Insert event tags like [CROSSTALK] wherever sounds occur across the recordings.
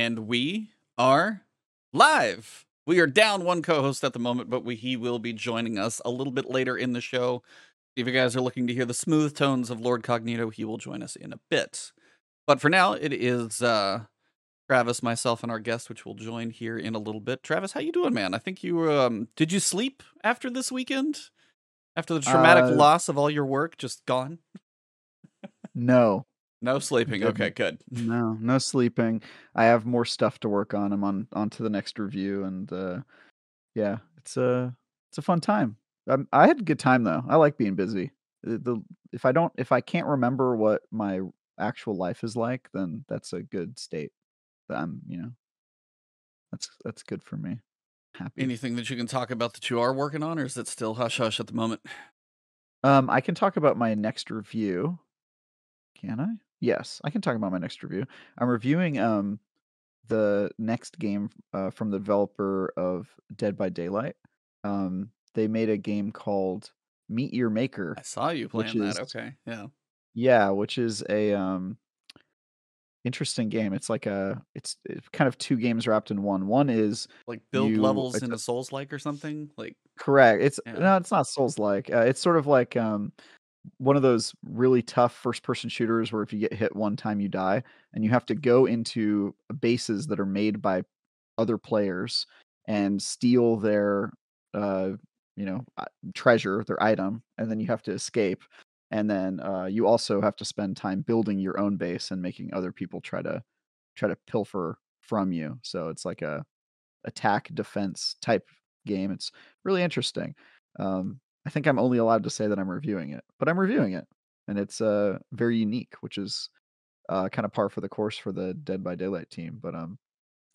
and we are live. We are down one co-host at the moment, but we, he will be joining us a little bit later in the show. If you guys are looking to hear the smooth tones of Lord Cognito, he will join us in a bit. But for now, it is uh, Travis, myself, and our guest, which will join here in a little bit. Travis, how you doing, man? I think you um, did you sleep after this weekend? After the traumatic Uh, loss of all your work just gone? No, No sleeping. Didn't. Okay, good. [LAUGHS] no, no sleeping. I have more stuff to work on. I'm on on to the next review, and uh, yeah, it's a it's a fun time. Um, I had a good time though. I like being busy. The, the if I don't if I can't remember what my actual life is like, then that's a good state. That I'm you know that's that's good for me. Happy. Anything that you can talk about that you are working on, or is it still hush hush at the moment? Um, I can talk about my next review. Can I? Yes, I can talk about my next review. I'm reviewing um the next game uh, from the developer of Dead by Daylight. Um, they made a game called Meet Your Maker. I saw you playing that. is- Okay, yeah. Yeah, which is a um interesting game. It's like a it's, it's kind of two games wrapped in one. One is Like build You- levels it's in a- a Souls like or something. Like Correct. It's Yeah. no, it's not Souls like. Uh, it's sort of like um one of those really tough first person shooters where if you get hit one time you die and you have to go into bases that are made by other players and steal their uh you know uh, treasure, their item and then you have to escape and then uh you also have to spend time building your own base and making other people try to try to pilfer from you. So it's like a attack defense type game. It's really interesting. Um, I think I'm only allowed to say that I'm reviewing it, but I'm reviewing it, and it's uh very unique, which is uh, kind of par for the course for the Dead by Daylight team. But um,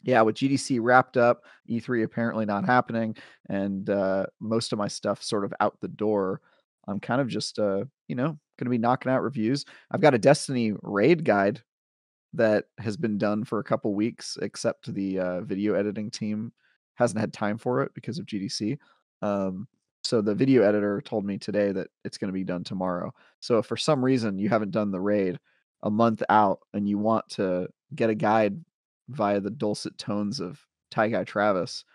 yeah, with GDC wrapped up, E3 apparently not happening, and uh, most of my stuff sort of out the door. I'm kind of just uh, you know, going to be knocking out reviews. I've got a Destiny raid guide that has been done for a couple weeks, except the uh, video editing team hasn't had time for it because of GDC. Um, so the video editor told me today that it's going to be done tomorrow. So if for some reason you haven't done the raid a month out and you want to get a guide via the dulcet tones of Tie Guy Travis,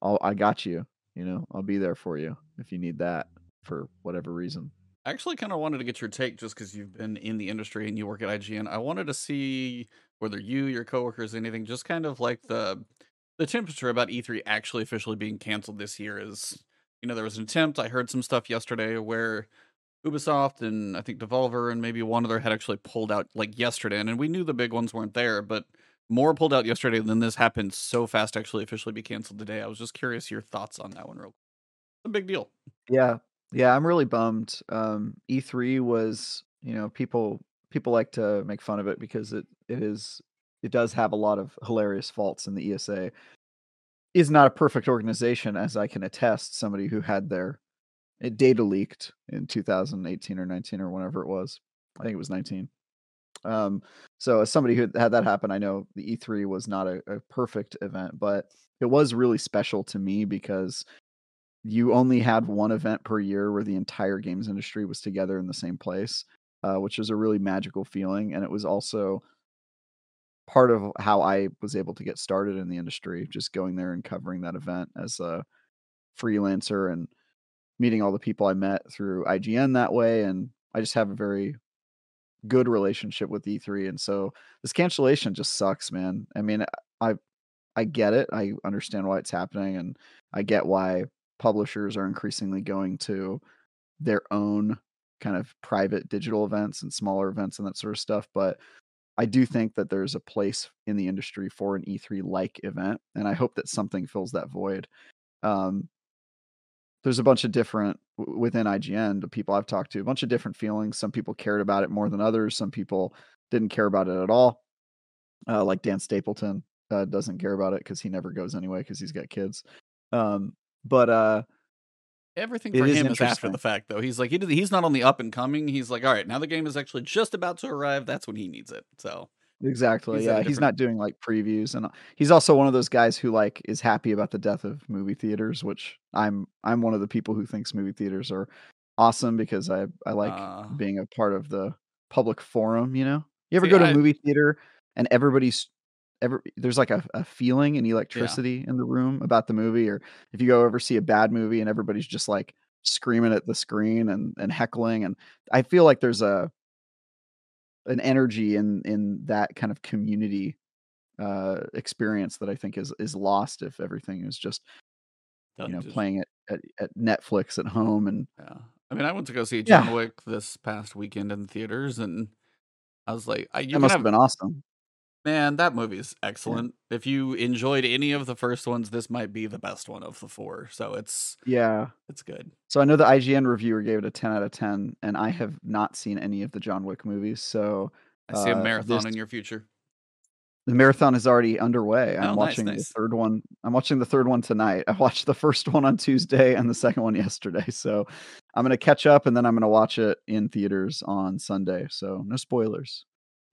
I'll, I got you. You know, I'll be there for you if you need that for whatever reason. I actually kind of wanted to get your take just because you've been in the industry and you work at IGN. I wanted to see whether you, your coworkers, anything, just kind of like the the temperature about E3 actually officially being canceled this year is. You know, there was an attempt. I heard some stuff yesterday where Ubisoft and I think Devolver and maybe one other had actually pulled out like yesterday, and we knew the big ones weren't there, but more pulled out yesterday than this happened so fast actually officially be canceled today. I was just curious your thoughts on that one, real. It's a big deal. Yeah. Yeah, I'm really bummed. Um E3 was, you know, people people like to make fun of it because it it is it does have a lot of hilarious faults in the ESA is not a perfect organization as I can attest somebody who had their data leaked in 2018 or 19 or whenever it was. I think it was 19. Um so as somebody who had that happen, I know the E3 was not a, a perfect event, but it was really special to me because you only had one event per year where the entire games industry was together in the same place, uh, which was a really magical feeling. And it was also part of how I was able to get started in the industry, just going there and covering that event as a freelancer and meeting all the people I met through IGN that way. And I just have a very good relationship with E3. And so this cancellation just sucks, man. I mean, I I get it. I understand why it's happening and I get why publishers are increasingly going to their own kind of private digital events and smaller events and that sort of stuff. But I do think that there's a place in the industry for an E3 like event, and I hope that something fills that void. Um, there's a bunch of different within IGN, the people I've talked to, a bunch of different feelings. Some people cared about it more than others. Some people didn't care about it at all. Uh, like Dan Stapleton uh, doesn't care about it because he never goes anyway because he's got kids. Um, but uh, Everything for is him is after the fact, though. He's like he did, he's not on the up and coming. He's like, all right, now the game is actually just about to arrive. That's when he needs it. So Exactly. He's yeah, he's not doing like previews, and uh, he's also one of those guys who like is happy about the death of movie theaters, which I'm I'm one of the people who thinks movie theaters are awesome because I I like uh, being a part of the public forum. You know, you ever See, go to I- a movie theater and everybody's every there's like a, a feeling and electricity in the room about the movie. Or if you go over see a bad movie and everybody's just like screaming at the screen and and heckling, and I feel like there's a an energy in in that kind of community uh experience that I think is is lost if everything is just you know Just- playing it at, at Netflix at home and Yeah. I mean, I went to go see Yeah. John Wick this past weekend in theaters, and I was like, I, you that must have, have been awesome. Man, that movie's excellent. If you enjoyed any of the first ones, this might be the best one of the four. So it's Yeah. it's good. So I know the IGN reviewer gave it a 10 out of 10 and I have not seen any of the John Wick movies. So I see a Uh, marathon this- in your future. the marathon is already underway. Oh, I'm nice, watching the nice. third one. I'm watching the third one tonight. I watched the first one on Tuesday and the second one [LAUGHS] yesterday. So I'm going to catch up and then I'm going to watch it in theaters on Sunday. So no spoilers.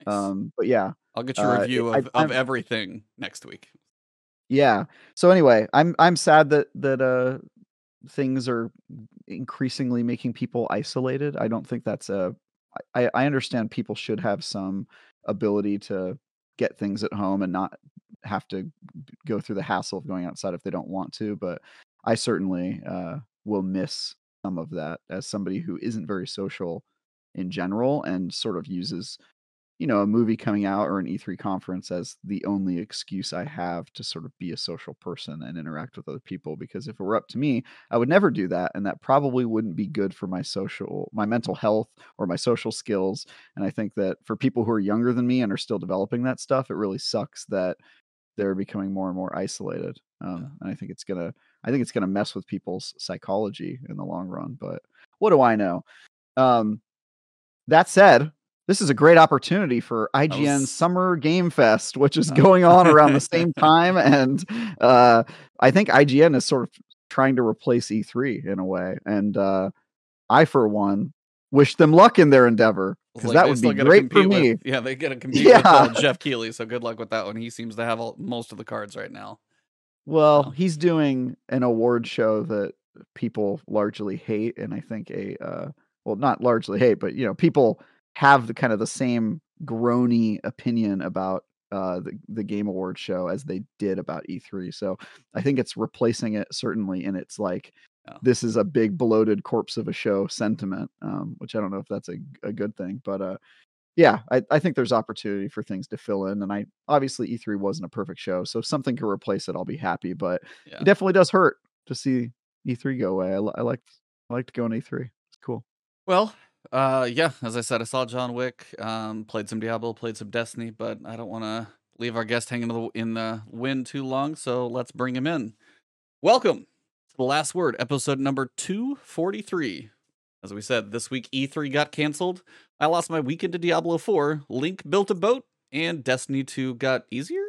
Nice. Um but yeah. I'll get your uh, review of, of I'm- everything next week. Yeah. So anyway, I'm I'm sad that that uh things are increasingly making people isolated. I don't think that's a I I understand people should have some ability to get things at home and not have to go through the hassle of going outside if they don't want to, but I certainly uh will miss some of that as somebody who isn't very social in general and sort of uses you know, a movie coming out or an E3 conference as the only excuse I have to sort of be a social person and interact with other people. Because if it were up to me, I would never do that. And that probably wouldn't be good for my social, my mental health or my social skills. And I think that for people who are younger than me and are still developing that stuff, it really sucks that they're becoming more and more isolated. Um, And I think it's going to, I think it's going to mess with people's psychology in the long run. But what do I know? Um, that said, this is a great opportunity for IGN was- Summer Game Fest, which is [LAUGHS] going on around the same [LAUGHS] time. And uh, I think IGN is sort of trying to replace E3 in a way. And uh, I, for one, wish them luck in their endeavor because Like, that would be great for me. with- yeah, they got to [LAUGHS] compete with uh, Geoff Keighley. So good luck with that one. He seems to have all, most of the cards right now. Well, he's doing an award show that people largely hate, and I think a uh, well, not largely hate, but you know, people have the kind of the same groany opinion about uh, the the Game Award show as they did about E3. So I think it's replacing it certainly and its like this is a big bloated corpse of a show sentiment, um, which I don't know if that's a, a good thing, but uh, yeah, I, I think there's opportunity for things to fill in, and I obviously E3 wasn't a perfect show, so if something can replace it, I'll be happy. But Yeah. it definitely does hurt to see E3 go away. I, I liked I liked going E3. It's cool. Well, uh, yeah, as I said, I saw John Wick, um, played some Diablo, played some Destiny, but I don't want to leave our guest hanging in the, in the wind too long, so let's bring him in. Welcome to the last word, episode number 243. As we said, this week E3 got canceled. I lost my weekend to Diablo 4, Link built a boat, and Destiny 2 got easier.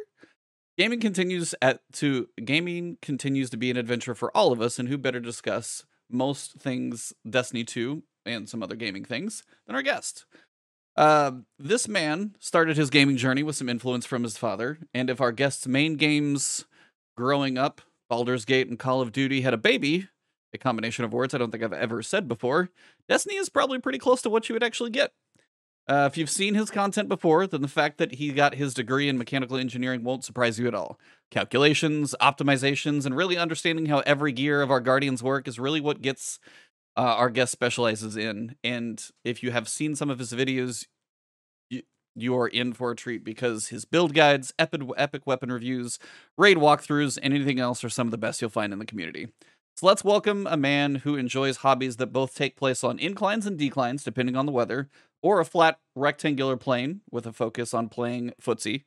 Gaming continues at to gaming continues to be an adventure for all of us, and who better discuss most things Destiny 2 and some other gaming things than our guest. Uh, this man started his gaming journey with some influence from his father, and if our guest's main games growing up, Baldur's Gate and Call of Duty, had a baby, a combination of words I don't think I've ever said before, Destiny is probably pretty close to what you would actually get. Uh, if you've seen his content before, then the fact that he got his degree in mechanical engineering won't surprise you at all. Calculations, optimizations, and really understanding how every gear of our Guardians work is really what gets uh, our guest specializes in. And if you have seen some of his videos, you, you are in for a treat because his build guides, epic, epic weapon reviews, raid walkthroughs, and anything else are some of the best you'll find in the community. So let's welcome a man who enjoys hobbies that both take place on inclines and declines, depending on the weather, or a flat rectangular plane with a focus on playing footsie.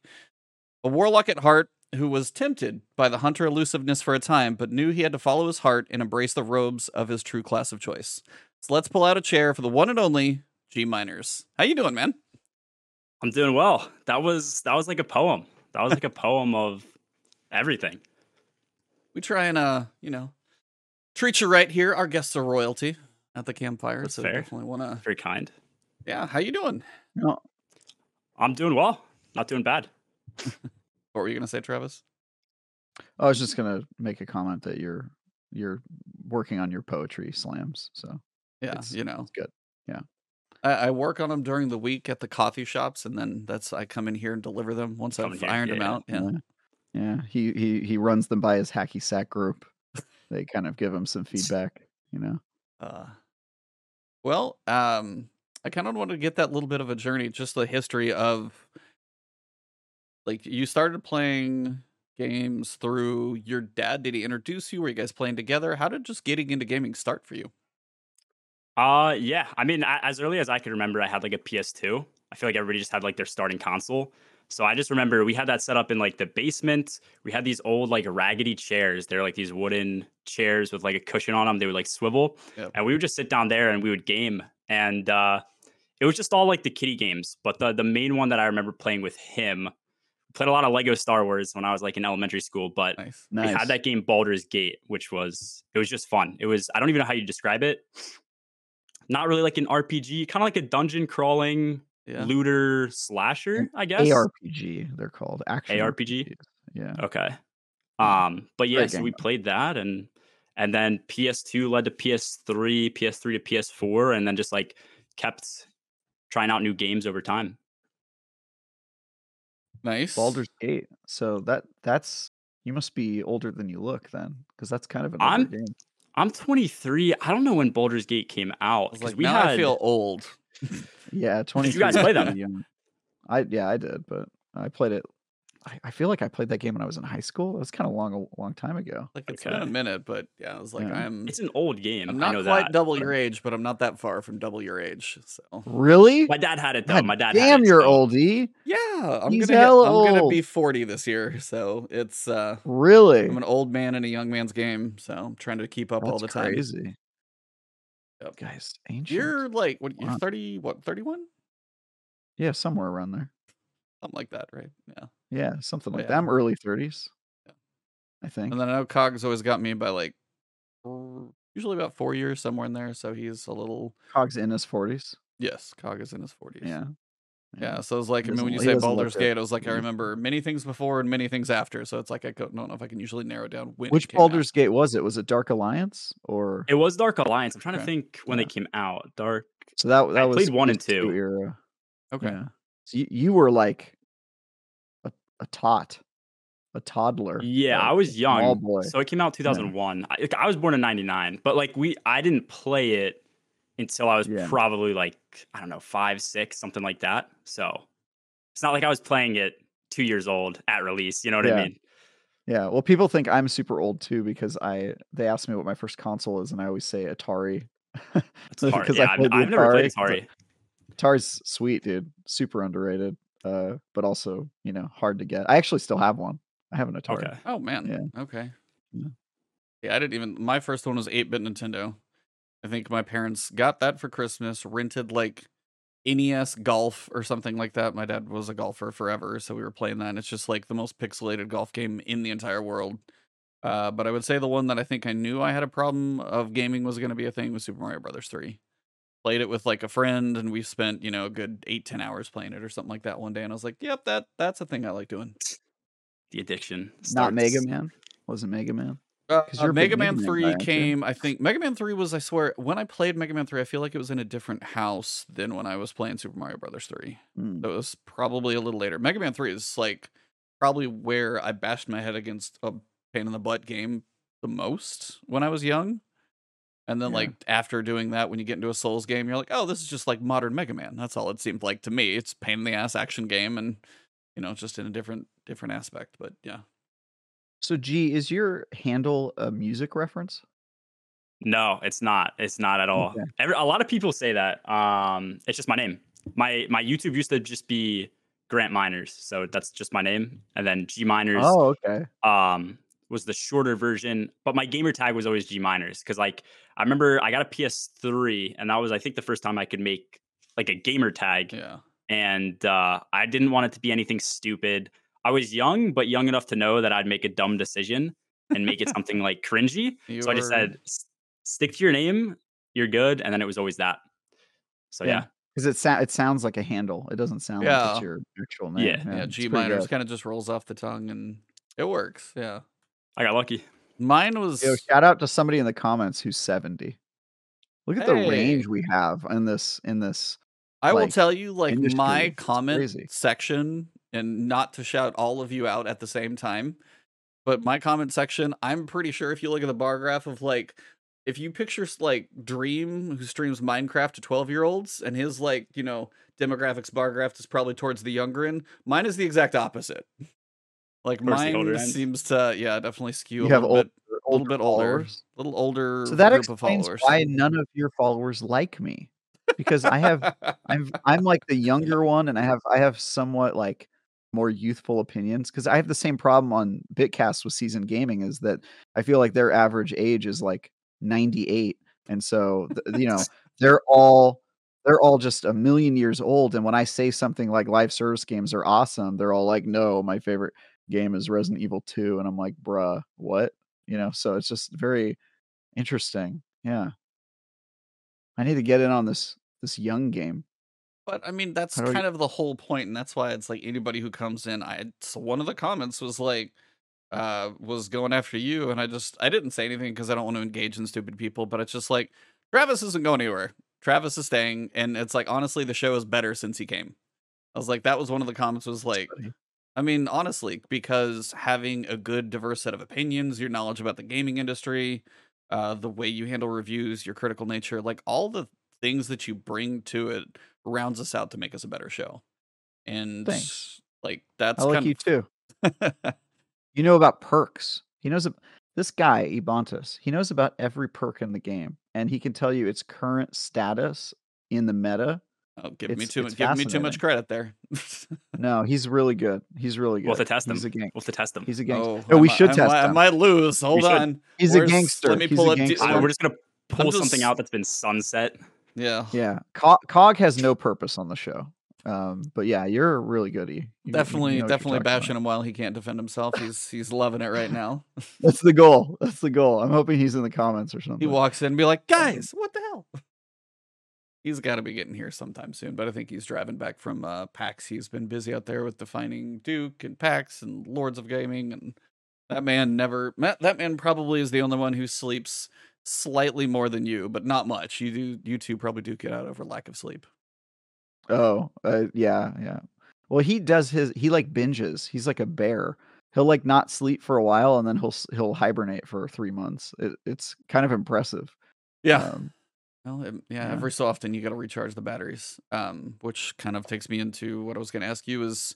A warlock at heart who was tempted by the hunter elusiveness for a time, but knew he had to follow his heart and embrace the robes of his true class of choice. So let's pull out a chair for the one and only Gmeiners. How you doing, man? I'm doing well. That was that was like a poem. That was like a [LAUGHS] poem of everything. We try and uh, you know, treat you right here. Our guests are royalty at the campfire, That's so fair. definitely want to. Very kind. Yeah, how you doing? You know, I'm doing well. Not doing bad. [LAUGHS] What were you gonna say, Travis? I was just gonna make a comment that you're you're working on your poetry slams. So Yeah, It's- you know, it's good. Yeah. I, I work on them during the week at the coffee shops, and then that's I come in here and deliver them once Come I've here, ironed them yeah. out. Yeah. Yeah. Yeah, he he he runs them by his hacky sack group. They kind of give him some [LAUGHS] feedback, you know. Uh, well, um, I kind of want to get that little bit of a journey, just the history of like you started playing games through your dad. Did he introduce you? Were you guys playing together? How did just getting into gaming start for you? Uh, yeah. I mean, a- as early as I could remember, I had like a PS2. I feel like everybody just had like their starting console. So I just remember we had that set up in like the basement. We had these old like raggedy chairs. They're like these wooden chairs with like a cushion on them. They would like swivel, Yep. and we would just sit down there and we would game. And uh, it was just all like the kiddie games. But the the main one that I remember playing with him, played a lot of Lego Star Wars when I was like in elementary school. But Nice. we Nice. had that game Baldur's Gate, which was it was just fun. It was I don't even know how you describe it. Not really like an RPG, kind of like a dungeon crawling Yeah. looter slasher, I guess. ARPG, they're called. Action ARPG? Yeah. Okay. Um, but yeah, Great so we though. played that and and then PS2 led to PS3, PS3 to PS4, and then just like kept trying out new games over time. Nice. Baldur's Gate. So that that's you must be older than you look then, because that's kind of an I'm- older game. I'm 23. I don't know when Baldur's Gate came out because like, we now had I feel old. [LAUGHS] Yeah, twenty. [LAUGHS] you guys play them? I yeah, I did, but I played it. I, I feel like I played that game when I was in high school. It was kind of long, a long time ago. Like it's been a minute, but yeah, I was like, Yeah. I'm it's an old game. I'm I not know quite that. double but- your age, but I'm not that far from double your age. So Really? My dad had it though. God My dad. damn, had it, you're so- old, E. yeah, I'm He's gonna hit, I'm gonna be 40 this year. So it's uh Really? I'm an old man in a young man's game. So I'm trying to keep up That's all the time. crazy, Yep. guys. Ancient. You're like what? You're Wow. 30? What? 31? yeah, somewhere around there. Something like that, right? Yeah. Yeah, something Oh, like yeah. that. I'm early thirties. Yeah. I think. And then I know Cog's always got me by like usually about four years, somewhere in there. So he's a little Cog's in his forties. yes, Cog is in his 40s. Yeah. Yeah, so it's like, I mean, when you say doesn't look Baldur's it. Gate, I was like, I remember many things before and many things after. So it's like, I don't know if I can usually narrow down when. Which came out. Baldur's Gate was it? Was it Dark Alliance or It was Dark Alliance. I'm trying to think when Yeah. they came out. Dark. so that that I was played one and PS2 two. era. Okay. Yeah. So you, you were like a, tot, a toddler. Yeah, I was young. boy. So it came out 2001. I, like, I was born in 99, but like we, I didn't play it until I was Yeah. probably like, I don't know, five, six, something like that. So it's not like I was playing it two years old at release. You know what Yeah. I mean? Yeah, well, people think I'm super old too because I they ask me what my first console is, and I always say Atari. [LAUGHS] Hard. Because Yeah, I I've, I've never played Atari, Atari. Atari's sweet, dude. Super underrated, uh, but also you know hard to get. I actually still have one. I have an Atari. Okay. Oh, man. Yeah. Okay. Yeah. Yeah, I didn't even. My first one was 8 bit Nintendo. I think my parents got that for Christmas, rented like NES Golf or something like that. My dad was a golfer forever, so we were playing that. And it's just like the most pixelated golf game in the entire world. Uh, but I would say the one that I think I knew I had a problem of gaming was going to be a thing was Super Mario Brothers 3. Played it with like a friend, and we spent you know a good eight ten hours playing it or something like that one day. And I was like, "Yep, that that's a thing I like doing." The addiction. Not Mega Man. Wasn't Mega Man. Uh, 'Cause you're Mega big Man Mega Man 3 guy, came, I think Mega Man 3 was, I swear, when I played Mega Man 3, I feel like it was in a different house than when I was playing Super Mario Brothers 3. Hmm. That was probably a little later. Mega Man 3 is like probably where I bashed my head against a pain in the butt game the most when I was young. And then, Yeah. like, after doing that, when you get into a Souls game, you're like, oh, this is just like modern Mega Man. That's all it seemed like to me. It's pain in the ass action game and, you know, just in a different different aspect. But yeah. So, G, is your handle a music reference? No, it's not. It's not at all. Okay. Every, a lot of people say that. Um, it's just my name. My my YouTube used to just be Grant Meiners, so that's just my name, and then Gmeiners Oh, okay. um was the shorter version. But my gamer tag was always Gmeiners because like I remember I got a PS3, and that was I think the first time I could make like a gamer tag, Yeah. and uh, I didn't want it to be anything stupid. I was young, but young enough to know that I'd make a dumb decision and make it [LAUGHS] something like cringy. You So I just said, stick to your name, you're good. And then it was always that. So yeah, Because it, sa- it sounds like a handle. It doesn't sound like it's your actual name. Yeah. Yeah, it's G pretty minors kind of just rolls off the tongue and it works. Yeah. I got lucky. Mine was Yo, shout out to somebody in the comments who's 70. Look at the range we have in this in this I will tell you, like my industry. It's comment crazy. section, and not to shout all of you out at the same time, but my comment section, I'm pretty sure if you look at the bar graph of like, if you picture like Dream, who streams Minecraft to 12 year olds, and his like, you know, demographics bar graph is probably towards the younger end, mine is the exact opposite. Like Towards older mine seems to, yeah, definitely skew You a have little old, bit, a little bit older, followers. little older So that group of explains followers. why none of your followers like me, because I have [LAUGHS] I'm I'm like the younger one, and I have I have somewhat like more youthful opinions because I have the same problem on Bitcast with Season Gaming is that I feel like their average age is like 98, and so th- you know [LAUGHS] they're all they're all just a million years old. And when I say something like live service games are awesome, they're all like, "No, my favorite game is Resident Evil 2," and I'm like, "Bruh, what?" You know, so it's just very interesting. Yeah, I need to get in on this this young game. But I mean, that's kind of the whole point, and that's why it's like anybody who comes in. I so one of the comments was like, uh, was going after you, and I just I didn't say anything because I don't want to engage in stupid people. But it's just like Travis isn't going anywhere. Travis is staying, and it's like honestly, the show is better since he came. I was like, that was one of the comments. Was like. I mean, honestly, because having a good, diverse set of opinions, your knowledge about the gaming industry, uh, the way you handle reviews, your critical nature, like all the things that you bring to it rounds us out to make us a better show. And Thanks. like that's I like you too. [LAUGHS] You know about perks. He knows this guy, Ebontis. He knows about every perk in the game, and he can tell you its current status in the meta. Oh, give me too much give me too much credit there. [LAUGHS] No, he's really good. He's really good. We'll have to test him. He's a gang. We'll have to test him. He's a gangster. oh, no, I we mi- should I test might, I him. might lose. Hold should. on. He's a gangster. Let me He's pull a up. D- gangster. Uh, we're just gonna pull something out that's been sunset. yeah. Yeah, Cog, Cog has no purpose on the show. Um, but yeah, you're a really goodie. You- you Definitely, you're definitely talking about. bashing him while he can't defend himself. He's he's loving it right now. [LAUGHS] That's the goal. That's the goal. I'm hoping he's in the comments or something. He walks in and be like, guys, what the hell? [LAUGHS] He's got to be getting here sometime soon, but I think he's driving back from uh, PAX. He's been busy out there with defining Duke and PAX and Lords of Gaming, and that man never. That man probably is the only one who sleeps slightly more than you, but not much. You do. You two probably do get out over lack of sleep. Oh, uh, yeah, yeah. Well, he does his. He like binges. He's like a bear. He'll like not sleep for a while, and then he'll he'll hibernate for three months. It, it's kind of impressive. Yeah. Um, Well, it, yeah, Yeah. every so often you got to recharge the batteries, um, which kind of takes me into what I was going to ask you is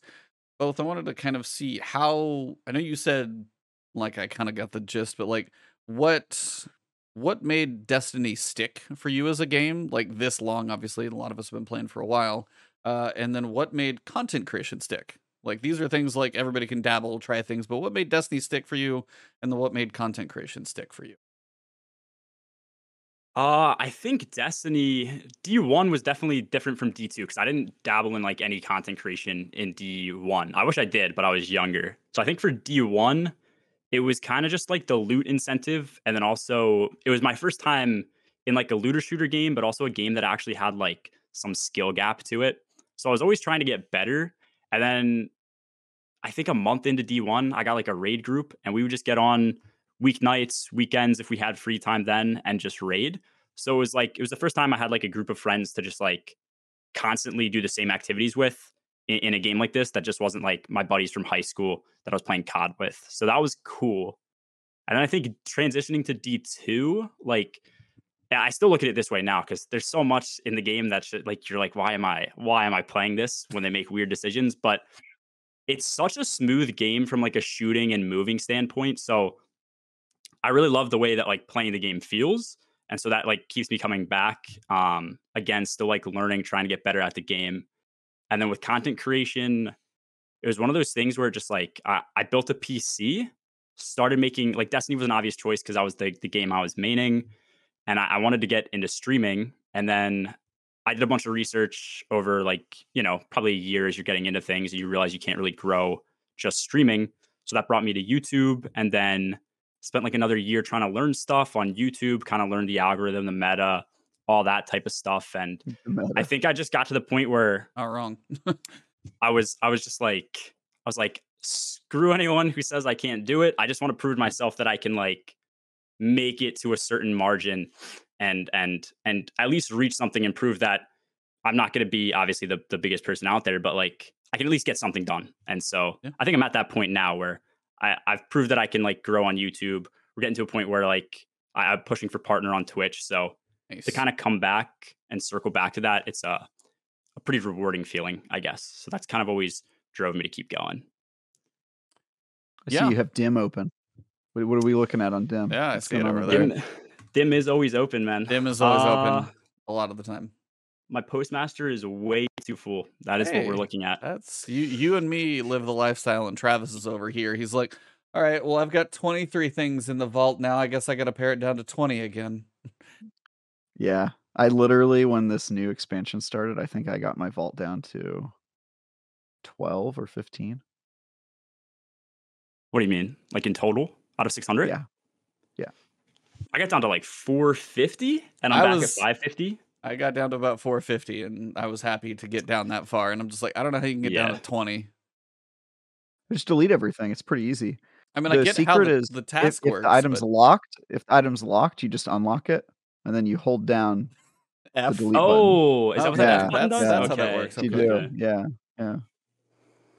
both. I wanted to kind of see how I know you said like I kind of got the gist, but like what what made Destiny stick for you as a game like this long? Obviously, a lot of us have been playing for a while, uh, and then what made content creation stick? Like these are things like everybody can dabble, try things, but what made Destiny stick for you, and then what made content creation stick for you? Uh, I think Destiny D1 was definitely different from D2 because I didn't dabble in like any content creation in D1. I wish I did, but I was younger. So I think for D1, it was kind of just like the loot incentive. And then also, it was my first time in like a looter shooter game, but also a game that actually had like some skill gap to it. So I was always trying to get better. And then I think a month into D1, I got like a raid group and we would just get on weeknights, weekends if we had free time then and just raid. So it was like it was the first time I had like a group of friends to just like constantly do the same activities with in, in a game like this that just wasn't like my buddies from high school that I was playing COD with. So that was cool. And I think transitioning to D2, like I still look at it this way now because there's so much in the game that should, like you're like, why am I why am I playing this when they make weird decisions? But it's such a smooth game from like a shooting and moving standpoint. So I really love the way that like playing the game feels. And so that like keeps me coming back. Um again, still like learning, trying to get better at the game. And then with content creation, it was one of those things where just like I, I built a PC, started making like Destiny was an obvious choice because that was the, the game I was maining. And I, I wanted to get into streaming. And then I did a bunch of research over like, you know, probably a year as you're getting into things and you realize you can't really grow just streaming. So that brought me to YouTube and then spent like another year trying to learn stuff on YouTube, kind of learn the algorithm, the meta, all that type of stuff. And. [LAUGHS] I think I just got to the point where Not wrong. [LAUGHS] I was I was just like I was like screw anyone who says I can't do it. I just want to prove to myself that I can like make it to a certain margin and and and at least reach something and prove that I'm not going to be obviously the, the biggest person out there, but like I can at least get something done. And so Yeah. I think I'm at that point now where I, I've proved that I can like grow on YouTube. We're getting to a point where like I, I'm pushing for partner on Twitch. So Nice. to kind of come back and circle back to that, it's a, a pretty rewarding feeling, I guess. So that's kind of always drove me to keep going. I see Yeah. you have dim open. What, what are we looking at on dim? Yeah, I What's see it over there. Dim, dim is always open, man. Dim is always Uh, open a lot of the time. My postmaster is way too full. That is what we're looking at. That's you. You and me live the lifestyle, and Travis is over here. He's like, "All right, well, I've got 23 things in the vault now. I guess I got to pare it down to 20 again." Yeah. I literally, when this new expansion started, I think I got my vault down to 12 or 15. What do you mean? Like in total out of 600? Yeah. Yeah. I got down to like 450 and I'm I back was- at 550. I got down to about 450, and I was happy to get down that far. And I'm just like, I don't know how you can get down to 20. Just delete everything. It's pretty easy. I mean, I the get how secret the, is the task if works. the item's but locked, if the item's locked, you just unlock it and then you hold down. F. delete button. Oh, is that what Okay, that yeah, F button that's- does? that's how that Okay. works. You Okay. do. Okay. Yeah. Yeah.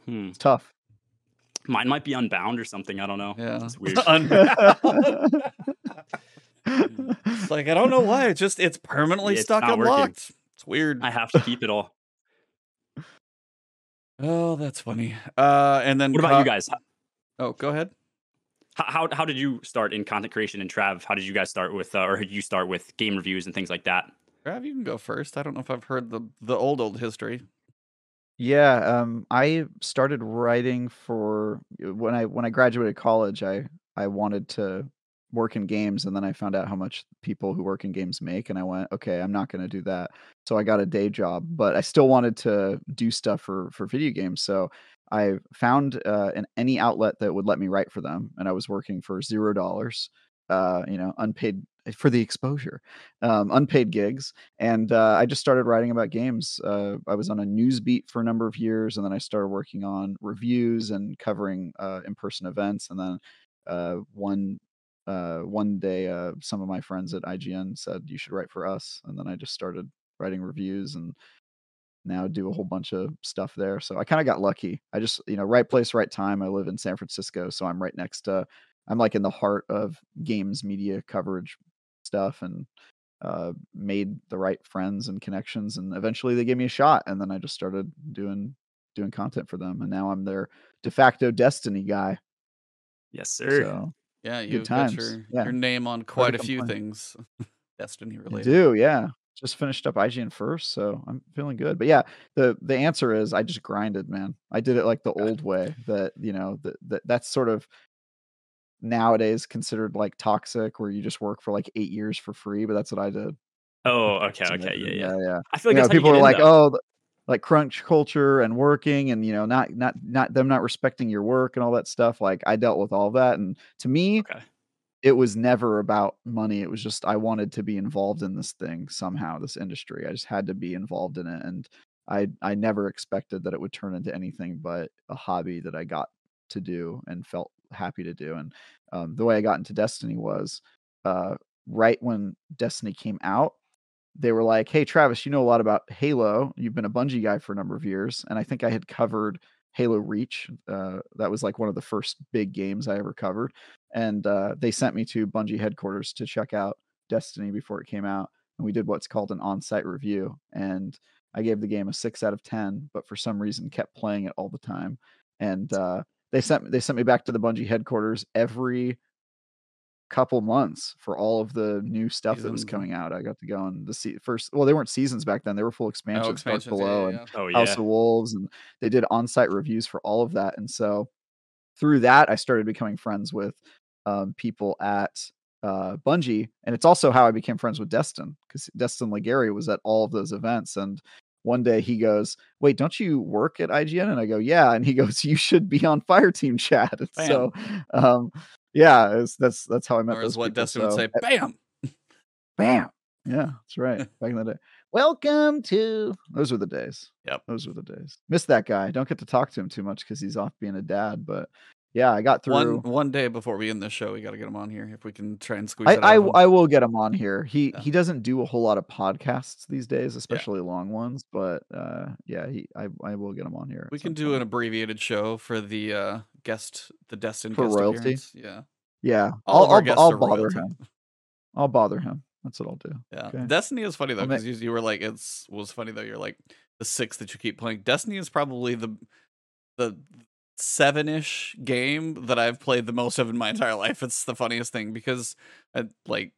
Hmm. It's tough. Mine might be unbound or something. I don't know. Yeah. It's weird. Unbound. [LAUGHS] [LAUGHS] [LAUGHS] it's like I don't know why. It's just it's permanently it's stuck not working. unlocked. It's weird. I have to keep it all. Oh, that's funny. Uh, and then What about co- you guys? Oh, go ahead. How, how how did you start in content creation and Trav? How did you guys start with, uh, or did you start with game reviews and things like that? Trav, you can go first. I don't know if I've heard the the old old history. Yeah, um, I started writing for when I when I graduated college. I I wanted to work in games, and then I found out how much people who work in games make, and I went, okay, I'm not going to do that. So I got a day job, but I still wanted to do stuff for for video games. So I found uh, an any outlet that would let me write for them, and I was working for zero dollars. Uh, you know, unpaid for the exposure, um, unpaid gigs, and uh, I just started writing about games. Uh, I was on a news beat for a number of years, and then I started working on reviews and covering uh, in-person events. And then uh, one uh, one day, uh, some of my friends at IGN said you should write for us, and then I just started writing reviews and now do a whole bunch of stuff there. So I kind of got lucky. I just you know right place, right time. I live in San Francisco, so I'm right next to. I'm like in the heart of games media coverage stuff and uh, made the right friends and connections and eventually they gave me a shot and then i just started doing doing content for them and now i'm their de facto destiny guy Yes, sir. so Yeah, you've got your, yeah. your name on quite a few complain. things. [LAUGHS] Destiny related. do yeah just finished up ign first so i'm feeling good but yeah the the answer is i just grinded man i did it like the old way that you know that, that that's sort of nowadays considered like toxic where you just work for like eight years for free but that's what i did oh, okay, okay, yeah, yeah. yeah yeah I feel like you know, you people are like, though. oh, like crunch culture and working, and you know, not not not them not respecting your work and all that stuff. Like I dealt with all that, and to me, Okay. it was never about money. It was just I wanted to be involved in this thing somehow, this industry. I just had to be involved in it, and I I never expected that it would turn into anything but a hobby that I got to do and felt happy to do. And um, the way I got into Destiny was uh, right when Destiny came out they were like, "Hey, Travis, you know a lot about Halo. You've been a Bungie guy for a number of years, and I think I had covered Halo Reach. Uh, that was like one of the first big games I ever covered. And uh, they sent me to Bungie headquarters to check out Destiny before it came out, and we did what's called an on-site review. And I gave the game a six out of ten, but for some reason kept playing it all the time. And uh, they sent they sent me back to the Bungie headquarters every couple months for all of the new stuff that was coming out. I got to go and the se- first. Well, they weren't seasons back then; they were full Oh, expansions. Dark expansions. Below Yeah, and yeah, Oh, House yeah. of Wolves, and they did on-site reviews for all of that. And so through that, I started becoming friends with um, people at uh, Bungie, and it's also how I became friends with Destin because Destin Legarie was at all of those events. And one day he goes, "Wait, don't you work at IGN?" And I go, "Yeah." And he goes, "You should be on Fire Team [LAUGHS] chat." And Bam. so, um, yeah, it's, that's that's how I met Or as what. Destin would say, bam. [LAUGHS] Bam. Yeah, that's right. Back in the day. Welcome to those were the days. Yep. Those were the days. Miss that guy. Don't get to talk to him too much because he's off being a dad, but yeah, I got through. One one day before we end this show, we got to get him on here if we can try and squeeze I. I. I will get him on here. He Yeah. he doesn't do a whole lot of podcasts these days, especially long ones. But uh, yeah, he I I will get him on here. we can do an abbreviated show for the uh, guest, the Destin For guest royalty? appearance. Yeah, Yeah, All I'll I'll, I'll bother royalty. him. [LAUGHS] I'll bother him. That's what I'll do. yeah. Okay. Destiny is funny though because you, you were like, it's was funny though. You're like the six that you keep playing. Destiny is probably the the seven ish game that I've played the most of in my entire life. It's the funniest thing because I, like.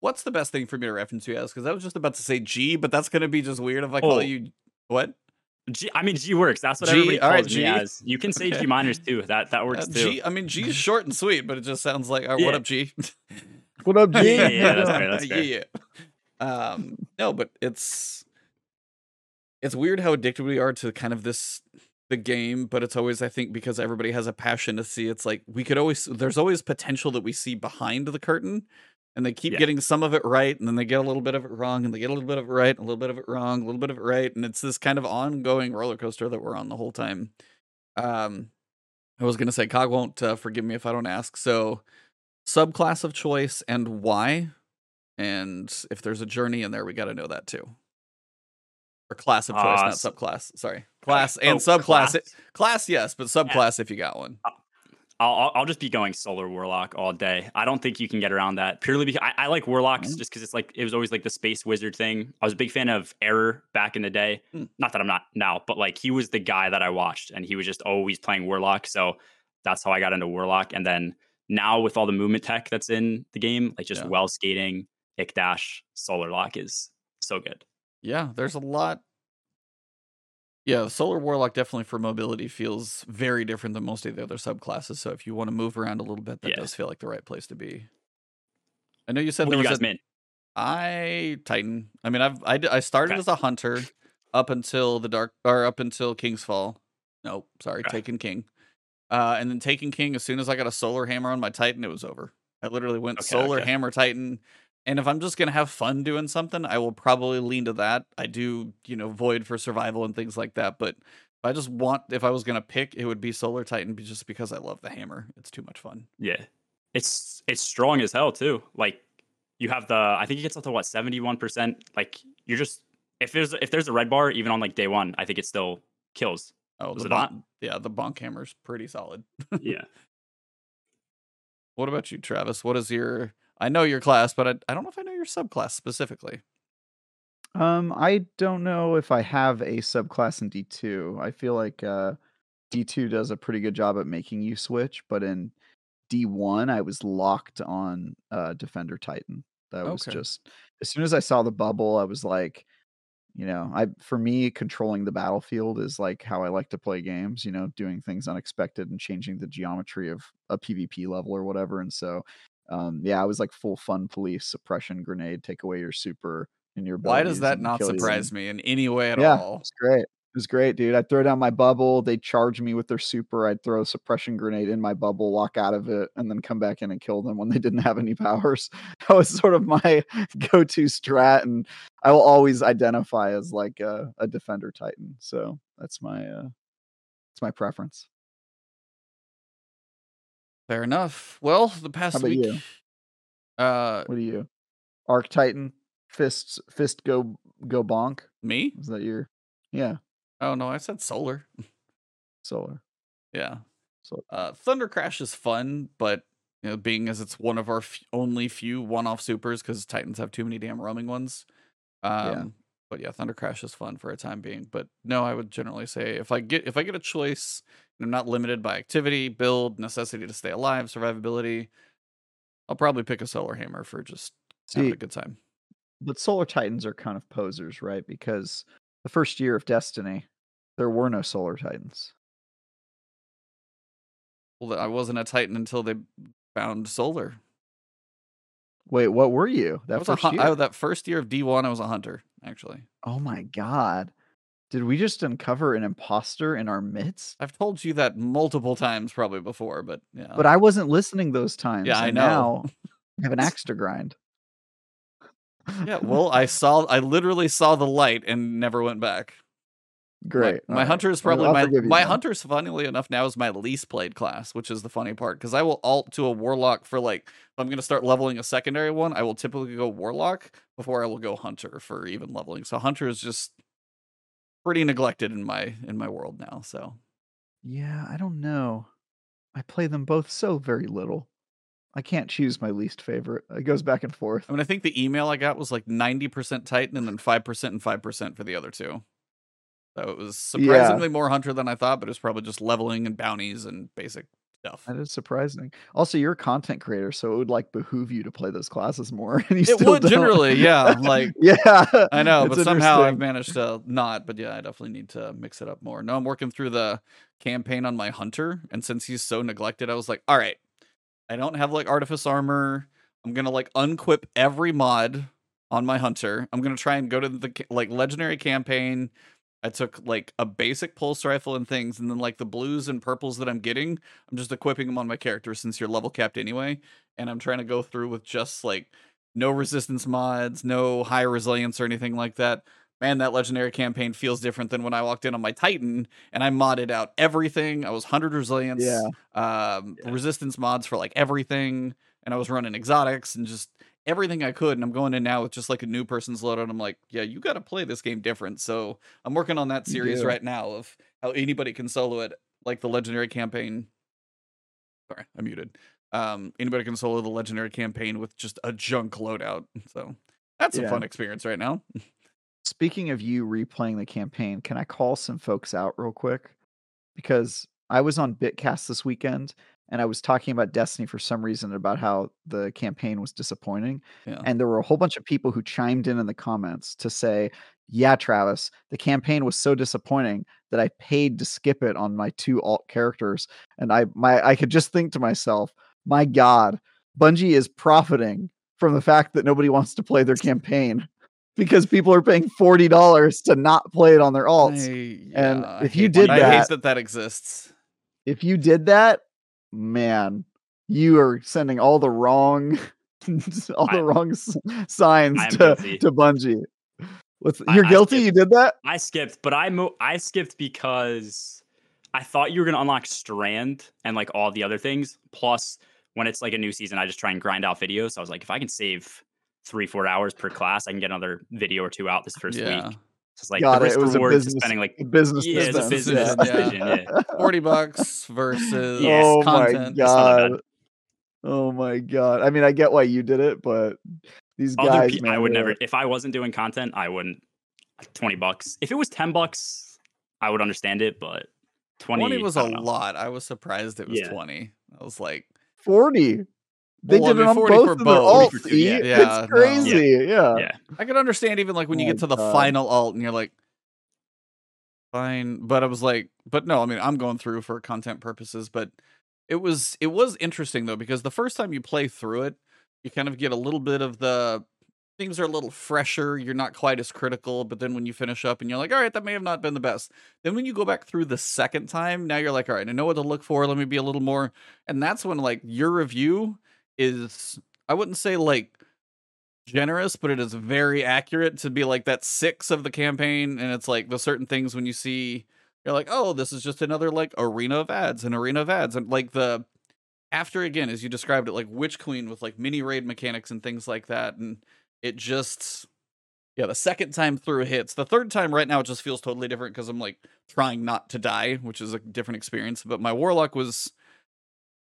What's the best thing for me to reference you as? Because I was just about to say G, but that's gonna be just weird if I call Oh. you what? G, I mean, G works. That's what G, everybody all right, calls me G. as. You can say Okay. G [LAUGHS] minors too. That that Uh, works too. G, I mean, G is short and sweet, but it just sounds like, "Oh, what up, G? [LAUGHS] What up, G? Yeah, yeah, that's fair. [LAUGHS] That's fair. yeah. Um, no, but it's it's weird how addicted we are to kind of this the game, but it's always I think because everybody has a passion to see. It's like we could always there's always potential that we see behind the curtain, and they keep Yeah. getting some of it right, and then they get a little bit of it wrong, and they get a little bit of it right, a little bit of it wrong, a little bit of it right, and it's this kind of ongoing roller coaster that we're on the whole time. Um, I was gonna say Cog won't uh, forgive me if I don't ask. So, subclass of choice and why, and if there's a journey in there, we got to know that too. Or class of choice, Uh, not subclass. Sorry, class and Oh, subclass. class? Class, yes, but subclass if you got one. I'll, I'll just be going solar warlock all day. I don't think you can get around that purely because I, I like warlocks Mm. just because it's like it was always like the space wizard thing. I was a big fan of Ehroar back in the day. Mm. Not that I'm not now, but like he was the guy that I watched, and he was just always playing warlock. So that's how I got into warlock. And then now with all the movement tech that's in the game, like just Yeah. well skating, ick dash, solar lock is so good. Yeah, there's a lot. Yeah, Solar Warlock definitely for mobility feels very different than most of the other subclasses. So if you want to move around a little bit, that Yeah. does feel like the right place to be. I know you said What there you was guys a? I Titan. I mean, I've I, I started Okay. as a hunter up until the dark or up until King's Fall. Nope, sorry, Okay. Taken King. Uh, and then Taken King. As soon as I got a solar hammer on my Titan, it was over. I literally went Okay, solar hammer Titan. And if I'm just gonna have fun doing something, I will probably lean to that. I do, you know, void for survival and things like that. But if I just want, if I was gonna pick, it would be Solar Titan, just because I love the hammer. It's too much fun. Yeah. It's it's strong as hell too. Like you have the I think it gets up to what 71%. Like you're just if there's if there's a red bar even on like day 1, I think it still kills. Oh, the bonk, yeah, the bonk hammer's pretty solid. [LAUGHS] yeah. What about you, Travis? What is your? I know your class, but I, I don't know if I know your subclass specifically. Um, I don't know if I have a subclass in D2. I feel like uh, D2 does a pretty good job at making you switch, but in D1, I was locked on uh, Defender Titan. That was Okay. just as soon as I saw the bubble, I was like, you know, I for me controlling the battlefield is like how I like to play games. You know, doing things unexpected and changing the geometry of a PvP level or whatever. And so, um, yeah, I was like full fun police suppression grenade, take away your super and your Why does that not you surprise me in any way at yeah, all? it's great. It was great, dude. I'd throw down my bubble. They'd charge me with their super. I'd throw a suppression grenade in my bubble, walk out of it, and then come back in and kill them when they didn't have any powers. [LAUGHS] That was sort of my [LAUGHS] go-to strat, and I will always identify as like a, a defender titan. So that's my uh, that's my preference. Fair enough. Well, the past week, you? uh, What do you? Arc Titan, fists, fist go go bonk. me? Is that your? Yeah, Oh no, I said solar. [LAUGHS] solar. Yeah. So Uh, Thunder Crash is fun, but you know, being as it's one of our f- only few one-off supers, because Titans have too many damn roaming ones. Um, Yeah. But yeah, Thunder Crash is fun for a time being. But no, I would generally say if I get if I get a choice, I'm not limited by activity, build, necessity to stay alive, survivability. I'll probably pick a Solar Hammer for just having a good time. but solar titans are kind of posers right because the first year of destiny there were no solar titans Well, I wasn't a Titan until they found Solar. wait what were you I that was a first hun- year I- that first year of D1, I was a hunter actually. oh my god did we just uncover an imposter in our midst I've told you that multiple times probably before, but yeah. but i wasn't listening those times Yeah, I know. now i have an axe to grind yeah, [LAUGHS] well, I saw I literally saw the light and never went back. Great. My, my right. hunter is probably I'll my my hunter's funnily enough now is my least played class, which is the funny part because I will alt to a warlock for like if I'm gonna start leveling a secondary one, I will typically go warlock before I will go hunter for even leveling. So hunter is just pretty neglected in my in my world now. So Yeah, I don't know. I play them both so very little. I can't choose my least favorite. It goes back and forth. I mean, I think the email I got was like 90% Titan and then 5% and 5% for the other two. So it was Yeah. surprisingly more Hunter than I thought, but it was probably just leveling and bounties and basic stuff. That is surprising. Also, you're a content creator, so it would like behoove you to play those classes more. [LAUGHS] And you It still would don't. generally, yeah. Like [LAUGHS] yeah, I know, but somehow I've managed to not. But yeah, I definitely need to mix it up more. No, I'm working through the campaign on my hunter, and since he's so neglected, I was like, all right, I don't have like artifice armor. I'm gonna like unquip every mod on my hunter. I'm gonna try and go to the like legendary campaign. I took like a basic pulse rifle and things, and then like the blues and purples that I'm getting, I'm just equipping them on my character since you're level capped anyway. And I'm trying to go through with just like no resistance mods, no high resilience or anything like that. Man, that legendary campaign feels different than when I walked in on my Titan and I modded out everything. I was 100 resilience, Yeah. um, Yeah. resistance mods for like everything, and I was running exotics and just everything I could. And I'm going in now with just like a new person's loadout. I'm like, yeah, you got to play this game different. So I'm working on that series do. right now of how anybody can solo it, like the legendary campaign. Sorry, I muted. Um, anybody can solo the legendary campaign with just a junk loadout. So that's a fun experience right now. Speaking of you replaying the campaign, can I call some folks out real quick? Because I was on Bitcast this weekend and I was talking about Destiny for some reason about how the campaign was disappointing. Yeah. And there were a whole bunch of people who chimed in in the comments to say, Yeah, Travis, the campaign was so disappointing that I paid to skip it on my two alt characters. And I my I could just think to myself, my God, Bungie is profiting from the fact that nobody wants to play their campaign [LAUGHS] because people are paying forty dollars to not play it on their alts. I- and yeah, I if you did I hate that- that that exists. If you did that, man, you are sending all the wrong, [LAUGHS] all the wrong s- signs I to guilty. to Bungie. What's you're I guilty? You did that? I skipped, but I mo- I skipped because I thought you were gonna unlock Strand and like all the other things. Plus, when it's like a new season, I just try and grind out videos. So I was like, if I can save three four hours per class, I can get another video or two out this first Yeah. week. So it's like Got the it. risk It was a reward to business- spending like business Yeah, it's a decision. business decision, yeah. [LAUGHS] 40 bucks versus Yes, oh content. my It's not that god. Oh my god. I mean, I get why you did it, but these other guys, pe- man, I would they're never if I wasn't doing content, I wouldn't. Uh, twenty bucks. If it was ten bucks, I would understand it. But twenty, 20 was a know. lot. I was surprised it was Yeah. 20. I was like, 40. They Well, I did mean, it on both for of their alts. For yeah. Yeah, it's crazy. Yeah. Yeah, I can understand even like when you Oh get to the God. final alt and you're like, fine. But I was like, but no, I mean, I'm going through for content purposes, but it was, it was interesting though, because the first time you play through it, you kind of get a little bit of the, things are a little fresher. You're not quite as critical, but then when you finish up and you're like, all right, that may have not been the best. Then when you go back through the second time, now you're like, all right, I know what to look for. Let me be a little more. And that's when like your review is, I wouldn't say like generous, but it is very accurate to be like that six of the campaign. And it's like the certain things when you see, you're like, oh, this is just another like arena of ads, an arena of ads. And like the, after again, as you described it, like Witch Queen with like mini raid mechanics and things like that. And it just, yeah, the second time through hits. The third time right now, it just feels totally different because I'm like trying not to die, which is a different experience. But my Warlock was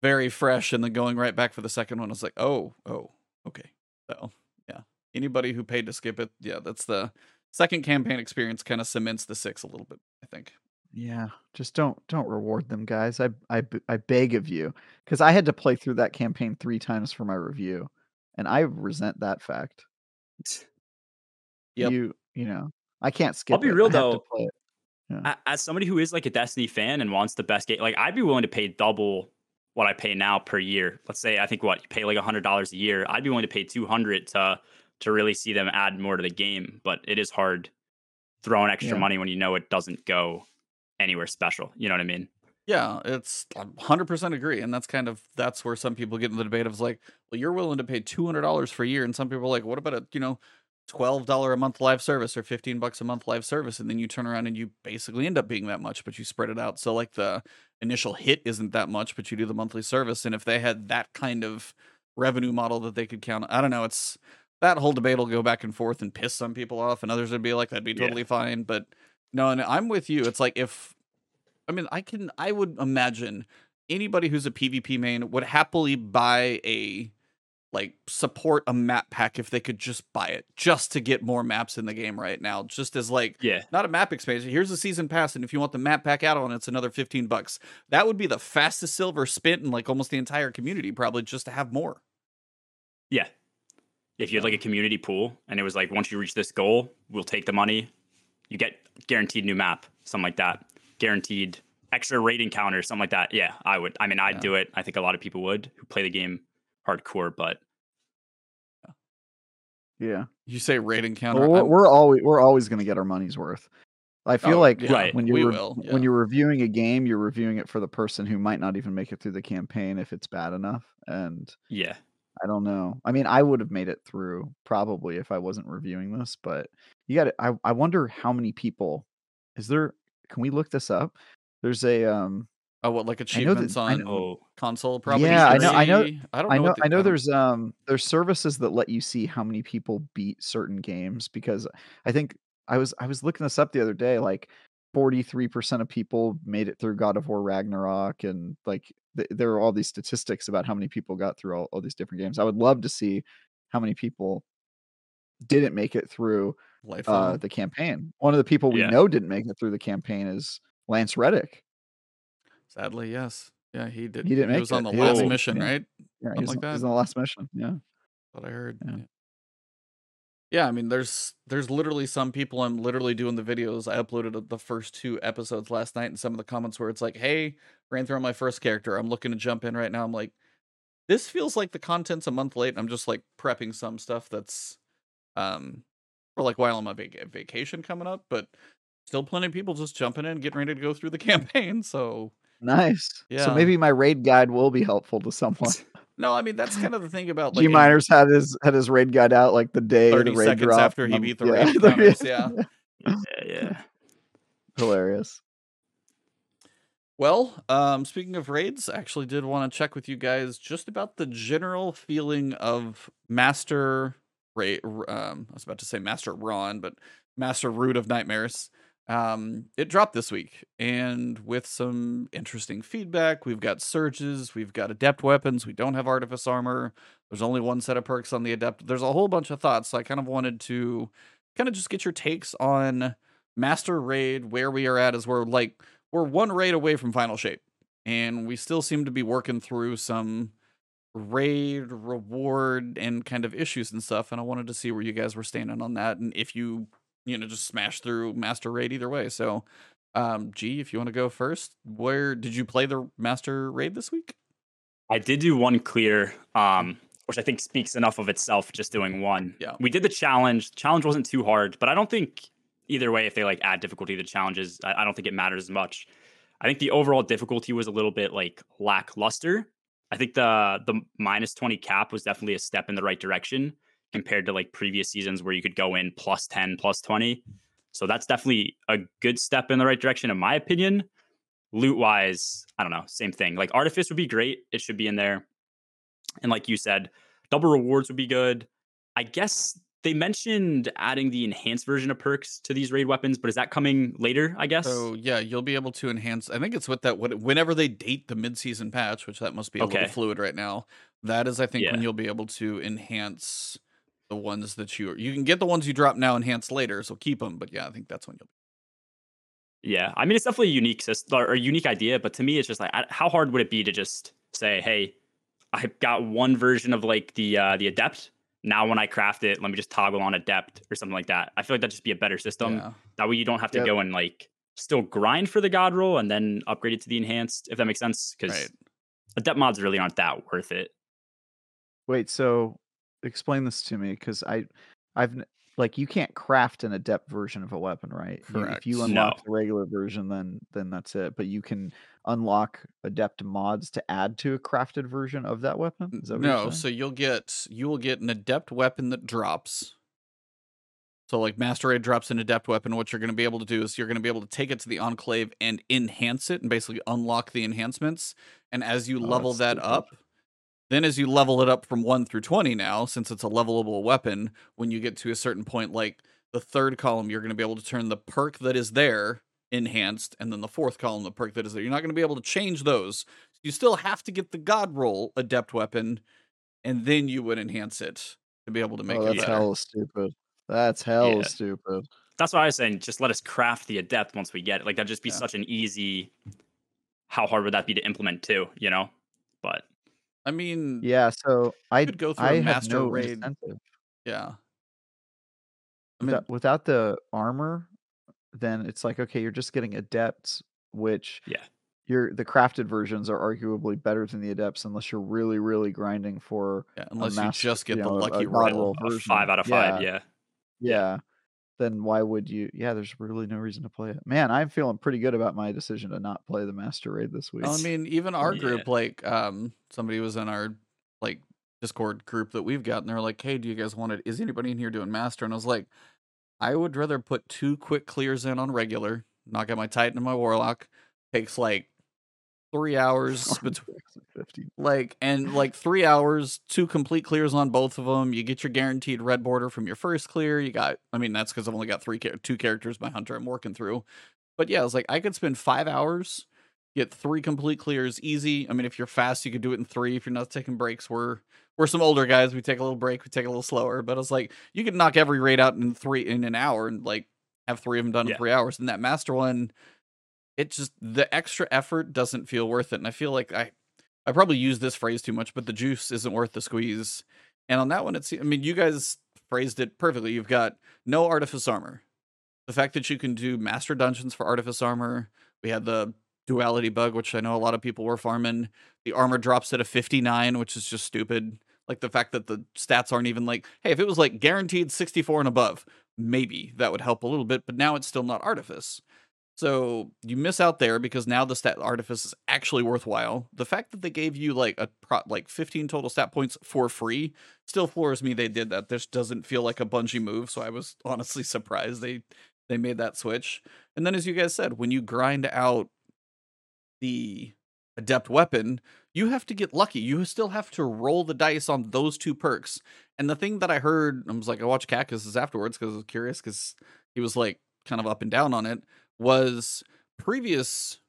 very fresh. And then going right back for the second one, I was like, oh, oh, okay. So yeah, anybody who paid to skip it, yeah, that's the second campaign experience kind of cements the six a little bit, I think. Yeah, just don't don't reward them, guys. I I, I beg of you, because I had to play through that campaign three times for my review, and I resent that fact. Yep. You you know, I can't skip. I'll be it. real, I have to though. play it. A- as somebody who is like a Destiny fan and wants the best game, like I'd be willing to pay double what I pay now per year. Let's say I think what you pay like hundred dollars a year. I'd be willing to pay two hundred to to really see them add more to the game. But it is hard throwing extra Yeah. money when you know it doesn't go anywhere special. You know what I mean? Yeah, it's I 100% agree. And that's kind of, that's where some people get in the debate of like, well, you're willing to pay $200 for a year. And some people are like, what about a, you know, twelve dollar a month live service or fifteen bucks a month live service, and then you turn around and you basically end up being that much, but you spread it out. So like the initial hit isn't that much, but you do the monthly service, and if they had that kind of revenue model that they could count, I don't know. It's that whole debate will go back and forth and piss some people off, and others would be like, "That'd be Yeah. totally fine." But no, and I'm with you. It's like if I mean, I can I would imagine anybody who's a PvP main would happily buy a like support a map pack if they could just buy it just to get more maps in the game right now just as like Yeah. not a map expansion here's a season pass and if you want the map pack add on it's another 15 bucks that would be the fastest silver spent in like almost the entire community probably just to have more Yeah. If you had like a community pool and it was like, once you reach this goal, we'll take the money, you get guaranteed new map, something like that. Guaranteed extra rating counter, something like that. Yeah, I would. I mean, I'd Yeah. do it. I think a lot of people would who play the game hardcore, but Yeah. you say rating counter Well, we're, always we're always going to get our money's worth. I feel Oh, like yeah, Right. when you're rev- yeah. when you're reviewing a game, you're reviewing it for the person who might not even make it through the campaign if it's bad enough. And yeah. I don't know. I mean, I would have made it through probably if I wasn't reviewing this, but you got to I I wonder how many people is there can we look this up? There's a um oh what like know that- achievements on Oh, console probably Yeah, I know- I know- i don't know I know I know there's um there's services that let you see how many people beat certain games because I think I was I was looking this up the other day like 43% of people made it through God of War Ragnarok and like th- there are all these statistics about how many people got through all, all these different games. I would love to see how many people didn't make it through uh the campaign. One of the people we Yeah. know didn't make it through the campaign is Lance Reddick. Sadly yes yeah he did He didn't make was on the He last mission yeah. right Yeah, Something he's, like that. on the last mission. Yeah. what I heard. Yeah. Yeah. Yeah, I mean, there's there's literally some people. I'm literally doing the videos. I uploaded the first two episodes last night, and some of the comments where it's like, "Hey, ran through on my first character. I'm looking to jump in right now." I'm like, this feels like the content's a month late. I'm just like prepping some stuff that's, um, for like while I'm on vac- vacation coming up, but still plenty of people just jumping in, getting ready to go through the [LAUGHS] campaign. So Nice. Yeah. So maybe my raid guide will be helpful to someone. [LAUGHS] no, I mean that's kind of the thing about like Gmeiners had his had his raid guide out like the day 30 the raid seconds dropped, after he beat the yeah, raid [LAUGHS] counters, yeah. [LAUGHS] yeah, yeah. Hilarious. Well, um, speaking of raids, I actually did want to check with you guys just about the general feeling of Master Raid. Um, I was about to say Master Ron, but Master Root of Nightmares. Um, it dropped this week, and with some interesting feedback, we've got surges, we've got adept weapons, we don't have artifice armor. There's only one set of perks on the adept. There's a whole bunch of thoughts. So I kind of wanted to kind of just get your takes on Master Raid, where we are at, as we're like we're one raid away from final shape and we still seem to be working through some raid reward and kind of issues and stuff and i wanted to see where you guys were standing on that and if you you know just smash through master raid either way so um g if you want to go first where did you play the master raid this week I did do one clear, um, which I think speaks enough of itself. Just doing one. Yeah. We did the challenge. The challenge wasn't too hard, but I don't think either way, if they like add difficulty to the challenges, I, I don't think it matters as much. I think the overall difficulty was a little bit like lackluster. I think the the minus twenty cap was definitely a step in the right direction compared to like previous seasons where you could go in plus ten, plus twenty. So that's definitely a good step in the right direction, in my opinion loot wise, I don't know, same thing. Like artifice would be great. It should be in there. And like you said, double rewards would be good. I guess they mentioned adding the enhanced version of perks to these raid weapons, but is that coming later? I guess. so yeah you'll be able to enhance i think it's with that whenever they date the mid-season patch which that must be a Okay. little fluid right now that is i think when you'll be able to enhance the ones that you you can get the ones you drop now enhanced later so keep them but yeah i think that's when you'll Yeah, I mean it's definitely a unique system or a unique idea, but to me it's just like how hard would it be to just say, "Hey, I've got one version of like the uh the adept. Now when I craft it, let me just toggle on adept or something like that." I feel like that'd just be a better system. yeah. That way you don't have to Yep. go and like still grind for the god roll and then upgrade it to the enhanced, if that makes sense. Because Right. adept mods really aren't that worth it. Wait, so explain this to me because I, I've like you can't craft an adept version of a weapon, right? Correct. if you No. unlock the regular version, then then that's it. But you can unlock adept mods to add to a crafted version of that weapon. Is that no so you'll get you will get an adept weapon that drops So like Master Raid drops an adept weapon. What you're going to be able to do is you're going to be able to take it to the enclave and enhance it and basically unlock the enhancements. And as you Oh, level that stupid. up, then as you level it up from one through twenty now, since it's a levelable weapon, when you get to a certain point, like the third column, you're going to be able to turn the perk that is there enhanced, and then the fourth column, the perk that is there. You're not going to be able to change those. You still have to get the God roll adept weapon, and then you would enhance it to be able to make oh, it that's better. hella stupid. That's hella Yeah. stupid. That's why I was saying just let us craft the adept once we get it. Like that'd just be Yeah. such an easy. How hard would that be to implement too? You know, but I mean, Yeah, so I could go through I a master no raid. incentive. yeah. I mean, Without, without the armor, then it's like okay, you're just getting adepts, which yeah, you're the crafted versions are arguably better than the adepts unless you're really, really grinding for yeah, unless master, you just get you the know, a- lucky roll. version. five out of five. Yeah, yeah. Then why would you? Yeah, there's really no reason to play it. Man, I'm feeling pretty good about my decision to not play the master raid this week. Well, I mean, even our Yeah. group, like, um, somebody was in our like Discord group that we've got, and they're like, "Hey, do you guys want it? Is anybody in here doing master?" And I was like, "I would rather put two quick clears in on regular, knock out my Titan and my Warlock. Takes like three hours [LAUGHS] between." like and like three hours two complete clears on both of them you get your guaranteed red border from your first clear you got i mean that's because i've only got three two characters my hunter i'm working through. But yeah i was like i could spend five hours get three complete clears easy. I mean if you're fast you could do it in three. If you're not taking breaks we're we're some older guys we take a little break we take a little slower. But i was like you could knock every raid out in three in an hour and like have three of them done Yeah. in three hours. And that master one it just the extra effort doesn't feel worth it and i feel like i I probably use this phrase too much, but the juice isn't worth the squeeze. And on that one, it's I mean, you guys phrased it perfectly. You've got no artifice armor. The fact that you can do master dungeons for artifice armor. We had the duality bug, which I know a lot of people were farming. The armor drops at a 59, which is just stupid. Like the fact that the stats aren't even like, hey, if it was like guaranteed 64 and above, maybe that would help a little bit, but now it's still not artifice. So you miss out there because now the stat artifice is actually worthwhile. The fact that they gave you like a pro- like 15 total stat points for free still floors me. They did that. This doesn't feel like a Bungie move, so I was [LAUGHS] honestly surprised they they made that switch. And then, as you guys said, when you grind out the adept weapon, you have to get lucky. You still have to roll the dice on those two perks. And the thing that I heard, I was like, I watched Cactus's afterwards because I was curious because he was like kind of up and down on it was previous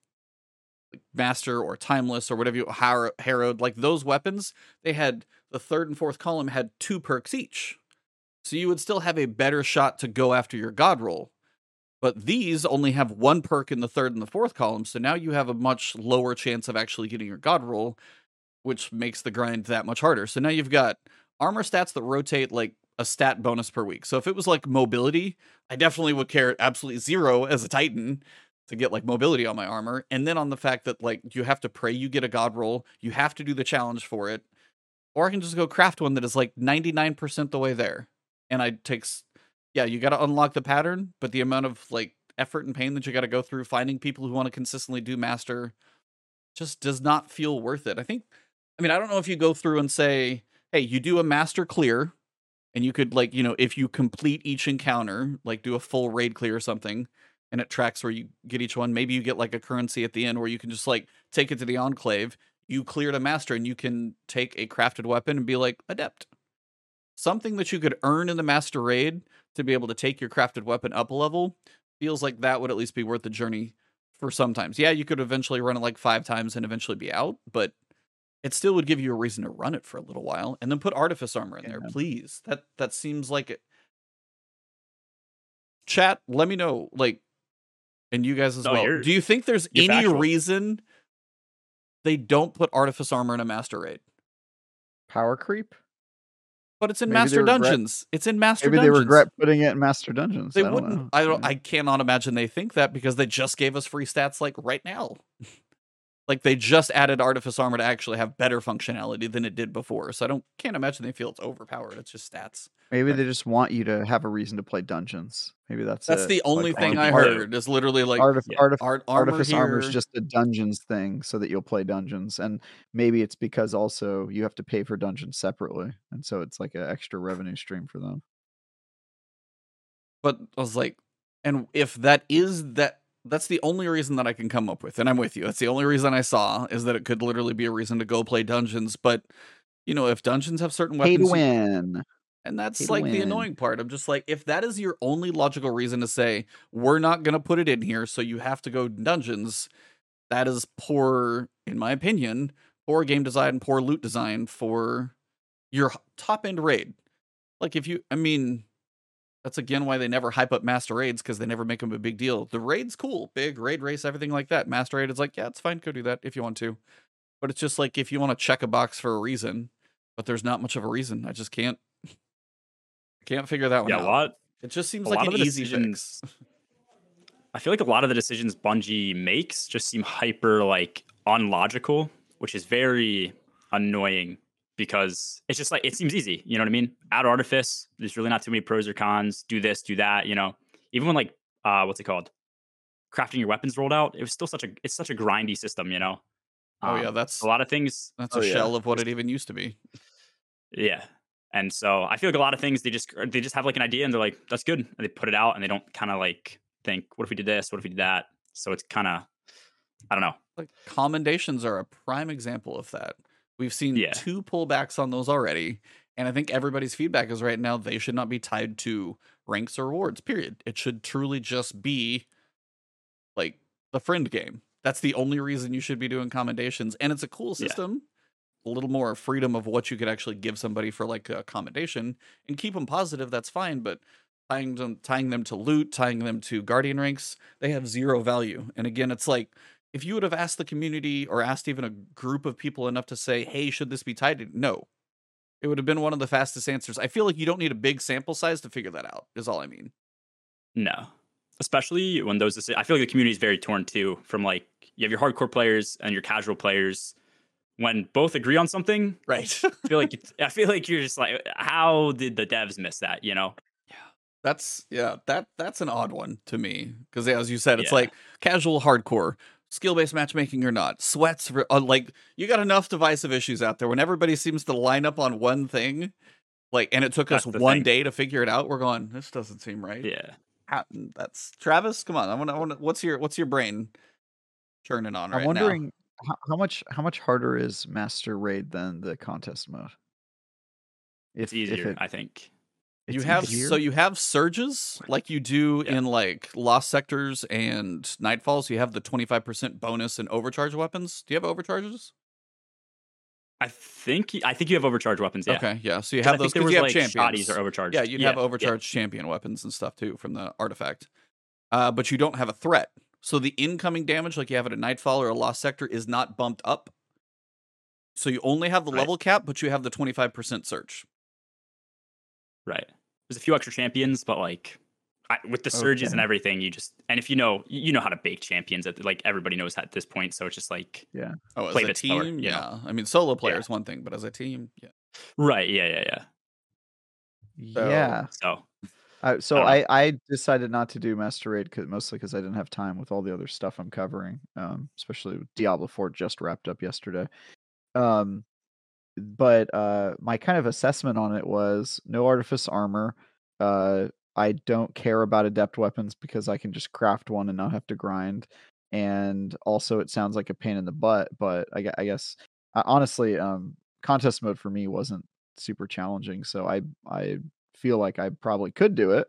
master or timeless or whatever you har- harrowed like those weapons they had the third and fourth column had two perks each. So you would still have a better shot to go after your god roll. But these only have one perk in the third and the fourth column so now you have a much lower chance of actually getting your god roll which makes the grind that much harder. So now you've got armor stats that rotate like a stat bonus per week. So if it was like mobility, I definitely would care absolutely zero as a Titan to get like mobility on my armor. And then on the fact that like you have to pray you get a god roll, you have to do the challenge for it. Or I can just go craft one that is like 99% the way there. And I takes yeah, you got to unlock the pattern, but the amount of like effort and pain that you got to go through finding people who want to consistently do master just does not feel worth it. I think I mean, I don't know if you go through and say, "Hey, you do a master clear and you could like you know if you complete each encounter like do a full raid clear or something and it tracks where you get each one maybe you get like a currency at the end where you can just like take it to the enclave you cleared a master and you can take a crafted weapon and be like adept. Something that you could earn in the master raid to be able to take your crafted weapon up a level feels like that would at least be worth the journey for sometimes. Yeah you could eventually run it like five times and eventually be out but it still would give you a reason to run it for a little while and then put artifice armor in there please that that seems like it chat let me know like and you guys as No, well do you think there's any factual. reason they don't put artifice armor in a master raid Power creep? but it's in Maybe master regret- dungeons it's in master Maybe dungeons they regret putting it in Master Dungeons. they I wouldn't know. i don't Yeah. i cannot imagine they think that because they just gave us free stats like right now like they just added artifice armor to actually have better functionality than it did before so i don't can't imagine they feel it's overpowered it's just stats Maybe Right. they just want you to have a reason to play dungeons. Maybe that's that's it. the only Like, thing art- i art- heard is literally like Artif- yeah, artif- art armor artifice armor is just a dungeons thing, so that you'll play dungeons, and maybe it's because also you have to pay for dungeons separately, and so it's like an extra revenue stream for them. but I was like, and if that is that, that's the only reason that I can come up with, and I'm with you. That's the only reason I saw is that it could literally be a reason to go play dungeons. But you know, if dungeons have certain Pay to weapons, win. and that's like the annoying part. I'm just like, if that is your only logical reason to say we're not going to put it in here, so you have to go dungeons, that is poor, in my opinion, poor game design, poor loot design for your top end raid. Like if you, I mean, that's again why they never hype up master raids because they never make them a big deal. The raid's cool, big raid race, everything like that. Master raid is like, yeah, it's fine, go do that if you want to. But it's just like if you want to check a box for a reason, but there's not much of a reason. I just can't can't figure that one Yeah, out. a lot. It just seems a like lot an of the easy decisions- fix. I feel like a lot of the decisions Bungie makes just seem hyper like unlogical, which is very annoying because it's just like it seems easy. You know what I mean? Add artifice. There's really not too many pros or cons. Do this, do that. You know, even when like uh, what's it called? Crafting your weapons rolled out. It was still such a it's such a grindy system. You know. Oh Um, yeah, that's a lot of things. that's Oh, a yeah. shell of what it even used to be. Yeah. And so I feel like a lot of things they just they just have like an idea and they're like that's good and they put it out and they don't kind of like think what if we did this what if we did that so it's kind of I don't know Like commendations are a prime example of that. We've seen Yeah. two pullbacks on those already, and I think everybody's feedback is right now they should not be tied to ranks or rewards. Period. It should truly just be like the friend game. That's the only reason you should be doing commendations, and it's a cool Yeah. system. A little more freedom of what you could actually give somebody for like a commendation and keep them positive. That's fine, but tying them tying them to loot, tying them to guardian ranks, they have zero value. And again, it's like if you would have asked the community or asked even a group of people enough to say, "Hey, should this be tied?" No, it would have been one of the fastest answers. I feel like you don't need a big sample size to figure that out. Is all I mean. no especially when those I feel like the community is very torn too from like you have your hardcore players and your casual players when both agree on something Right. I feel like it's, I feel like you're just like uh, how did the devs miss that you know That's yeah, that that's an odd one to me because as you said, it's Yeah. like casual, hardcore, skill based matchmaking or not, sweats. For, uh, like you got enough divisive issues out there when everybody seems to line up on one thing, like, and it took That's us one thing. day to figure it out. We're going, this doesn't seem right. yeah How- that's Travis. Come on, I want to. I want What's your What's your brain churning on right I'm wondering how, how much how much harder is Master Raid than the contest mode? it's easier I think now? You have easier? so you have surges like you do Yeah. in like lost sectors and nightfalls. You have the twenty five percent bonus and overcharge weapons. Do you have overcharges? I think I think you have overcharge weapons yeah Okay, yeah. So you have those there was you have like champions. shotties or overcharged yeah, you'd have overcharged champion weapons and stuff too from the artifact. Uh, but you don't have a threat. So the incoming damage, like you have at a Nightfall or a Lost Sector, is not bumped up. So you only have the Right. level cap, but you have the 25% surge. Right. There's a few extra champions, but like I, with the surges and everything, you just and if you know you know how to bake champions, at like everybody knows at this point. So it's just like yeah, Oh, as Play a bit slower, team, you know? yeah. I mean, solo player Yeah. is one thing, but as a team, yeah. right, yeah, yeah, yeah. So- yeah. So I, so don't. I, I decided not to do Master Raid 'cause- mostly because I didn't have time with all the other stuff I'm covering, um, especially with Diablo 4 just wrapped up yesterday. Um, but uh, my kind of assessment on it was no artifice armor. Uh, I don't care about adept weapons because I can just craft one and not have to grind. And also, it sounds like a pain in the butt. But I, I guess uh, honestly, um, contest mode for me wasn't super challenging, so I I feel like I probably could do it.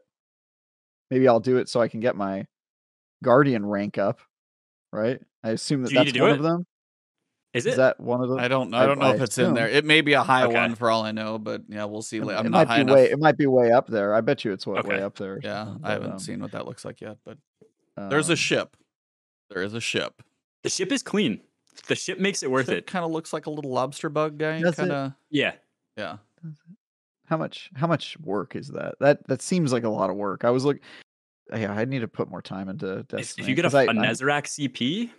Maybe I'll do it so I can get my guardian rank up. Right? I assume that that's one it? of them. Is Is it? that one of them? I don't I- I don't know I if it's in there. It may be a high Okay. one for all I know, but yeah, we'll see. It, la- it I'm might not high be enough. way. It might be way up there. I bet you it's way, way up there. yeah, something, I haven't um, seen what that looks like yet, but there's a um, ship. There is a ship. the ship is clean. The ship makes it worth it. it. Kind of looks like a little lobster bug guy. Kind of, Yeah. yeah. How much? How much work is that? That that seems like a lot of work. I was like, yeah, I need to put more time into If, Destiny. if you get a, 'cause I- a I- Nezarec CP,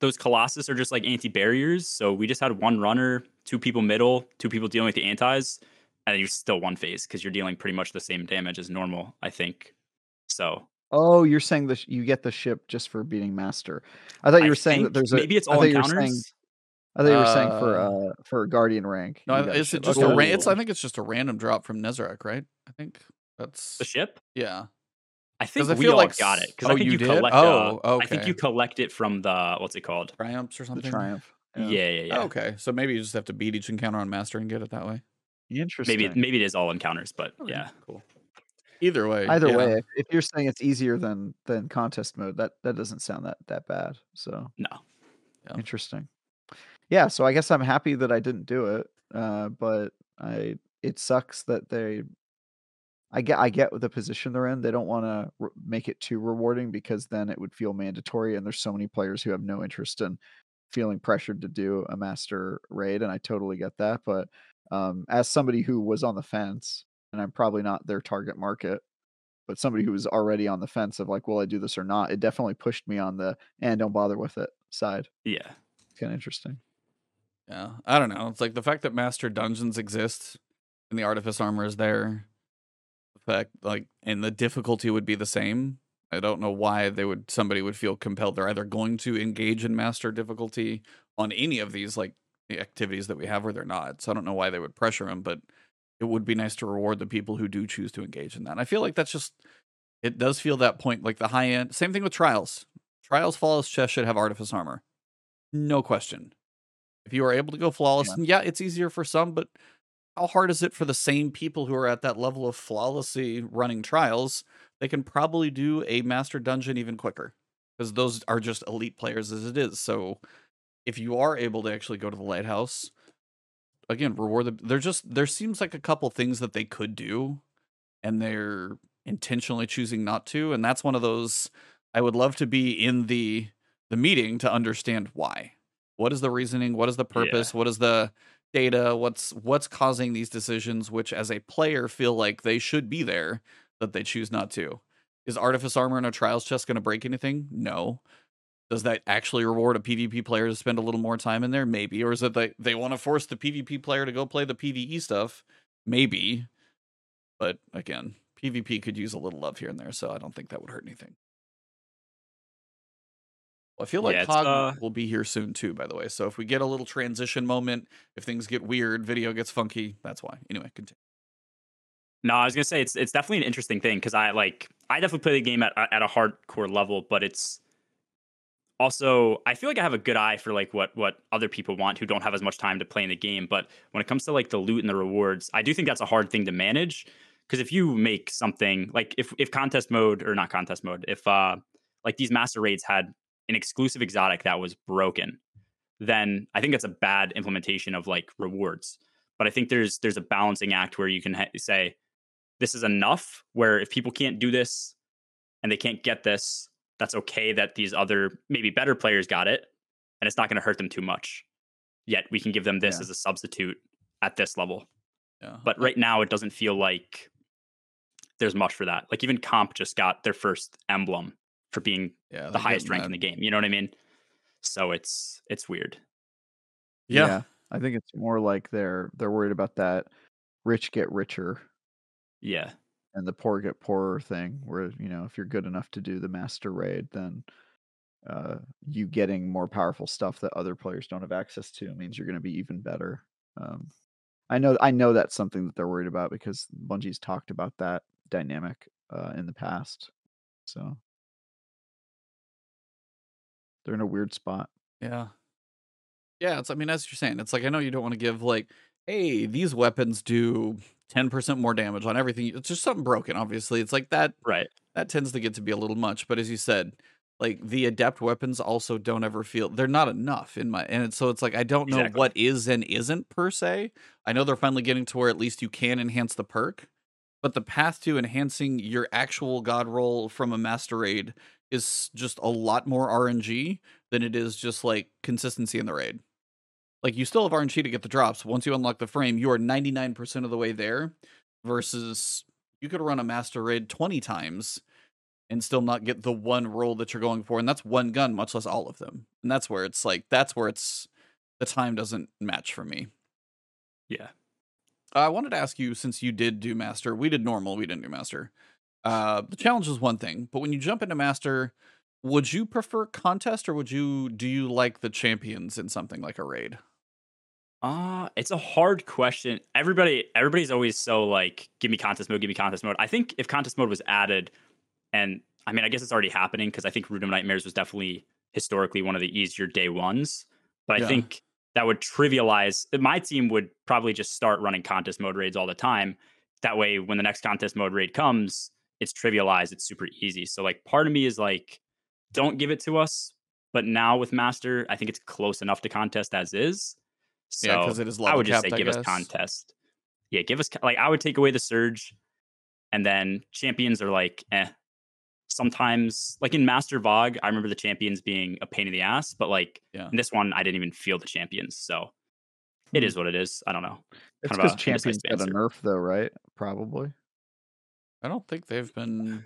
those Colossus are just like anti barriers. So we just had one runner, two people middle, two people dealing with the antis, and you're still one phase because you're dealing pretty much the same damage as normal, I think. So oh, you're saying that you get the ship just for beating master. I thought you I were saying that think there's a. maybe it's all thought you saying. encounters. I thought you were saying for Uh, uh for guardian rank. No, you I- got a is it just Okay. a? Ra- it's I think it's just a random drop from Nezarec, right? I think that's The ship? yeah. I think I we all like got it because oh, I think you you, collect. Oh, uh, I think you collect it from the what's it called? Triumphs or something. The something. triumph. Yeah, yeah, yeah. Oh, okay, so maybe you just have to beat each encounter on master and get it that way. Interesting. maybe maybe it is all encounters, but Okay, yeah, cool. Either way, Either yeah. way, if, if you're saying it's easier than than contest mode, that that doesn't sound that that bad. So no. Yeah. interesting. Yeah, so I guess I'm happy that I didn't do it. Uh, but I it sucks that they. I get I get the position they're in. They don't want to re- make it too rewarding because then it would feel mandatory, and there's so many players who have no interest in feeling pressured to do a master raid, and I totally get that. But um, as somebody who was on the fence, and I'm probably not their target market, but somebody who was already on the fence of like, will I do this or not? It definitely pushed me on the and don't bother with it side. Yeah, It's kind of interesting. Yeah, I don't know. It's like the fact that master dungeons exist and the artifice armor is there. The fact, like, and the difficulty would be the same. I don't know why they would. Somebody would feel compelled. They're either going to engage in master difficulty on any of these like activities that we have, or they're not. So I don't know why they would pressure them. But it would be nice to reward the people who do choose to engage in that. And I feel like that's just. It does feel that point, like the high end. Same thing with trials. Trials flawless chest should have artifice armor, no question. If you are able to go flawless, Yeah. and yeah, it's easier for some, but how hard is it for the same people who are at that level of flawlessly running trials? They can probably do a master dungeon even quicker because those are just elite players as it is. So if you are able to actually go to the lighthouse, again, reward them. There just there seems like a couple things that they could do, and they're intentionally choosing not to. And that's one of those. I would love to be in the the meeting to understand why. What is the reasoning? What is the purpose? What is the data? What's what's causing these decisions? Which, as a player, feel like they should be there, that they choose not to. Is artifice armor in a trials chest going to break anything? No. Does that actually reward a PvP player to spend a little more time in there? Maybe. Or is it they they want to force the PvP player to go play the PvE stuff? Maybe. But again, PvP could use a little love here and there, so I don't think that would hurt anything. Well, I feel like Yeah, Cog uh will be here soon too, by the way. So if we get a little transition moment, if things get weird, video gets funky, that's why. Anyway, continue. No, I was gonna say it's it's definitely an interesting thing because I like I definitely play the game at at a hardcore level, but it's also I feel like I have a good eye for like what what other people want who don't have as much time to play in the game. But when it comes to like the loot and the rewards, I do think that's a hard thing to manage because if you make something like if if contest mode or not contest mode, if uh like these master raids had an exclusive exotic that was broken, then I think that's a bad implementation of like rewards. But I think there's there's a balancing act where you can ha- say this is enough where if people can't do this and they can't get this that's okay that these other maybe better players got it and it's not going to hurt them too much yet we can give them this Yeah. as a substitute at this level Yeah. but right now it doesn't feel like there's much for that like even comp just got their first emblem for being yeah, the highest rank in the game you know what i mean? So it's it's weird. Yeah. I think it's more like they're they're worried about that rich get richer yeah. and the poor get poorer thing where you know if you're good enough to do the master raid then uh you getting more powerful stuff that other players don't have access to means you're going to be even better um i know i know that's something that they're worried about because bungie's talked about that dynamic uh in the past so they're in a weird spot Yeah. Yeah, it's I mean, as you're saying, it's like I know you don't want to give like, hey, these weapons do 10% more damage on everything. It's just something broken, obviously. It's like that right that tends to get to be a little much. But as you said, like the adept weapons also don't ever feel they're not enough in my and it's, so it's like I don't know Exactly. what is and isn't per se. I know they're finally getting to where at least you can enhance the perk, but the path to enhancing your actual god roll from a master raid is just a lot more RNG than it is just like consistency in the raid. Like you still have RNG to get the drops. Once you unlock the frame, you are 99% of the way there versus you could run a master raid 20 times and still not get the one roll that you're going for and that's one gun much less all of them. And that's where it's like that's where it's the time doesn't match for me. yeah I wanted to ask you since you did do master, we did normal, we didn't do master. Uh, the challenge is one thing, but when you jump into master, would you prefer contest or would you do you like the champions in something like a raid? Uh, it's a hard question. Everybody, everybody's always so like, give me contest mode, give me contest mode. I think if contest mode was added, And I mean, I guess it's already happening because I think Root of Nightmares was definitely historically one of the easier day ones. But Yeah. I think that would trivialize my team would probably just start running contest mode raids all the time. That way, when the next contest mode raid comes, it's trivialized, it's super easy. So like part of me is like, don't give it to us. But now with Master, I think it's close enough to contest as is. So Yeah, 'cause it is I would just capped, say I give us contest. Yeah, give us like I would take away the surge, and then champions are like, eh. Sometimes, like in Master Vog, I remember the champions being a pain in the ass, but like Yeah. in this one, I didn't even feel the champions. So it Hmm. what it is. I don't know. It's kind of because champions got a nerf though, right? Probably. I don't think they've been.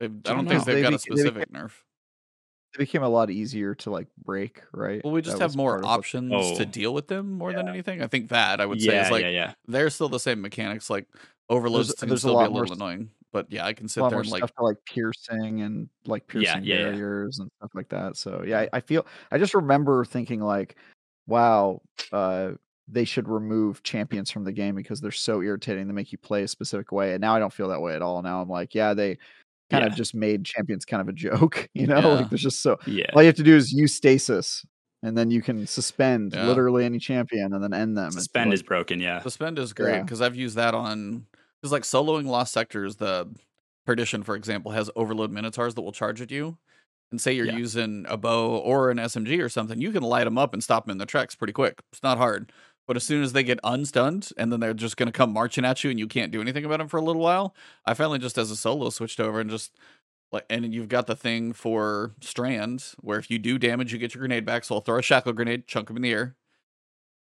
They've, I don't don't think they've They got a bec- they specific nerf. It became a lot easier to like break, right? Well, we just That have more part of what- options to Oh. deal with them more than anything. I think that I would say is like yeah, yeah. they're still the same mechanics. Like overloads can there's a still be lot a more little s- annoying, but yeah, I can a sit lot there more and like stuff for like piercing and like piercing yeah, yeah. barriers and stuff like that. So yeah, I, I feel I just remember thinking like, wow, uh, they should remove champions from the game because they're so irritating. They make you play a specific way, and now I don't feel that way at all. Now I'm like, yeah, they kind of just made champions kind of a joke, [LAUGHS] you know? Yeah. Like there's just so Yeah. all you have to do is use stasis, and then you can suspend Yeah. literally any champion and then end them. It's Suspend is broken. Yeah. Suspend is great Yeah. because I've used that on because like soloing lost sectors. The perdition, for example, has overload minotaurs that will charge at you. And say you're Yeah. using a bow or an SMG or something, you can light them up and stop them in their tracks pretty quick. It's not hard. But as soon as they get unstunned and then they're just going to come marching at you and you can't do anything about them for a little while, I finally just as a solo switched over and just like and you've got the thing for strands where if you do damage, you get your grenade back. So I'll throw a shackle grenade, chunk him in the air,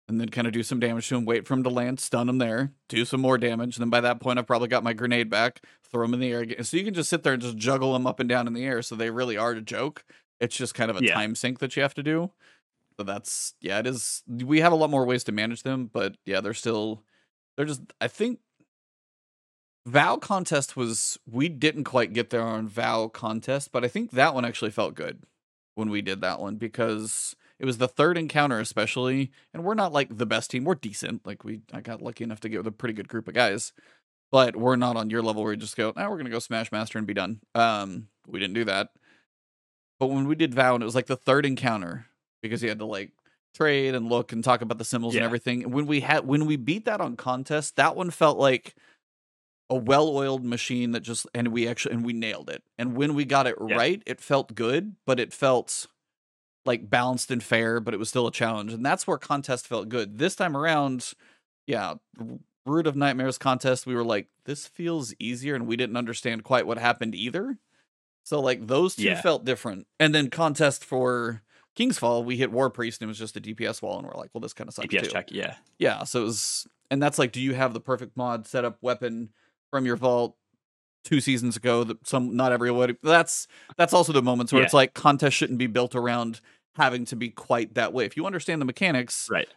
and then kind of do some damage to him, wait for him to land, stun him there, do some more damage. And then by that point, I've probably got my grenade back, throw him in the air again. So you can just sit there and just juggle them up and down in the air. So they really are a joke. It's just kind of a Yeah. time sink that you have to do. So that's, yeah, it is. We have a lot more ways to manage them, but yeah, they're still, they're just, I think. Vow contest was we didn't quite get there on Vow contest, but I think that one actually felt good when we did that one because it was the third encounter especially and we're not like the best team we're decent like we i got lucky enough to get with a pretty good group of guys but we're not on your level where you just go now we're gonna go smash master and be done um we didn't do that but when we did vow and it was like the third encounter because you had to like trade and look and talk about the symbols and everything. When we had when we beat that on contest that one felt like a well-oiled machine that just and we actually and we nailed it. And when we got it Yeah. right it felt good but it felt like balanced and fair but it was still a challenge. And that's where contest felt good. This time around yeah root of nightmares contest we were like this feels easier and we didn't understand quite what happened either. So like those two Yeah. felt different. And then contest for King's Fall we hit Warpriest and it was just a dps wall and we're like well this kind of sucks DPS too. check. Yeah. Yeah, so it was, and that's like, do you have the perfect mod setup weapon from your vault two seasons ago? That some, not everybody. That's that's also the moments where Yeah. it's like contest shouldn't be built around having to be quite that way. If you understand the mechanics, Right.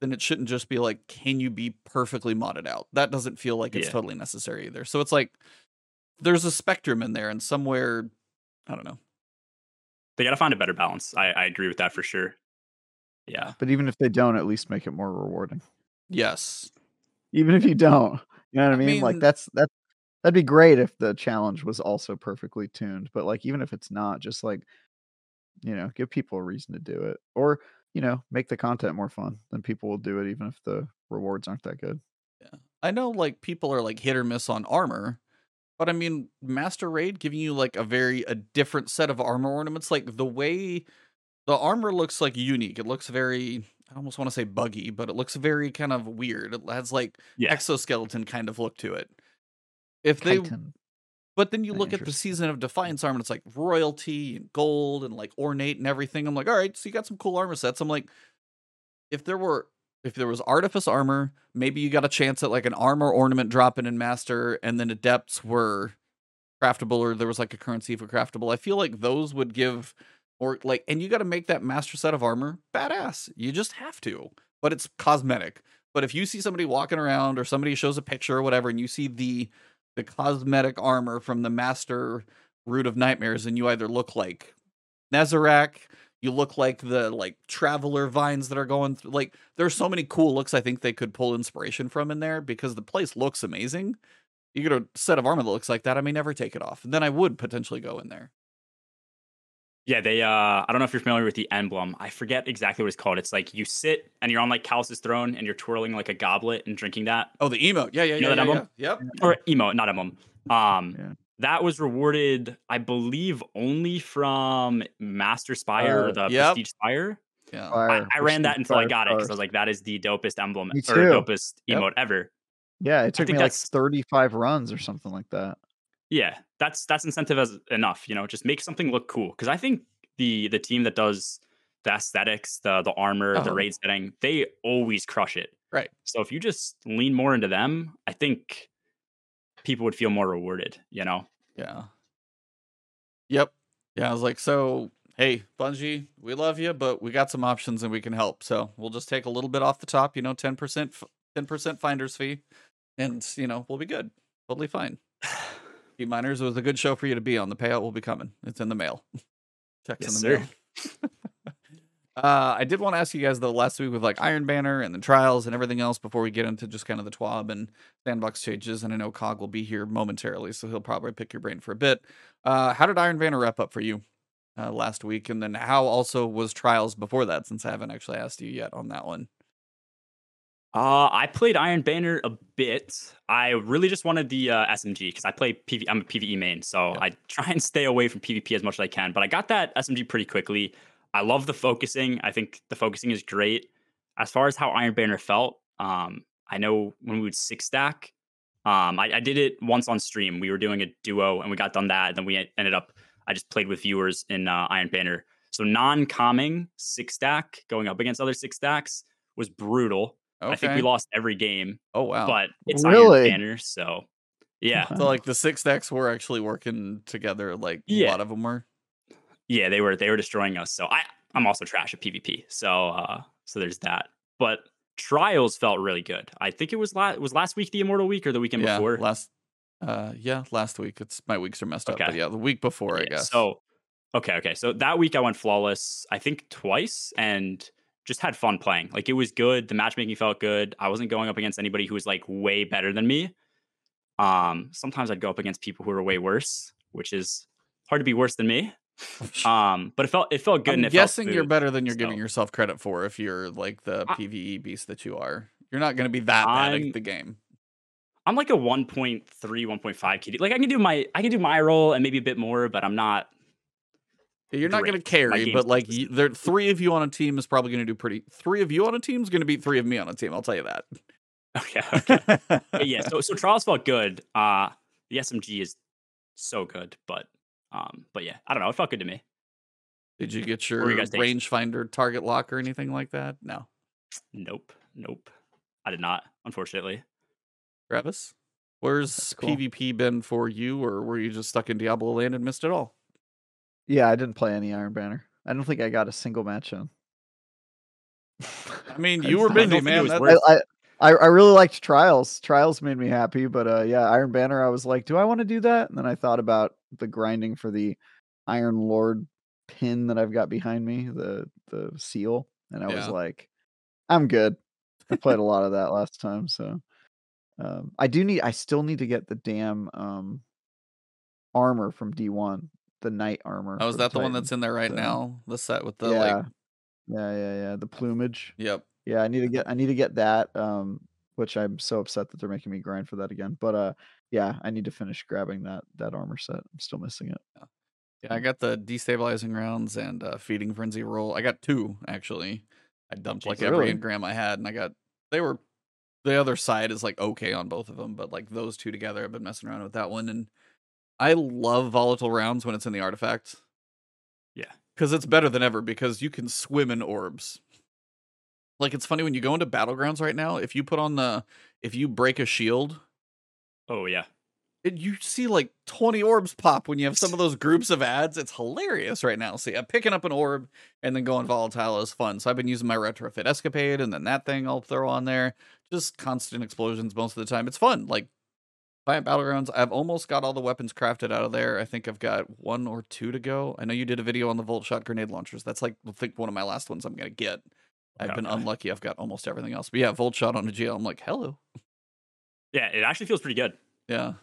then it shouldn't just be like, can you be perfectly modded out? That doesn't feel like it's Yeah. totally necessary either. So it's like there's a spectrum in there, and somewhere, I don't know. They got to find a better balance. I, I agree with that for sure. Yeah. But even if they don't, at least make it more rewarding. Yes, Even if you don't, you know what I I mean? like mean- that's that that'd be great if the challenge was also perfectly tuned. But like even if it's not, just like you know, give people a reason to do it, or you know, make the content more fun. Then people will do it, even if the rewards aren't that good. Yeah. I know like people are like hit or miss on armor, but I mean Master Raid giving you like a very a different set of armor ornaments. Like the way the armor looks like unique. It looks very I almost want to say buggy, but it looks very kind of weird. It has like Yeah. exoskeleton kind of look to it. If they Titan. but then you look at the season of Defiance armor, and it's like royalty and gold and like ornate and everything. I'm like, all right, so you got some cool armor sets. I'm like, if there were if there was artifice armor, maybe you got a chance at like an armor ornament dropping in master, and then adepts were craftable, or there was like a currency for craftable. I feel like those would give or like and you got to make that master set of armor badass. You just have to. But it's cosmetic. But if you see somebody walking around or somebody shows a picture or whatever and you see the the cosmetic armor from the master root of nightmares and you either look like Nezarec, you look like the like traveler vines that are going through like there's so many cool looks I think they could pull inspiration from in there because the place looks amazing. you get a set of armor that looks like that, I may never take it off. And then I would potentially go in there. Yeah, they. uh I don't know if you're familiar with the emblem. I forget exactly what it's called. It's like you sit and you're on like Calus's throne and you're twirling like a goblet and drinking that. Oh, the emote. Yeah, yeah, You know yeah. that yeah, emblem? yeah. Yep. or emote, not emblem. Um, Yeah. That was rewarded, I believe, only from Master Spire Uh, or the yep. Prestige Spire. Yeah. I, Fire, I ran that Prestige until I Fire got it because I was like, that is the dopest emblem or dopest Yep. emote ever. Yeah, it took me like 35 runs or something like that. Yeah, that's that's incentive as enough. You know, just make something look cool. Because I think the the team that does the aesthetics, the the armor, the Uh-huh. raid setting, they always crush it. Right. So if you just lean more into them, I think people would feel more rewarded. You know. Yeah. Yep. Yeah, I was like, so hey, Bungie, we love you, but we got some options and we can help. So we'll just take a little bit off the top, you know, ten percent, ten percent finder's fee, and you know we'll be good, totally fine. [SIGHS] Gmeiners it was a good show for you to be on. The payout will be coming. It's in the mail. [LAUGHS] Checks Yes, in the sir. mail. [LAUGHS] uh, I did want to ask you guys though last week with like Iron Banner and the trials and everything else before we get into just kind of the TWAB and sandbox changes. And I know Cog will be here momentarily, so he'll probably pick your brain for a bit. Uh, how did Iron Banner wrap up for you uh, last week? And then how also was trials before that? Since I haven't actually asked you yet on that one. Uh, I played Iron Banner a bit. I really just wanted the uh, SMG because I play PV. I'm a PVE main, so Yeah. I try and stay away from PvP as much as I can. But I got that SMG pretty quickly. I love the focusing. I think the focusing is great. As far as how Iron Banner felt, um, I know when we would six stack, um, I, I did it once on stream. We were doing a duo and we got done that. And then we ended up. I just played with viewers in uh, Iron Banner. So non-calming six stack going up against other six stacks was brutal. Okay. I think we lost every game, oh wow. but it's Really? Iron Banner, so yeah, so like the six stacks were actually working together. Like a lot of them were. Yeah, they were they were destroying us. So I I'm also trash at PvP, so uh, so there's that. But trials felt really good. I think it was last was last week the Immortal Week or the weekend yeah. before. Last. Uh, yeah, last week. It's my weeks are messed up, but Okay. yeah, the week before, I guess. So okay, okay. So that week I went flawless. I think twice and just had fun playing. Like it was good. The matchmaking felt good. I wasn't going up against anybody who was like way better than me. Um, sometimes I'd go up against people who were way worse, which is hard to be worse than me. [LAUGHS] Um, but it felt it felt good. I'm and guessing you're better than you're giving yourself credit for if you're like the I- PVE beast that you are. You're not going to be that bad I'm- at the game. I'm like a 1.3, 1.5 KD. Like I can do my I can do my role and maybe a bit more, but I'm not. You're not going to carry, but like there, three of you on a team is probably going to do pretty. Three of you on a team is going to beat three of me on a team. I'll tell you that. [LAUGHS] Okay. okay. Yeah. So so [LAUGHS] trials felt good. Uh, the SMG is so good, but um, but yeah, I don't know. It felt good to me. Did you get your you guys rangefinder target lock or anything like that? No. Nope. Nope. I did not, unfortunately. Travis, where's cool. PvP been for you, or were you just stuck in Diablo Land and missed it all? Yeah, I didn't play any Iron Banner. I don't think I got a single match in. I mean, [LAUGHS] I you were just- busy, don't think it man. was I, I I I really liked Trials. Trials made me happy, but uh yeah, Iron Banner I was like, do I want to do that? And then I thought about the grinding for the Iron Lord pin that I've got behind me, the the seal, and I was like, I'm good. I played a [LAUGHS] lot of that last time, so um I do need I still need to get the damn um armor from D1, the knight armor. oh, is that the one that's in there right so- now? The set with the yeah. like. yeah, yeah, yeah. The plumage. Yep. Yeah, I need to get I need to get that. Um, which I'm so upset that they're making me grind for that again. But uh, yeah, I need to finish grabbing that that armor set. I'm still missing it. Yeah, I got the destabilizing rounds and uh, feeding frenzy roll. I got two actually. I dumped like Jeez, every really? engram I had, and I got they were the other side is like okay on both of them, but like those two together, I've been messing around with that one, and I love volatile rounds when it's in the artifact. Yeah. because it's better than ever because you can swim in orbs. Like it's funny when you go into battlegrounds right now. If you put on the if you break a shield, Oh yeah. and you see like 20 orbs pop when you have some of those groups of ads. It's hilarious right now. See, I'm picking up an orb and then going volatile is fun. So I've been using my retrofit escapade and then that thing I'll throw on there. Just constant explosions most of the time. It's fun. Like Giant Battlegrounds, I've almost got all the weapons crafted out of there. I think I've got one or two to go. I know you did a video on the Volt Shot grenade launchers. That's like I think one of my last ones I'm gonna get. I've Okay, been unlucky. I've got almost everything else. But yeah, Volt Shot on a GL. I'm like, hello. Yeah, it actually feels pretty good. Yeah,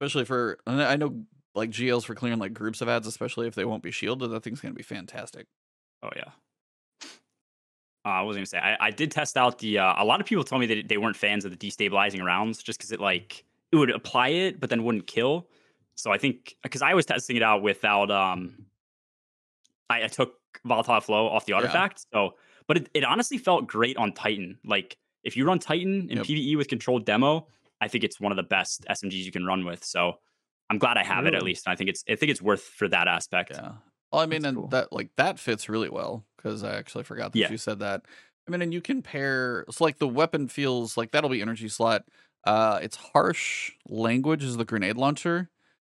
especially for I know like GLs for clearing like groups of ads, especially if they won't be shielded. That thing's gonna be fantastic. Oh yeah. Uh, I was gonna say I, I did test out the. Uh, a lot of people told me that they weren't fans of the destabilizing rounds just because it like it would apply it but then wouldn't kill. So I think because I was testing it out without um, I, I took volatile flow off the Yeah. artifact. So, but it, it honestly felt great on Titan. Like if you run Titan in Yep. PVE with controlled demo, I think it's one of the best SMGs you can run with. So I'm glad I have it at least. And I think it's I think it's worth for that aspect. Yeah. Well, I mean, That's and cool. that like that fits really well because I actually forgot that Yeah. you said that. I mean, and you can pair. So like the weapon feels like that'll be energy slot. Uh, it's harsh language is the grenade launcher.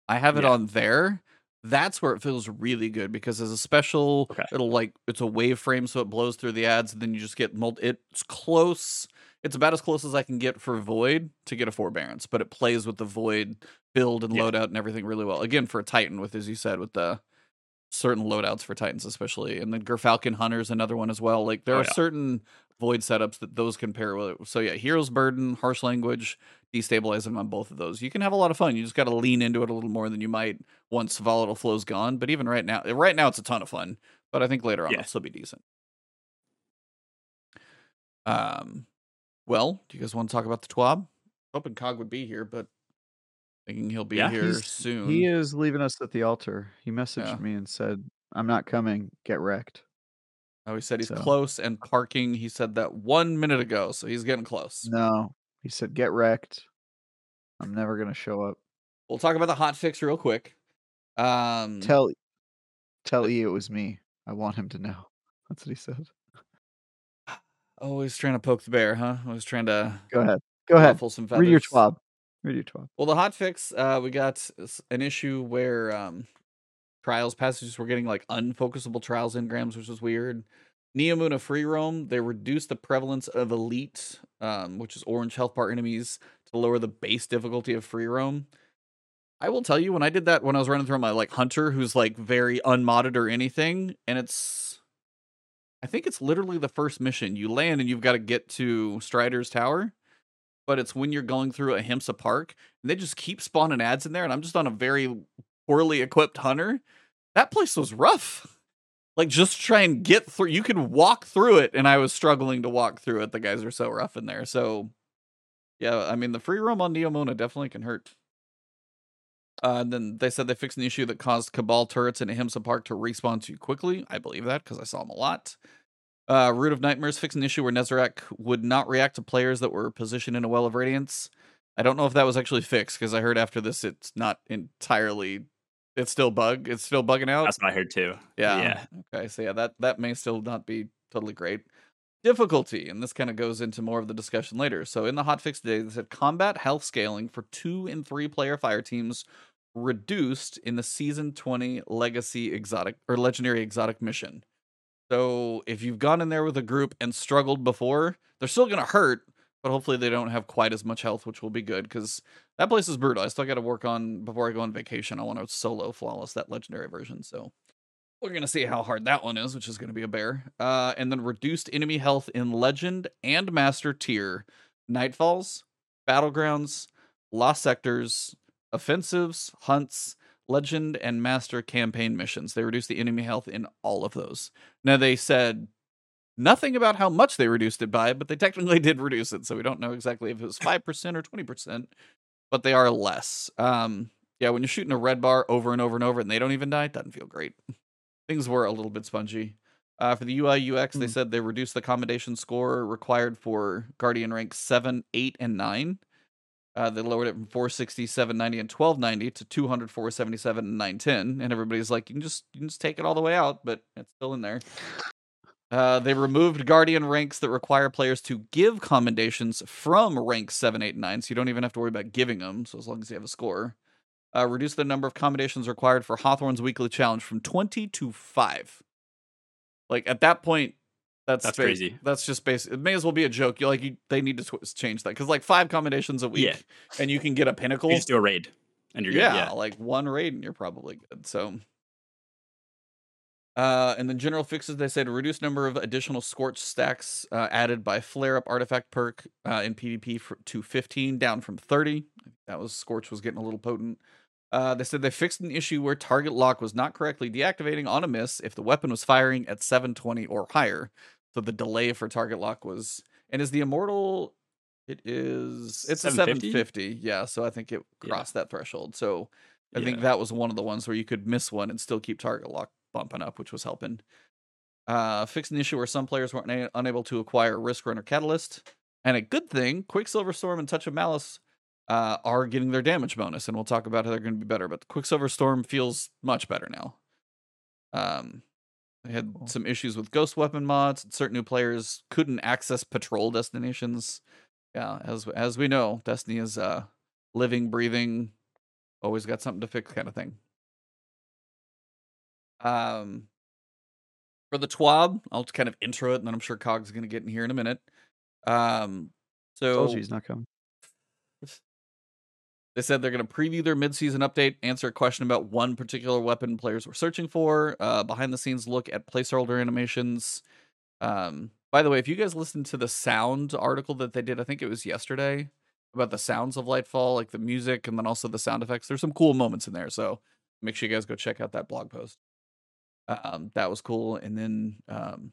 I have it Yeah. on there. That's where it feels really good because as a special, Okay. it'll like it's a wave frame, so it blows through the ads, and then you just get multi. It's close. It's about as close as I can get for Void to get a forbearance, but it plays with the Void build and Yeah. loadout and everything really well. Again, for a Titan, with as you said, with the certain loadouts for Titans, especially, and then Gyrfalcon Hunter's another one as well. Like there Oh, are yeah. certain Void setups that those can pair with. So yeah, Hero's Burden, Harsh Language, destabilizing on both of those. You can have a lot of fun. You just got to lean into it a little more than you might once Volatile Flow's gone. But even right now, right now it's a ton of fun. But I think later on Yeah. it'll still be decent. Um, well, do you guys want to talk about the TWAB? Hoping Cog would be here, but thinking he'll be Yeah. here soon. He is leaving us at the altar. He messaged Yeah. me and said, "I'm not coming. Get wrecked." Oh, he said he's So- close and parking. He said that one minute ago, so he's getting close. No, he said, "Get wrecked." I'm never gonna show up. We'll talk about the hot fix real quick. Um, Tell, tell E it was me. I want him to know. [LAUGHS] That's what he said. Always trying to poke the bear, huh? Always trying to Go ahead. Go ahead. some feathers. Read your twab. Read your twab. Well, the hot fix, uh, we got an issue where um, trials passages were getting like unfocusable trials engrams, which was weird. Neomuna free roam, they reduced the prevalence of elite, um, which is orange health bar enemies, to lower the base difficulty of free roam. I will tell you, when I did that, when I was running through my like hunter, who's like very unmodded or anything, and it's, I think it's literally the first mission. You land and you've got to get to Strider's Tower, but it's when you're going through Ahimsa Park, and they just keep spawning ads in there, and I'm just on a very poorly equipped hunter. That place was rough. Like just try and get through. You could walk through it, and I was struggling to walk through it. The guys are so rough in there. So, yeah, I mean the free roam on Neomuna definitely can hurt. Uh, and then they said they fixed an issue that caused Cabal turrets in Ahimsa Park to respawn too quickly. I believe that because I saw them a lot. Uh, Root of Nightmares fixed an issue where Nezarec would not react to players that were positioned in a Well of Radiance. I don't know if that was actually fixed because I heard after this it's not entirely. It's still bug. It's still bugging out. That's what I heard too. Yeah. Yeah. Okay. So yeah, that that may still not be totally great. Difficulty, and this kind of goes into more of the discussion later. So in the hotfix today, they said combat health scaling for two and three player fire teams reduced in the season 20 legacy exotic or legendary exotic mission. So if you've gone in there with a group and struggled before, they're still gonna hurt, but hopefully they don't have quite as much health, which will be good because that place is brutal. I still got to work on before I go on vacation. I want to solo flawless that legendary version. So we're gonna see how hard that one is, which is gonna be a bear. Uh, and then reduced enemy health in legend and master tier, nightfalls, battlegrounds, lost sectors, offensives, hunts, legend, and master campaign missions. They reduced the enemy health in all of those. Now they said nothing about how much they reduced it by, but they technically [LAUGHS] did reduce it, so we don't know exactly if it was [LAUGHS] five percent or twenty percent, but they are less. Um, yeah, when you're shooting a red bar over and over and over and they don't even die, it doesn't feel great. [LAUGHS] Things were a little bit spongy. Uh, for the UI UX, they Hmm. said they reduced the commendation score required for Guardian rank 7, 8, and 9. Uh, they lowered it from 460, 790, and 1290 to 200, 477, and 910. And everybody's like, you can just you can just take it all the way out, but it's still in there. Uh, they removed Guardian ranks that require players to give commendations from rank 7, 8, and 9, so you don't even have to worry about giving them, so as long as you have a score. Uh, reduce the number of commendations required for Hawthorne's weekly challenge from 20 to 5. Like, at that point, that's, That's crazy. That's just basic. It may as well be a joke. You like, you, they need to tw- change that because like five combinations a week, Yeah. and you can get a pinnacle. You just do a raid and you're yeah, good. Yeah. like one raid and you're probably good. So, Uh, and then general fixes, they said reduce number of additional scorch stacks uh, added by flare up artifact perk uh, in PvP for, to 15, down from 30. That was scorch was getting a little potent. Uh, they said they fixed an issue where target lock was not correctly deactivating on a miss if the weapon was firing at 720 or higher. So the delay for target lock was, and is the immortal? It is. It's a 750? 750. Yeah. So I think it Yeah. crossed that threshold. So I think that was one of the ones where you could miss one and still keep target lock bumping up, which was helping. Uh, fixed an issue where some players weren't unable to acquire Risk Runner Catalyst. And a good thing, Quicksilver Storm and Touch of Malice uh, are getting their damage bonus, and we'll talk about how they're going to be better. But Quicksilver Storm feels much better now. Um, they had Cool. some issues with ghost weapon mods. Certain new players couldn't access patrol destinations. Yeah, as as we know, Destiny is uh living, breathing, always got something to fix kind of thing. Um, for the TWAB, I'll just kind of intro it, and then I'm sure Cog's going to get in here in a minute. Um, so he's not coming. They said they're going to preview their midseason update, answer a question about one particular weapon players were searching for, uh, behind the scenes look at placeholder animations. Um, by the way, if you guys listened to the sound article that they did, I think it was yesterday about the sounds of Lightfall, like the music and then also the sound effects. There's some cool moments in there, so make sure you guys go check out that blog post. Um, that was cool, and then um,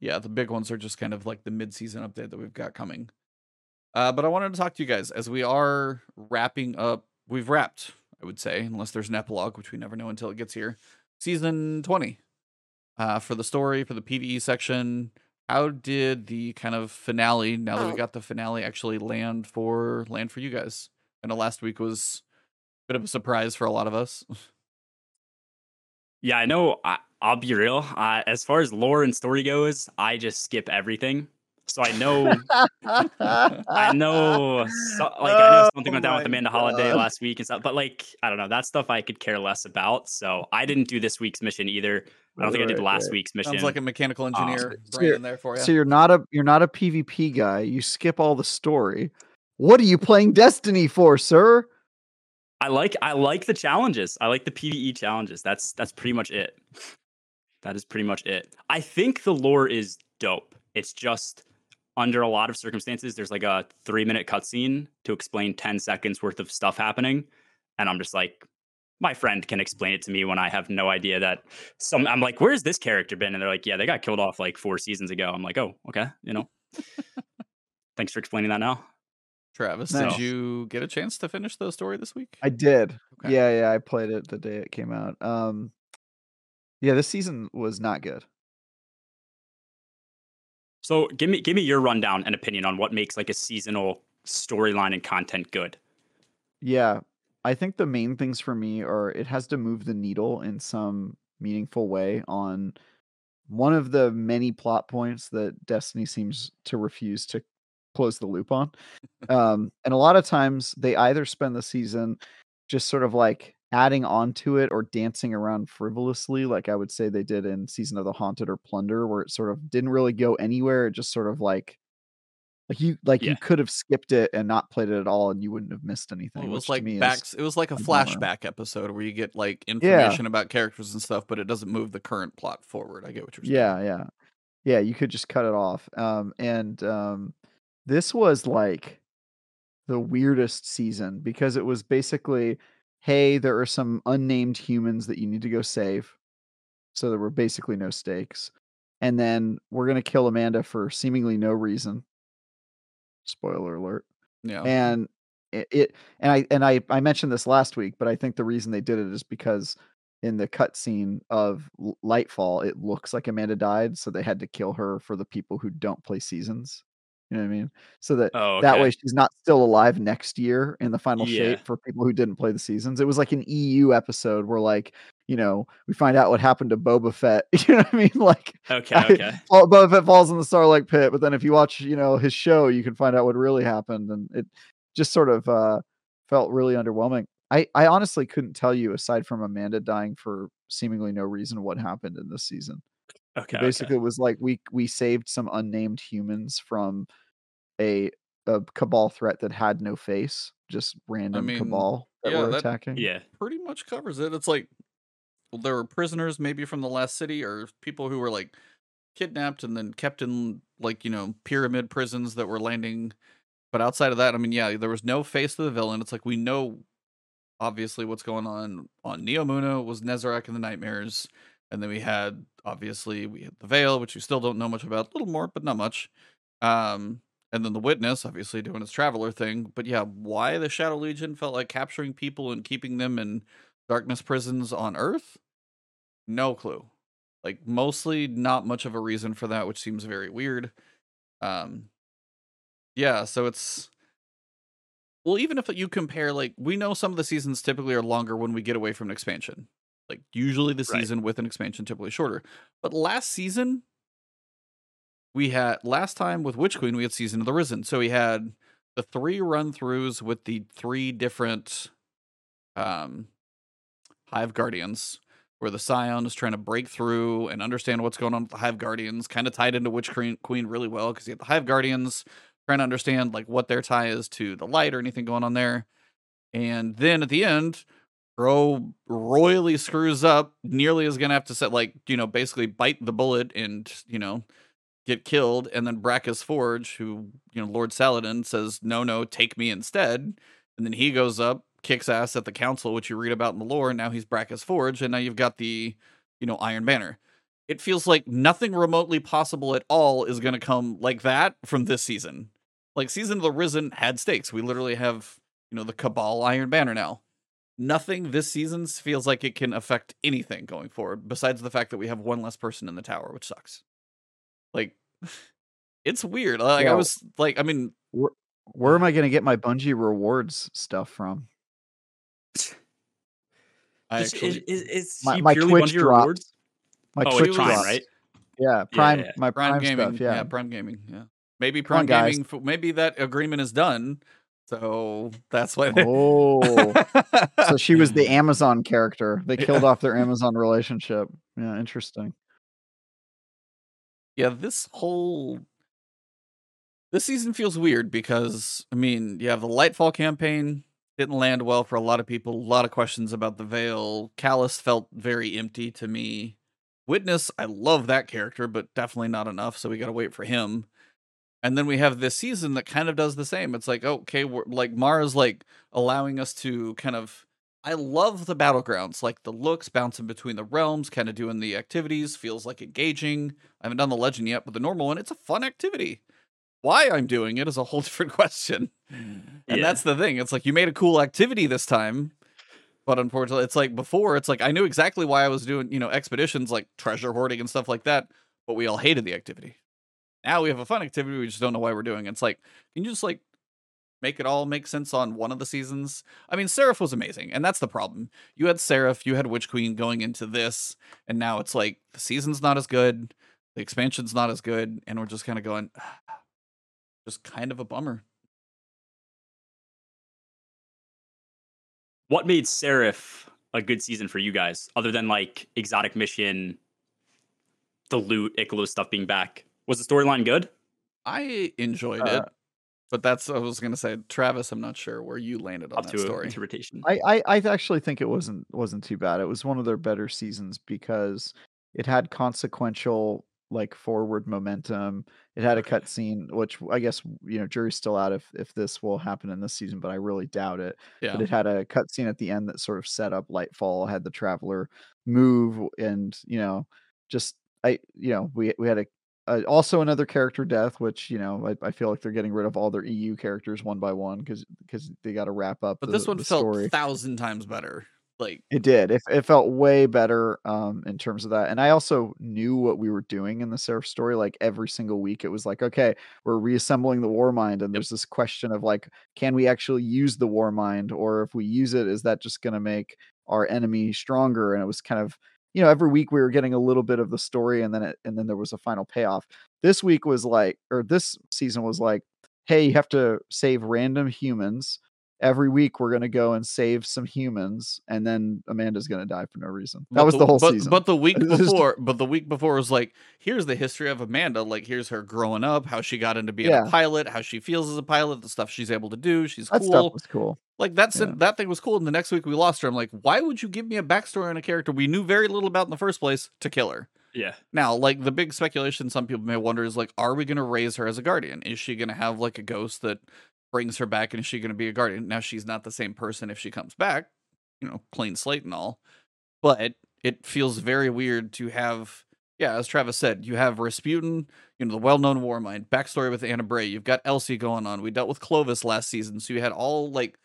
yeah, the big ones are just kind of like the mid-season update that we've got coming. Uh, but I wanted to talk to you guys as we are wrapping up. We've wrapped, I would say, unless there's an epilogue, which we never know until it gets here. Season 20 uh, for the story, for the PVE section. How did the kind of finale, now that we got the finale, actually land for land for you guys? I know last week was a bit of a surprise for a lot of us. Yeah, I know. I, I'll be real. Uh, as far as lore and story goes, I just skip everything. So I know, [LAUGHS] I know, so, like I know oh something Oh went down with my Amanda Holliday last week and stuff. But like, I don't know, that stuff I could care less about. So I didn't do this week's mission either. I don't think I did last right. week's mission. Sounds like a mechanical um, engineer so brain you're- in there for you. So you're not a you're not a PvP guy. You skip all the story. What are you playing Destiny for, sir? I like I like the challenges. I like the PVE challenges. That's that's pretty much it. That is pretty much it. I think the lore is dope. It's just under a lot of circumstances, there's like a three minute cutscene to explain 10 seconds worth of stuff happening. And I'm just like, my friend can explain it to me when I have no idea that some I'm like, where's this character been? And they're like, yeah, they got killed off like four seasons ago. I'm like, oh, okay, you know. [LAUGHS] Thanks for explaining that now. Travis, Nice. did you get a chance to finish the story this week? I did. Okay. Yeah, yeah. I played it the day it came out. Um, yeah, this season was not good. So give me give me your rundown and opinion on what makes like a seasonal storyline and content good. Yeah, I think the main things for me are it has to move the needle in some meaningful way on one of the many plot points that Destiny seems to refuse to close the loop on. [LAUGHS] um, and a lot of times they either spend the season just sort of like adding on to it or dancing around frivolously, like I would say they did in Season of the Haunted or Plunder, where it sort of didn't really go anywhere. It just sort of like like you like Yeah. you could have skipped it and not played it at all and you wouldn't have missed anything. Well, it was like back. It was like a a bummer. flashback episode where you get like information about characters and stuff, but it doesn't move the current plot forward. I get what you're saying. Yeah, yeah. Yeah, you could just cut it off. Um and um this was like the weirdest season because it was basically hey, there are some unnamed humans that you need to go save. So there were basically no stakes. And then we're going to kill Amanda for seemingly no reason. Spoiler alert yeah. and it, it and I and I I mentioned this last week, but I think the reason they did it is because in the cutscene of Lightfall, it looks like Amanda died, so they had to kill her for the people who don't play seasons. You know what I mean? So that Oh, that way she's not still alive next year in the final Yeah. shape for people who didn't play the seasons. It was like an EU episode where like you know we find out what happened to Boba Fett. [LAUGHS] You know what I mean? Like Okay, I- okay. Boba Fett falls in the Sarlacc Pit, but then if you watch, you know, his show, you can find out what really happened, and it just sort of uh, felt really underwhelming. I, I honestly couldn't tell you, aside from Amanda dying for seemingly no reason, what happened in this season. Okay. It basically, it was like we we saved some unnamed humans from a a cabal threat that had no face, just random mean, cabal that yeah, were that- attacking. okay. Yeah. pretty much covers it. It's like there were prisoners maybe from the last city or people who were like kidnapped and then kept in like you know pyramid prisons that were landing. But outside of that, I mean, yeah, there was no face to the villain. It's like we know obviously what's going on on Neomuna was Nezarec and the Nightmares, and then we had obviously we had the Veil, which we still don't know much about, a little more, but not much. Um, and then the Witness, obviously doing his traveler thing. But yeah, why the Shadow Legion felt like capturing people and keeping them in darkness prisons on Earth? No clue. Like mostly not much of a reason for that, which seems very weird. Um, yeah, so it's well, even if you compare, like, we know some of the seasons typically are longer when we get away from an expansion. Like, usually the Right. season with an expansion typically shorter. But last season, we had last time with Witch Queen, we had Season of the Risen. So we had the three run throughs with the three different um Hive Guardians, where the Scion is trying to break through and understand what's going on with the Hive Guardians, kind of tied into Witch Queen Queen really well, because you have the Hive Guardians trying to understand like what their tie is to the light or anything going on there. And then at the end, Bro royally screws up, nearly is gonna have to set like, you know, basically bite the bullet and, you know, get killed. And then Brackus Forge, who, you know, Lord Saladin says, No, no, take me instead. And then he goes up, kicks ass at the council, which you read about in the lore, and now he's Brackus Forge, and now you've got the, you know, Iron Banner. It feels like nothing remotely possible at all is gonna come like that from this season. Like season of the Risen had stakes. We literally have, you know, the Cabal Iron Banner now nothing this season feels like it can affect anything going forward besides the fact that we have one less person in the tower which sucks like [LAUGHS] it's weird like i was like i mean Where am I going to get my Bungie rewards stuff from? [SIGHS] i Is- actually is, is, is My- my Twitch one dropped. rewards? My Oh, Twitch Prime, dropped. right? Yeah, Prime. yeah. My prime, Prime, gaming stuff. Yeah. prime gaming yeah maybe Come on, prime guys. gaming f- maybe that agreement is done so that's why Oh, so she was the [LAUGHS] Amazon character. They Yeah. killed off their [LAUGHS] Amazon relationship. Yeah, interesting. yeah this whole this season feels weird because i mean you have the lightfall campaign didn't land well for a lot of people a lot of questions about the veil Calus felt very empty to me witness i love that character but definitely not enough so we gotta wait for him and then we have this season that kind of does the same it's like okay we're like mara's like allowing us to kind of I love the battlegrounds, like the looks bouncing between the realms, kind of doing the activities, feels like engaging. I haven't done the legend yet, but the normal one, it's a fun activity. Why I'm doing it is a whole [LAUGHS] different question. Mm, and Yeah. that's the thing. It's like you made a cool activity this time, but unfortunately, it's like before, it's like I knew exactly why I was doing, you know, expeditions like treasure hoarding and stuff like that, but we all hated the activity. Now we have a fun activity, we just don't know why we're doing. It's like, can you just like make it all make sense on one of the seasons? I mean, Seraph was amazing, and that's the problem. You had Seraph, you had Witch Queen going into this, and now it's like the season's not as good, the expansion's not as good, and we're just kind of going, [SIGHS] just kind of a bummer. What made Seraph a good season for you guys, other than like exotic mission, the loot, IKELOS stuff being back? Was the storyline good? I enjoyed Uh, it, but that's I was gonna say, Travis. I'm not sure where you landed on Up that to story. interpretation. I, I I actually think it wasn't wasn't too bad. It was one of their better seasons because it had consequential like forward momentum. It had a Okay. cutscene, which I guess you know jury's still out if if this will happen in this season, but I really doubt it. yeah, But it had a cutscene at the end that sort of set up Lightfall. Had the traveler move, and you know, just I you know we we had a. Uh, also another character death, which you know I, I feel like they're getting rid of all their EU characters one by one because because they got to wrap up. but the, this one felt story. thousand times better. Like, It did. It, it felt way better um, in terms of that. And I also knew what we were doing in the Seraph story. Like every single week, it was like, okay, we're reassembling the War Mind. And there's this question of like, can we actually use the War Mind? Or if we use it, is that just going to make our enemy stronger? And it was kind of, you know, every week we were getting a little bit of the story and then it, and then there was a final payoff. This week was like, or this season was like, hey, you have to save random humans every week we're going to go and save some humans and then amanda's going to die for no reason that but was the, whole but, season But the week [LAUGHS] It was just- before, but the week before was like, here's the history of Amanda. Like, here's her growing up, how she got into being Yeah. a pilot, how she feels as a pilot, the stuff she's able to do. She's that cool. stuff was cool Like that's Yeah. that thing was cool. And the next week we lost her. I'm like, why would you give me a backstory on a character we knew very little about in the first place to kill her? Yeah. Now, like the big speculation some people may wonder is like, are we going to raise her as a guardian? Is she going to have like a ghost that brings her back and is she going to be a guardian? Now, she's not the same person if she comes back, you know, clean slate and all, but it feels very weird to have, yeah, as Travis said, you have Rasputin, you know, the well known war mind, backstory with Ana Bray. You've got Elsie going on. We dealt with Clovis last season. So you had all like,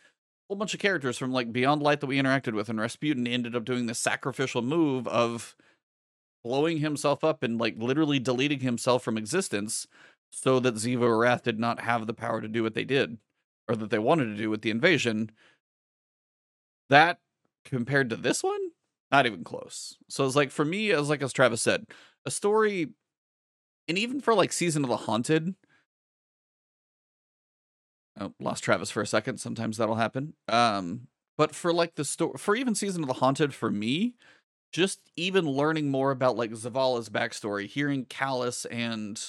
whole bunch of characters from like Beyond Light that we interacted with, and Rasputin ended up doing this sacrificial move of blowing himself up and like literally deleting himself from existence so that Xivu Arath did not have the power to do what they did or that they wanted to do with the invasion. That compared to this one, not even close. So it's like for me, as like as Travis said, a story, and even for like Season of the Haunted. Oh, lost Travis for a second. Sometimes that'll happen. Um, but for like the story, for even Season of the Haunted, for me, just even learning more about like Zavala's backstory, hearing Calus and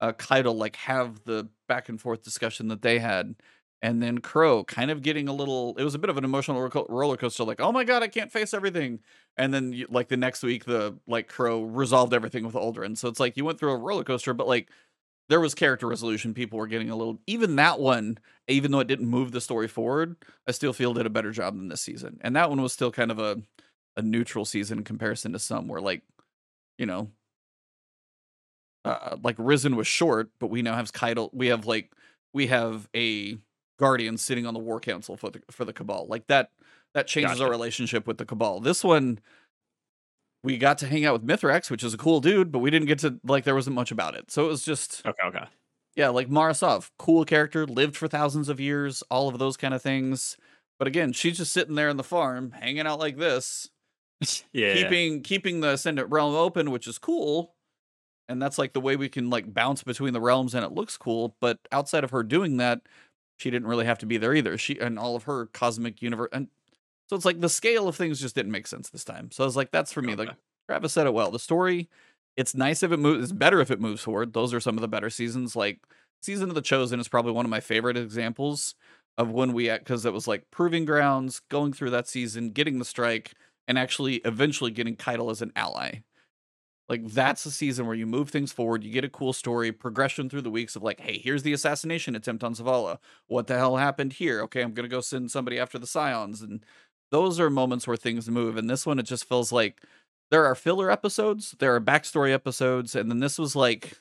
uh Caiatl like have the back and forth discussion that they had, and then Crow kind of getting a little it was a bit of an emotional ro- roller coaster, like, oh my god, I can't face everything. And then like the next week, the like Crow resolved everything with Uldren. So it's like you went through a roller coaster, but like there was character resolution. People were getting a little even that one, even though it didn't move the story forward, I still feel did a better job than this season. And that one was still kind of a a neutral season in comparison to some where like you know uh, like risen was short but we now have Caiatl we have like we have a guardian sitting on the war council for the for the cabal like that that changes our relationship with the cabal this one we got to hang out with mithrax which is a cool dude but we didn't get to like there wasn't much about it so it was just Okay. Okay. yeah, like Mara Sov, cool character, lived for thousands of years, all of those kind of things. But again, she's just sitting there in the farm, hanging out like this, [LAUGHS] Yeah. keeping keeping the Ascendant realm open, which is cool. And that's like the way we can like bounce between the realms and it looks cool. But outside of her doing that, she didn't really have to be there either. She and all of her cosmic universe and so it's like the scale of things just didn't make sense this time. So I was like, that's for me. Like Travis said it well. The story, it's nice if it moves. It's better if it moves forward. Those are some of the better seasons. Like season of the Chosen is probably one of my favorite examples of when we at because it was like proving grounds, going through that season, getting the strike, and actually eventually getting Caiatl as an ally. Like that's a season where you move things forward, you get a cool story, progression through the weeks of like, hey, here's the assassination attempt on Zavala. What the hell happened here? Okay, I'm gonna go send somebody after the Scions, and those are moments where things move. And this one, it just feels like there are filler episodes, there are backstory episodes, and then this was like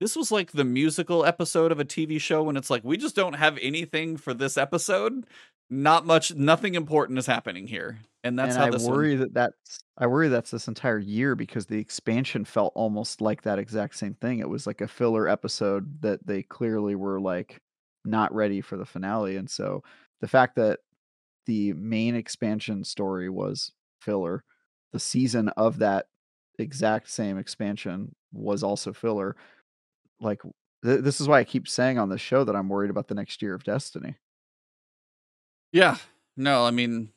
this was like the musical episode of a TV show when it's like we just don't have anything for this episode. Not much, nothing important is happening here, and that's and how I this one- worry that that's I worry that's this entire year because the expansion felt almost like that exact same thing. It was like a filler episode that they clearly were like not ready for the finale, and so the fact that the main expansion story was filler, the season of that exact same expansion was also filler. Like th- this is why I keep saying on the show that I'm worried about the next year of Destiny. Yeah. No, I mean,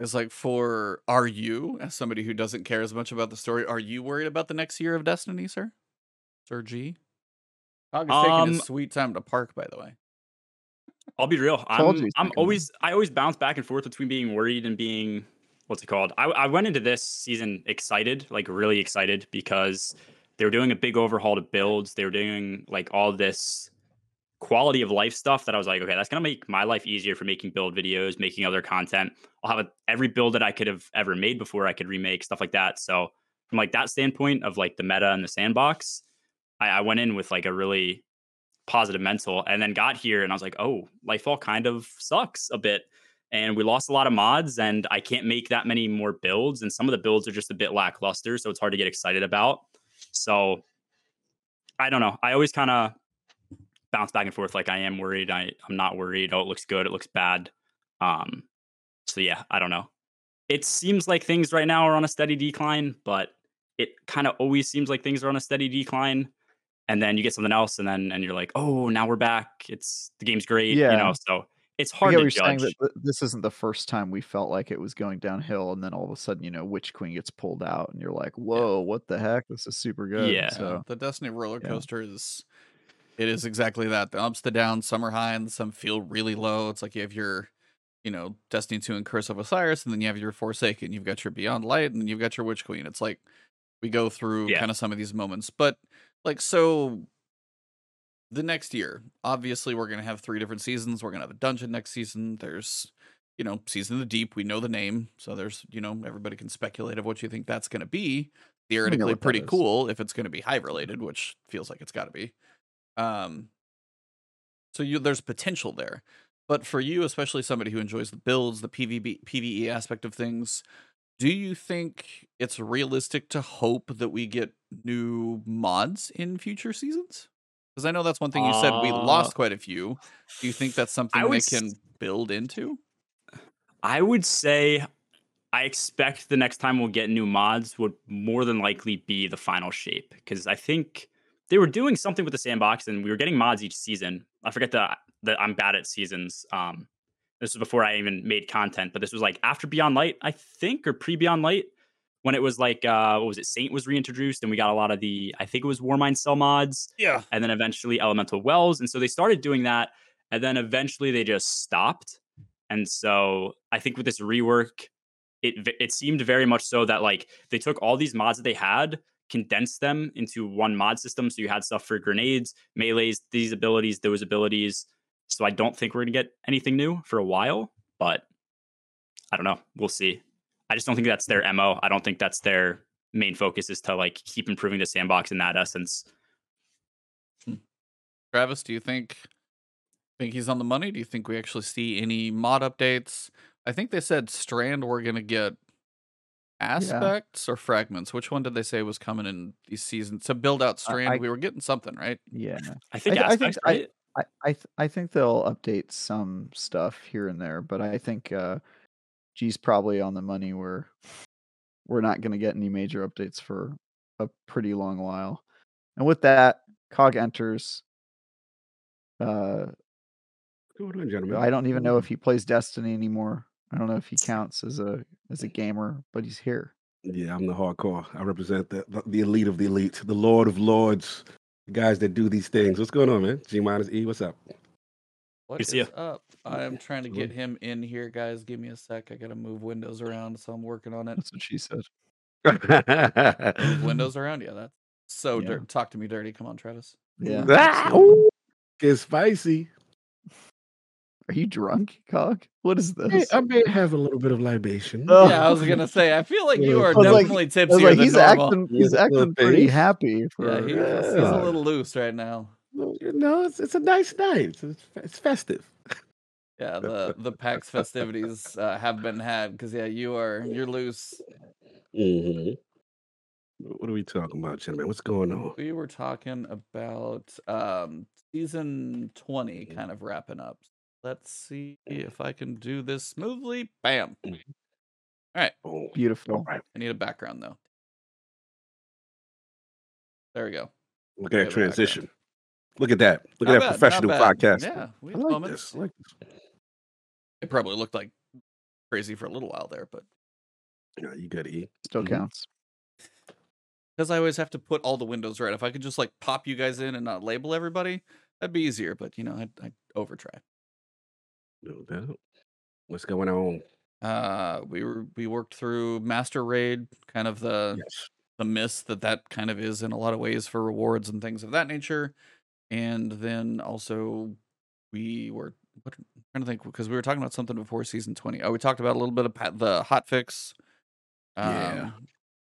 it's like for are you, as somebody who doesn't care as much about the story, are you worried about the next year of Destiny, sir? Sir G? Cog is taking a um, sweet time to park, by the way. I'll be real. I'm I'm always I always bounce back and forth between being worried and being what's it called? I I went into this season excited, like really excited because they were doing a big overhaul to builds. They were doing like all this quality of life stuff that I was like, okay, that's gonna make my life easier for making build videos, making other content. I'll have a, every build that I could have ever made before I could remake stuff like that. So from like that standpoint of like the meta and the sandbox, I, I went in with like a really positive mental and then got here and I was like, oh, Lightfall kind of sucks a bit. And we lost a lot of mods and I can't make that many more builds. And some of the builds are just a bit lackluster. So it's hard to get excited about. So I don't know. I always kind of bounce back and forth like I am worried. I, I'm not worried. Oh, it looks good. It looks bad. Um, so yeah, I don't know. It seems like things right now are on a steady decline, but it kind of always seems like things are on a steady decline and then you get something else, and then and you're like, oh, now we're back. It's the game's great, Yeah. you know. So it's hard to what you're saying judge. that this isn't the first time we felt like it was going downhill, and then all of a sudden, you know, Witch Queen gets pulled out, and you're like, "Whoa, what the heck? This is super good." Yeah. Yeah, So the Destiny roller yeah. coaster is it is exactly that. The ups, the downs, some are high and some feel really low. It's like you have your you know, Destiny 2 and Curse of Osiris, and then you have your Forsaken, you've got your Beyond Light, and then you've got your Witch Queen. It's like we go through Yeah. kind of some of these moments. But like so the next year, obviously we're gonna have three different seasons. We're gonna have a dungeon next season. There's you know, Season of the Deep, we know the name. So there's, you know, everybody can speculate of what you think that's gonna be. Theoretically pretty cool if it's gonna be hive related, which feels like it's gotta be. Um so you there's potential there. But for you, especially somebody who enjoys the builds, the PvB PvE aspect of things, do you think it's realistic to hope that we get new mods in future seasons? Because I know that's one thing you said we Uh, lost quite a few. Do you think that's something they can build into? I would say I expect the next time we'll get new mods would more than likely be the final shape because I think they were doing something with the sandbox and we were getting mods each season. I forget that that I'm bad at seasons. Um, this was before I even made content, but this was like after Beyond Light, I think, or pre Beyond Light, when it was like uh, what was it? Saint was reintroduced, and we got a lot of the I think it was Warmind Cell mods Yeah. and then eventually elemental wells and so they started doing that and then eventually they just stopped and so i think with this rework it it seemed very much so that like they took all these mods that they had condensed them into one mod system. So you had stuff for grenades melees these abilities those abilities. So i don't think we're going to get anything new for a while but i don't know. We'll see. I just don't think that's their mo i don't think that's their main focus is to like keep improving the sandbox in that essence. Hmm. Travis, do you think think he's on the money? Do you think we actually see any mod updates? I think they said Strand we're gonna get aspects or fragments. Which one did they say was coming in these seasons to build out Strand? I- we were getting something, right? Yeah. I think I- I think aspects, I- right? I I, th- I think they'll update some stuff here and there, but I think uh, G's probably on the money where we're not going to get any major updates for a pretty long while. And with that, Cog enters. Uh, What's going on, gentlemen? I don't even know if he plays Destiny anymore. I don't know if he counts as a as a gamer, but he's here. Yeah, I'm the hardcore. I represent the, the, the elite of the elite, the lord of lords, the guys that do these things. What's going on, man? G minus E, what's up? What Good to see is ya. up? I am trying to get him in here, guys. Give me a sec. I gotta move windows around, so I'm working on it. That's what she said. Windows around, yeah. That's so Yeah. dirt. Talk to me dirty. Come on, Travis. Yeah. Ah, ooh, Get spicy. Are you drunk, Cog? What is this? I may have a little bit of libation. Oh. [LAUGHS] Yeah, I [LAUGHS] was gonna say. I feel like you are I was like- definitely I was like, he's normal. acting, he's Yeah, acting pretty things. happy for. Yeah, he's, he's a little loose right now. No, it's, it's a nice night. It's, it's festive. Yeah, the the PAX festivities uh, have been had because yeah, you are you're loose. hmm What are we talking about, gentlemen? What's going on? We were talking about um season twenty kind of wrapping up. Let's see if I can do this smoothly. Bam. All right. Beautiful. I need a background though. There we go. Look at that a background. transition. Look at that. Look Not at that not professional podcast. Yeah, we I like moments. this. I like this. It probably looked like crazy for a little while there, but Yeah, you got to eat. Still Mhm. counts. because I always have to put all the windows right. If I could just like pop you guys in and not label everybody, that'd be easier. But you know, I I over try. No doubt. What's going on? Uh, we were we worked through Master Raid, kind of the Yes. the miss that that kind of is in a lot of ways for rewards and things of that nature. And then also we were what, I'm trying to think because we were talking about something before season 20. Oh, we talked about a little bit of the hot fix. Yeah. Um,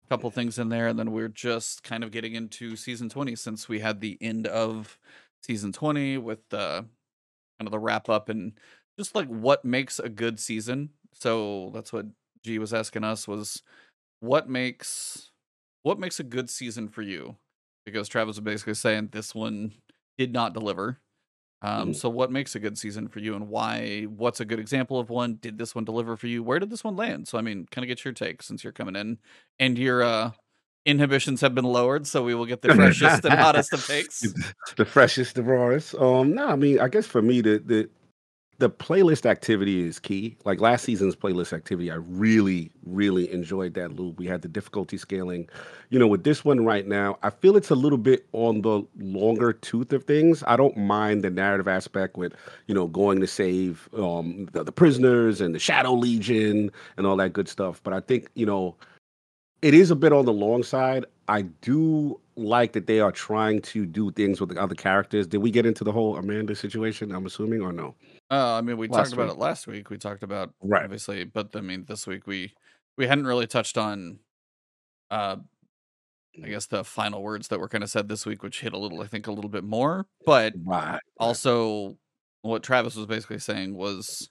couple things in there and then we're just kind of getting into season 20 since we had the end of season 20 with the kind of the wrap up and just like what makes a good season. So that's what G was asking us was what makes what makes a good season for you? Because Travis was basically saying this one did not deliver. Um, Mhm. so what makes a good season for you and why what's a good example of one? Did this one deliver for you? Where did this one land? So I mean, kind of get your take since you're coming in and your uh inhibitions have been lowered, so we will get the [LAUGHS] freshest and hottest of takes. the freshest, the rawest. Um, no, I mean, I guess for me, the the the playlist activity is key. Like last season's playlist activity, I really, really enjoyed that loop. We had the difficulty scaling. You know, with this one right now, I feel it's a little bit on the longer tooth of things. I don't mind the narrative aspect with, you know, going to save um, the, the prisoners and the Shadow Legion and all that good stuff. But I think, you know, it is a bit on the long side. I do like that they are trying to do things with the other characters. Did we get into the whole Amanda situation? I'm assuming, or no? Uh, I mean, we Last talked about week. it last week. We talked about Right. obviously, but I mean, this week we we hadn't really touched on, uh, I guess the final words that were kind of said this week, which hit a little, I think, a little bit more. But Right. also, what Travis was basically saying was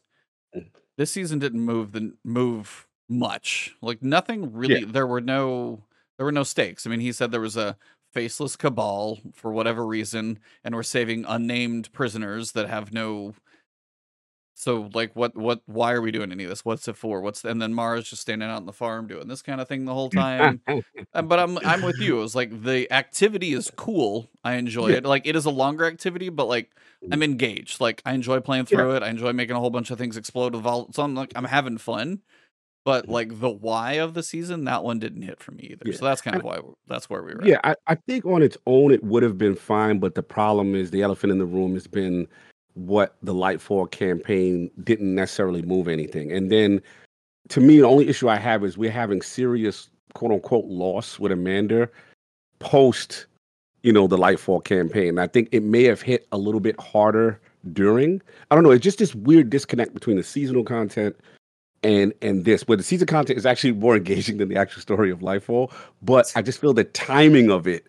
Mm. this season didn't move the move much. Like nothing really. There were no there were no stakes. I mean, he said there was a faceless cabal for whatever reason, and we're saving unnamed prisoners that have no. So like what what why are we doing any of this? What's it for? What's and then Mara's just standing out on the farm doing this kind of thing the whole time. Uh, but I'm I'm with you. It was like the activity is cool. I enjoy Yeah. it. Like it is a longer activity, but like I'm engaged. Like I enjoy playing Yeah. through it. I enjoy making a whole bunch of things explode with all. So I'm like I'm having fun. But Mhm. like the why of the season, that one didn't hit for me either. Yeah. So that's kind of why that's where we were. Yeah, I, I think on its own it would have been fine, but the problem is the elephant in the room has been what the Light Lightfall campaign didn't necessarily move anything. And then to me, the only issue I have is we're having serious quote unquote loss with Amanda post, you know, the Lightfall campaign. I think it may have hit a little bit harder during. I don't know, it's just this weird disconnect between the seasonal content and and this where the season content is actually more [LAUGHS] engaging than the actual story of Lightfall. But I just feel the timing of it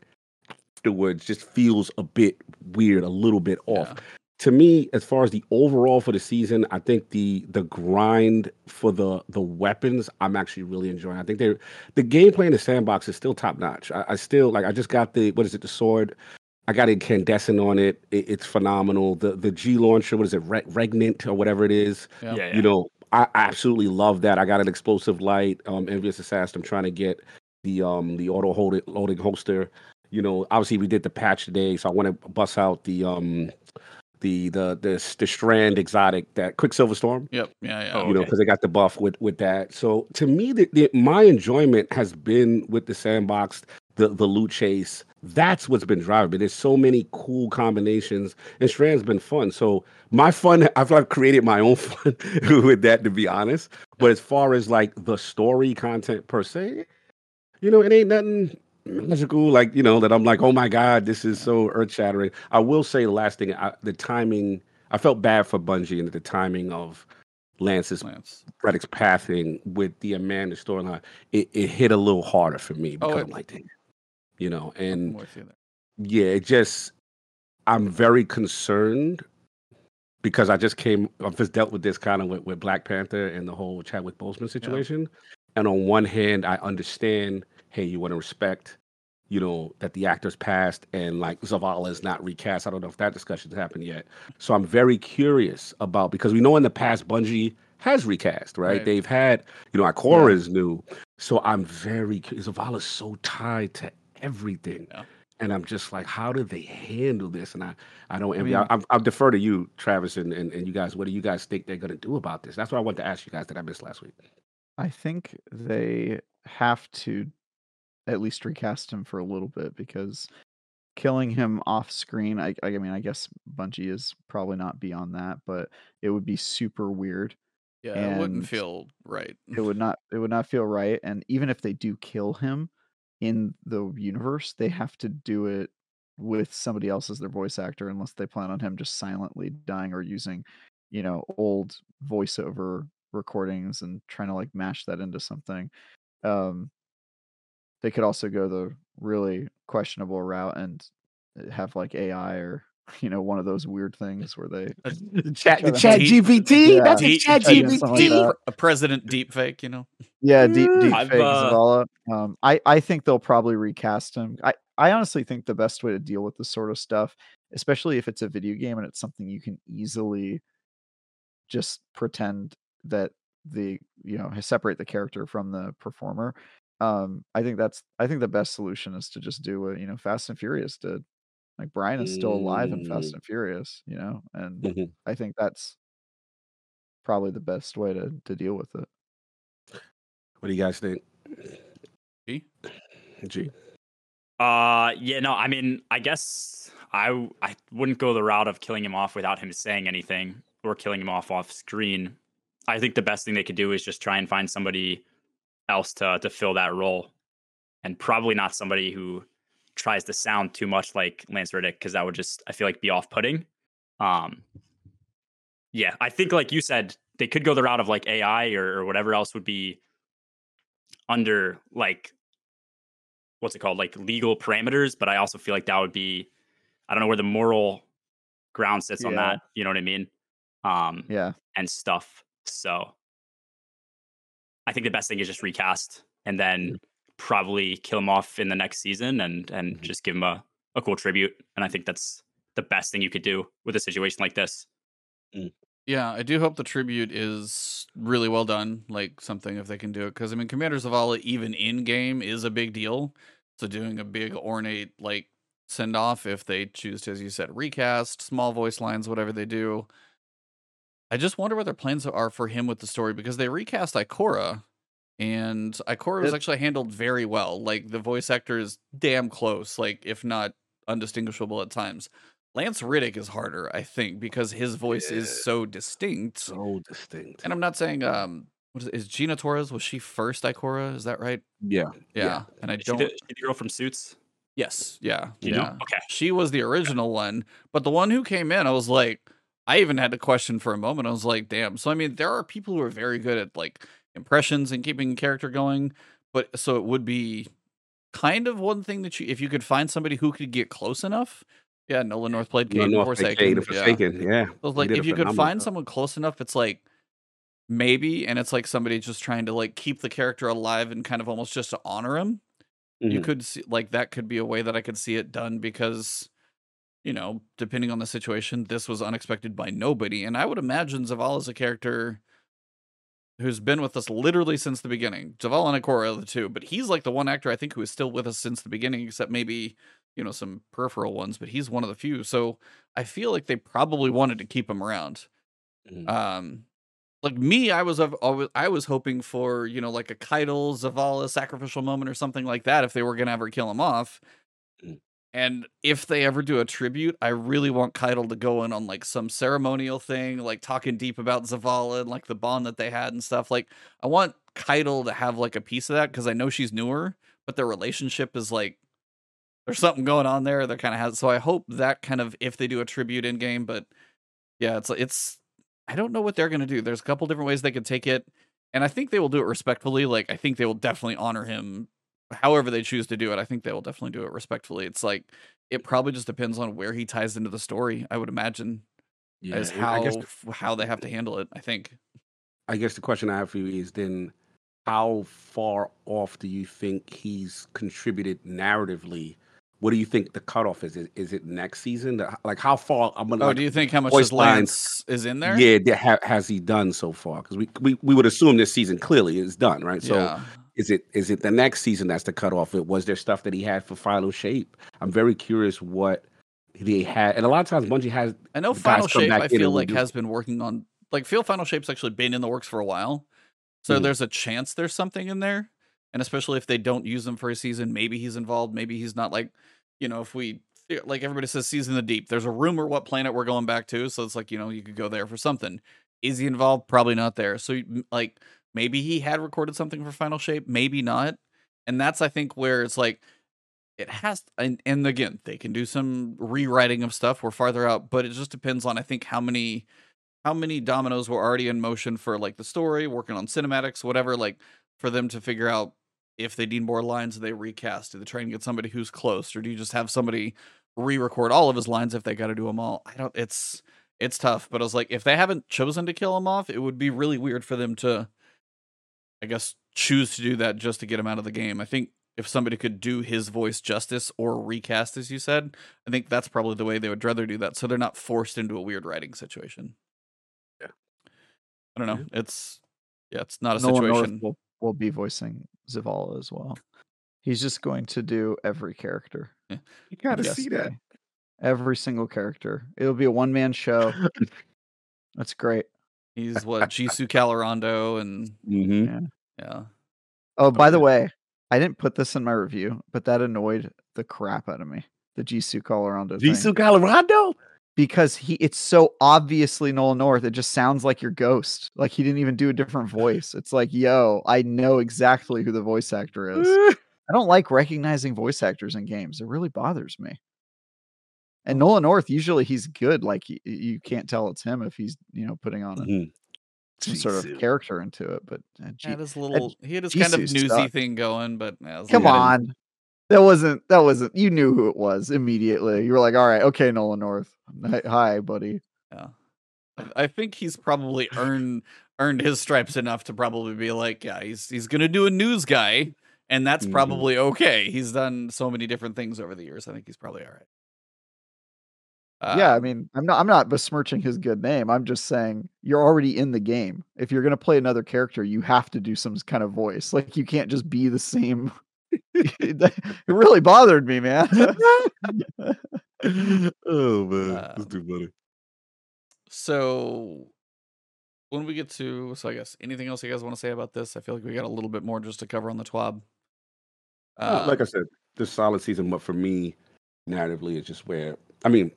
afterwards just feels a bit weird, a little bit off. Yeah. To me, as far as the overall for the season, I think the the grind for the the weapons, I'm actually really enjoying. I think they the gameplay in the sandbox is still top notch. I, I still like. I just got the what is it, the sword. I got incandescent on it. it it's phenomenal. The the G launcher, what is it, Re- regnant or whatever it is Yeah. Yeah, yeah. you know i I absolutely love that i got an explosive light um envious assassin i'm trying to get the um the auto hold loading holster you know obviously we did the patch today so i want to bust out the um the the the, the strand exotic that quicksilver storm Yep. Yeah. Yeah. Oh, you know because they got the buff with with that so to me the, the my enjoyment has been with the sandbox the the loot chase that's what's been driving me there's so many cool combinations and strand's been fun so my fun i've, I've created my own [LAUGHS] fun with that to be honest but as far as like the story content per se you know it ain't nothing magical like you know that i'm like oh my god this is so earth-shattering i will say the last thing I, the timing i felt bad for bungie and the timing of lance's Lance. Reddick's pathing with the Amanda storyline, it, it hit a little harder for me Oh, because it- I'm like, damn, you know, and you yeah, it just, I'm very concerned because I just came, I've just dealt with this kind of with, with Black Panther and the whole Chadwick Boseman situation. And on one hand, I understand, hey, you want to respect, you know, that the actor's passed and like Zavala is not recast. I don't know if that discussion's happened yet. So I'm very curious about because we know in the past Bungie has recast, right? Right. They've had, you know, Ikora is new. So I'm very curious. Zavala's so tied to everything. Yeah. And I'm just like, how do they handle this? And I, I don't I envy. mean- I, I'll defer to you, Travis, and, and, and you guys. What do you guys think they're going to do about this? That's what I want to ask you guys that I missed last week. I think they have to at least recast him for a little bit because killing him off screen, I, I mean, I guess Bungie is probably not beyond that, but it would be super weird. Yeah. It wouldn't feel right. It would not it would not feel right. And even if they do kill him in the universe, they have to do it with somebody else as their voice actor unless they plan on him just silently dying or using, you know, old voiceover recordings and trying to like mash that into something. Um they could also go the really questionable route and uh, have like AI or [LAUGHS] you know one of those weird things where they [LAUGHS] [LAUGHS] Chat, the chat GPT. Yeah. That's a chat deep- something like GPT. a president deep fake, you know. Yeah, deep deep I've, fake uh, Zavala. Um, I I think they'll probably recast him. I I honestly think the best way to deal with this sort of stuff, especially if it's a video game and it's something you can easily just pretend that the you know separate the character from the performer. Um, I think that's I think the best solution is to just do what you know Fast and Furious did. Like Brian is still alive in Fast Mm. and Furious, you know, and Mhm. I think that's probably the best way to to deal with it. What do you guys think? G? G. Uh, yeah, no, I mean, I guess i i wouldn't go the route of killing him off without him saying anything or killing him off off screen. I think the best thing they could do is just try and find somebody else to to fill that role, and probably not somebody who tries to sound too much like Lance Reddick because that would just I feel like be off putting. Um, yeah, I think like you said, they could go the route of like AI or, or whatever else would be under like what's it called like legal parameters but i also feel like that would be i don't know where the moral ground sits on that you know what i mean um Yeah, and stuff so i think the best thing is just recast and then probably kill him off in the next season and and Mhm. just give him a, a cool tribute and i think that's the best thing you could do with a situation like this Yeah, I do hope the tribute is really well done, like something if they can do it. Because I mean, Commander Zavala, even in game, is a big deal. So doing a big ornate like send off, if they choose to, as you said, recast, small voice lines, whatever they do. I just wonder what their plans are for him with the story because they recast Ikora, and Ikora was It- actually handled very well. Like the voice actor is damn close, like if not undistinguishable at times. Lance Reddick is harder, I think, because his voice Yeah. is so distinct. So distinct. And I'm not saying um what is, it, is Gina Torres was she first Ikora? Is that right? Yeah. Yeah. And I don't the, she the girl from suits Yes, yeah. you know yeah. okay She was the original one, but the one who came in, I was like I even had to question for a moment. I was like, damn. So I mean, there are people who are very good at like impressions and keeping character going, but so it would be kind of one thing that you if you could find somebody who could get close enough. Yeah, Nolan North played Kate North Forsaken. Yeah. Forsaken. Yeah. So like if you could find someone close enough, it's like maybe, and it's like somebody just trying to like keep the character alive and kind of almost just to honor him. You Mhm. could see like that could be a way that I could see it done because, you know, depending on the situation, this was unexpected by nobody, and I would imagine Zaval is a character who's been with us literally since the beginning. Zaval and Ikora are the two, but he's like the one actor I think who is still with us since the beginning, except maybe you know some peripheral ones, but he's one of the few. So I feel like they probably wanted to keep him around. Mhm. Um, like me, I was of I was hoping for you know like a Caiatl Zavala sacrificial moment or something like that if they were gonna ever kill him off. Mm. And if they ever do a tribute, I really want Caiatl to go in on like some ceremonial thing, like talking deep about Zavala and like the bond that they had and stuff. Like I want Caiatl to have like a piece of that because I know she's newer, but their relationship is like there's something going on there that kind of has. So I hope that kind of if they do a tribute in game, but yeah, it's it's I don't know what they're gonna do. There's a couple different ways they could take it, and I think they will do it respectfully. Like I think they will definitely honor him, however they choose to do it. I think they will definitely do it respectfully. It's like it probably just depends on where he ties into the story. I would imagine Yeah. as how I guess how they have to handle it. I think. I guess the question I have for you is then how far off do you think he's contributed narratively? What do you think the cutoff is? Is, is it next season? Like how far? I'm gonna. Oh, like, do you think how much voice is lines- is in there? Yeah, ha- has he done so far? Because we, we we would assume this season clearly is done, right? So yeah. Is it is it the next season that's the cutoff? It was there stuff that he had for Final Shape? I'm very curious what they had, and a lot of times Bungie has I know Final Shape. I feel like has been working on like feel Final Shape's actually been in the works for a while, so Mhm. there's a chance there's something in there, and especially if they don't use him for a season, maybe he's involved, maybe he's not. Like you know, if we like everybody says, season the deep. There's a rumor what planet we're going back to, so it's like you know you could go there for something. Is he involved? Probably not there. So like maybe he had recorded something for Final Shape, maybe not, and that's I think where it's like it has and and again they can do some rewriting of stuff we're farther out but it just depends on i think how many how many dominoes were already in motion for like the story working on cinematics whatever like for them to figure out if they need more lines they recast. Do they try and get somebody who's close or do you just have somebody re-record all of his lines if they got to do them all? I don't it's it's tough but i was like if they haven't chosen to kill him off it would be really weird for them to i guess choose to do that just to get him out of the game i think if somebody could do his voice justice or recast, as you said, I think that's probably the way they would rather do that. So they're not forced into a weird writing situation. Yeah. I don't know. It's yeah, it's not a Nolan situation. will, will be voicing Zavala as well. He's just going to do every character. Yeah. You gotta see that. Every single character. It'll be a one man show. [LAUGHS] That's great. He's what Jisoo Calorando and Mm-hmm. yeah. Oh, by the way, I didn't put this in my review, but that annoyed the crap out of me. The Jisoo Colorado thing. Jisoo Colorado. because he it's so obviously Nolan North. It just sounds like your ghost. Like he didn't even do a different voice. It's like, yo, I know exactly who the voice actor is. [LAUGHS] I don't like recognizing voice actors in games. It really bothers me. And Nolan North, usually he's good. Like you can't tell it's him if he's you know putting on a, Mhm. Some sort of character into it. But uh, G- Had his little he had his kind of newsy sucked. thing going, but yeah, come on, that wasn't that wasn't. You knew who it was immediately. You were like, all right, okay, Nolan North. Hi, buddy. Yeah. I- think he's probably earned earned his stripes enough to probably be like, yeah, he's he's gonna do a news guy, and that's Mhm. probably okay. He's done so many different things over the years. I think he's probably all right. Yeah, I mean, I'm not I'm not besmirching his good name. I'm just saying you're already in the game. If you're gonna play another character, you have to do some kind of voice. Like you can't just be the same. [LAUGHS] it really bothered me, man. [LAUGHS] [LAUGHS] oh man, that's Um, too funny. so when we get to so I guess anything else you guys want to say about this? I feel like we got a little bit more just to cover on the twab. Uh, like I said, this solid season, but for me, narratively, it's just where I mean,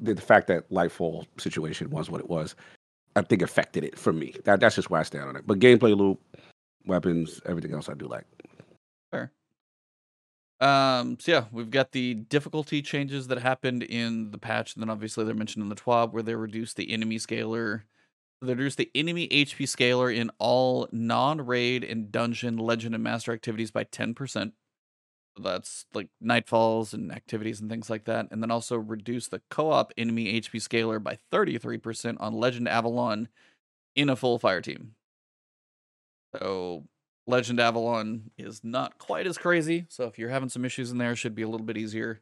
the, the fact that Lightfall situation was what it was, I think affected it for me. That that's just where I stand on it. But gameplay loop, weapons, everything else, I do like. Fair. Um, so yeah, we've got the difficulty changes that happened in the patch, and then obviously they're mentioned in the TWAB where they reduced the enemy scalar. They reduced the enemy HP scalar in all non-raid and dungeon, legend, and master activities by ten percent. That's like nightfalls and activities and things like that, and then also reduce the co-op enemy HP scaler by thirty-three percent on Legend Avalon in a full fire team. So Legend Avalon is not quite as crazy. So if you're having some issues in there, should be a little bit easier.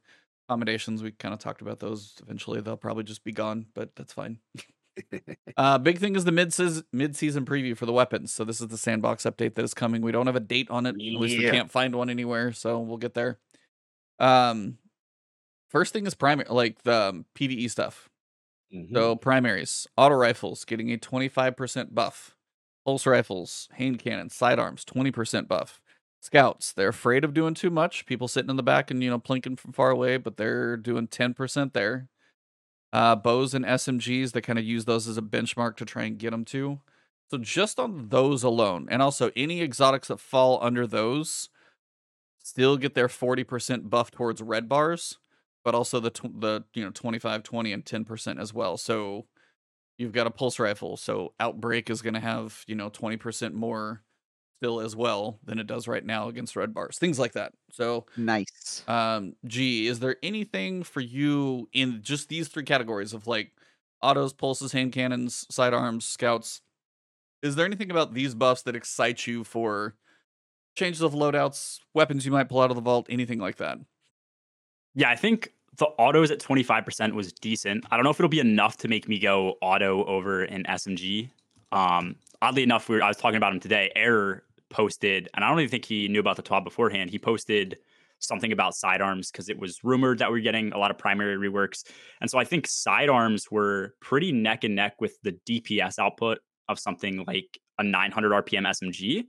Accommodations, we kind of talked about those. Eventually, they'll probably just be gone, but that's fine. [LAUGHS] uh, big thing is the mid mid season preview for the weapons. So this is the sandbox update that is coming. We don't have a date on it. At least we can't find one anywhere. So we'll get there. Um, first thing is primary, like the um, PVE stuff. Mhm. So primaries, auto rifles getting a 25% buff. Pulse rifles, hand cannons, sidearms, 20% buff. Scouts, they're afraid of doing too much. People sitting in the back and, you know, plinking from far away, but they're doing 10% there. Uh, bows and SMGs, they kind of use those as a benchmark to try and get them to. So just on those alone, and also any exotics that fall under those still get their 40% buff towards red bars but also the tw- the you know 25 20 and 10% as well so you've got a pulse rifle so outbreak is going to have you know 20% more still as well than it does right now against red bars things like that so nice. um g is there anything for you in just these three categories of like autos pulses hand cannons sidearms scouts is there anything about these buffs that excites you for changes of loadouts weapons you might pull out of the vault anything like that Yeah, I think the autos at 25% was decent. I don't know if it'll be enough to make me go auto over an SMG. Um, oddly enough, we were, I was talking about him today. Ehroar posted, and I don't even think he knew about the TWAB beforehand. He posted something about sidearms because it was rumored that we are getting a lot of primary reworks. And so I think sidearms were pretty neck and neck with the DPS output of something like a 900 RPM SMG,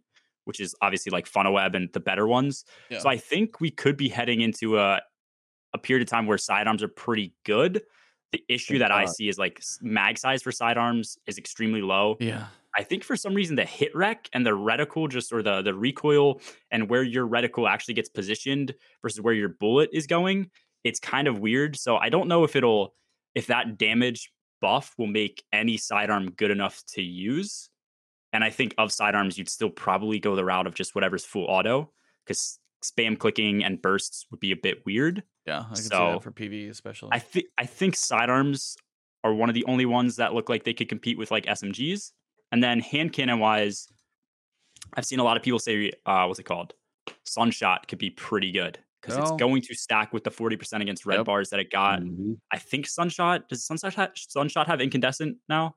which is obviously like FunnelWeb and the better ones. Yeah. So I think we could be heading into a a period of time where sidearms are pretty good. The issue Thank that I see is like mag size for sidearms is extremely low. yeah I think for some reason the hit rec and the reticle just or the the recoil and where your reticle actually gets positioned versus where your bullet is going, it's kind of weird. So I don't know if it'll if that damage buff will make any sidearm good enough to use. And I think of sidearms, you'd still probably go the route of just whatever's full auto because spam clicking and bursts would be a bit weird. Yeah, I can see So, that for PV especially. I think I think sidearms are one of the only ones that look like they could compete with like SMGs. And then hand cannon wise, I've seen a lot of people say, uh, what's it called? Sunshot could be pretty good because it's Oh. going to stack with the 40% against red Yep. bars that it got. Mhm. I think Sunshot does Sunshot ha- Sunshot have incandescent now?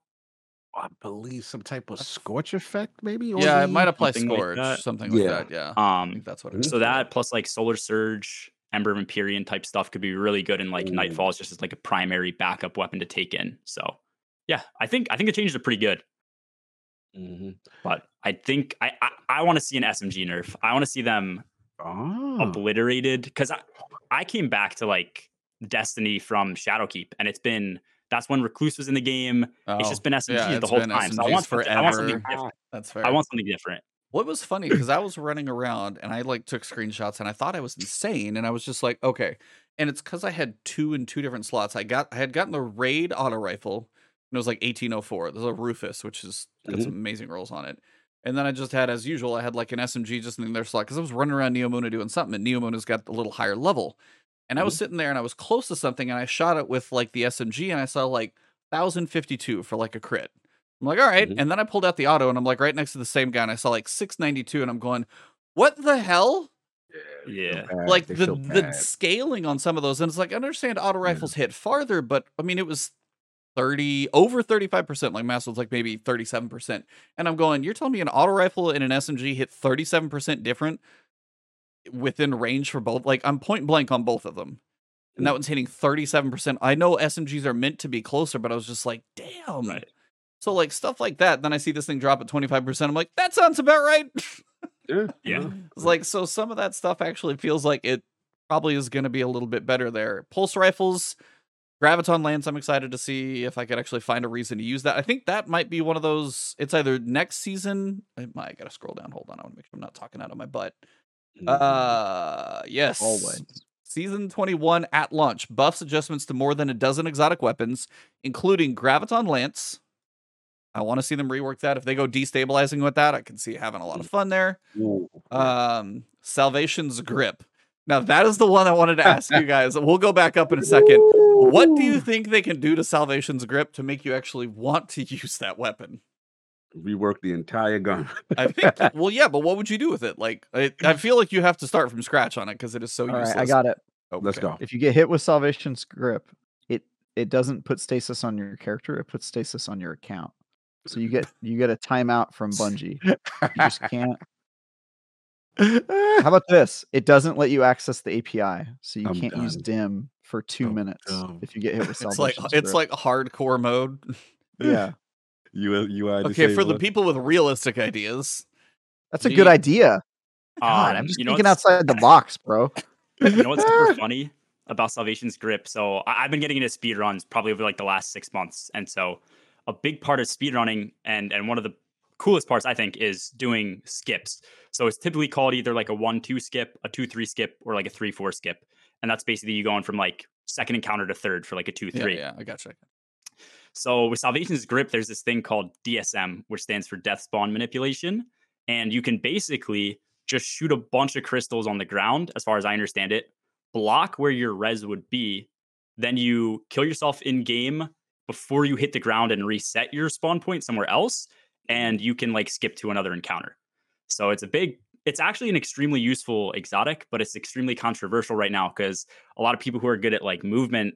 I believe some type of scorch effect, maybe. on yeah, it might apply something like scorch, that. something like Yeah. that. Yeah, I Um, think that's what it Mhm. so that plus like Solar Surge, Ember of Empyrean type stuff could be really good in like Ooh. Nightfalls, just as like a primary backup weapon to take in. So yeah, I think I think the changes are pretty good. Mhm. But I think I I, I want to see an SMG nerf. I want to see them Ah. obliterated because I, I came back to like Destiny from Shadowkeep, and it's been that's when Recluse was in the game. It's Oh, just been SMGs yeah, the whole time. So I want, something, I want something forever. different. That's fair. I want something different. What was funny because I was running around and I like took screenshots and I thought I was insane and I was just like, okay. And it's because I had two in two different slots. I got I had gotten the raid auto rifle it was like 1804. There's a Rufus, which is got some amazing rolls on it. And then I just had, as usual, I had like an SMG just in their slot because I was running around Neomuna doing something, and Neomuna's got a little higher level. And I was sitting there and I was close to something and I shot it with like the SMG and I saw like 1052 for like a crit. I'm like, all right. Mhm. And then I pulled out the auto and I'm like right next to the same guy and I saw like 692 and I'm going, what the hell? Yeah. Bad. like the the scaling on some of those and it's like I understand auto rifles hit farther, but I mean it was 30 over 35%, like Mass was like maybe 37%. And I'm going, you're telling me an auto rifle and an SMG hit 37% different within range for both? Like I'm point blank on both of them. And that mm. one's hitting 37%. I know SMGs are meant to be closer, but I was just like, damn. Right. So like stuff like that. Then I see this thing drop at 25%. I'm like, that sounds about right. Yeah. [LAUGHS] Yeah. It's like so some of that stuff actually feels like it probably is going to be a little bit better there. Pulse rifles, graviton lance. I'm excited to see if I could actually find a reason to use that. I think that might be one of those. It's either next season. I, I gotta scroll down. Hold on. I want to make sure I'm not talking out of my butt. Mhm. Uh, yes. Always. Season 21 at launch buffs adjustments to more than a dozen exotic weapons, including graviton lance. I want to see them rework that. If they go destabilizing with that, I can see having a lot of fun there um salvation's grip now that is the one i wanted to ask you guys we'll go back up in a second what do you think they can do to salvation's grip to make you actually want to [LAUGHS] use that weapon rework the entire gun. i think [LAUGHS] well yeah but what would you do with it like i, I [CLEARS THROAT] feel like you have to start from scratch on it because it is so All useless right, I got it. Let's go. If you get hit with Salvation's grip, it it doesn't put stasis on your character. It puts stasis on your account. So you get you get a timeout from Bungie. You just can't. [LAUGHS] How about this? It doesn't let you access the API, so you I'm can't use dim for two minutes done. if you get hit with [LAUGHS] it's like Salvation's it's like hardcore mode yeah, [LAUGHS] You UI okay for the people with realistic ideas that's a good you- idea. God, Um, I'm just you thinking outside the box, bro. you know what's super [LAUGHS] funny about Salvation's grip? So I- I've been getting into speed runs probably over like the last six months, and so a big part of speed running and and one of the coolest parts I think is doing skips. So it's typically called either like a one two skip, a two three skip, or like a three four skip, and that's basically you going from like second encounter to third for like a two yeah, three. yeah i gotcha So with Salvation's Grip, there's this thing called DSM, which stands for Death Spawn Manipulation. And you can basically just shoot a bunch of crystals on the ground, as far as I understand it, block where your res would be. Then you kill yourself in game before you hit the ground and reset your spawn point somewhere else. And you can like skip to another encounter. So it's a big, it's actually an extremely useful exotic, but it's extremely controversial right now because a lot of people who are good at like movement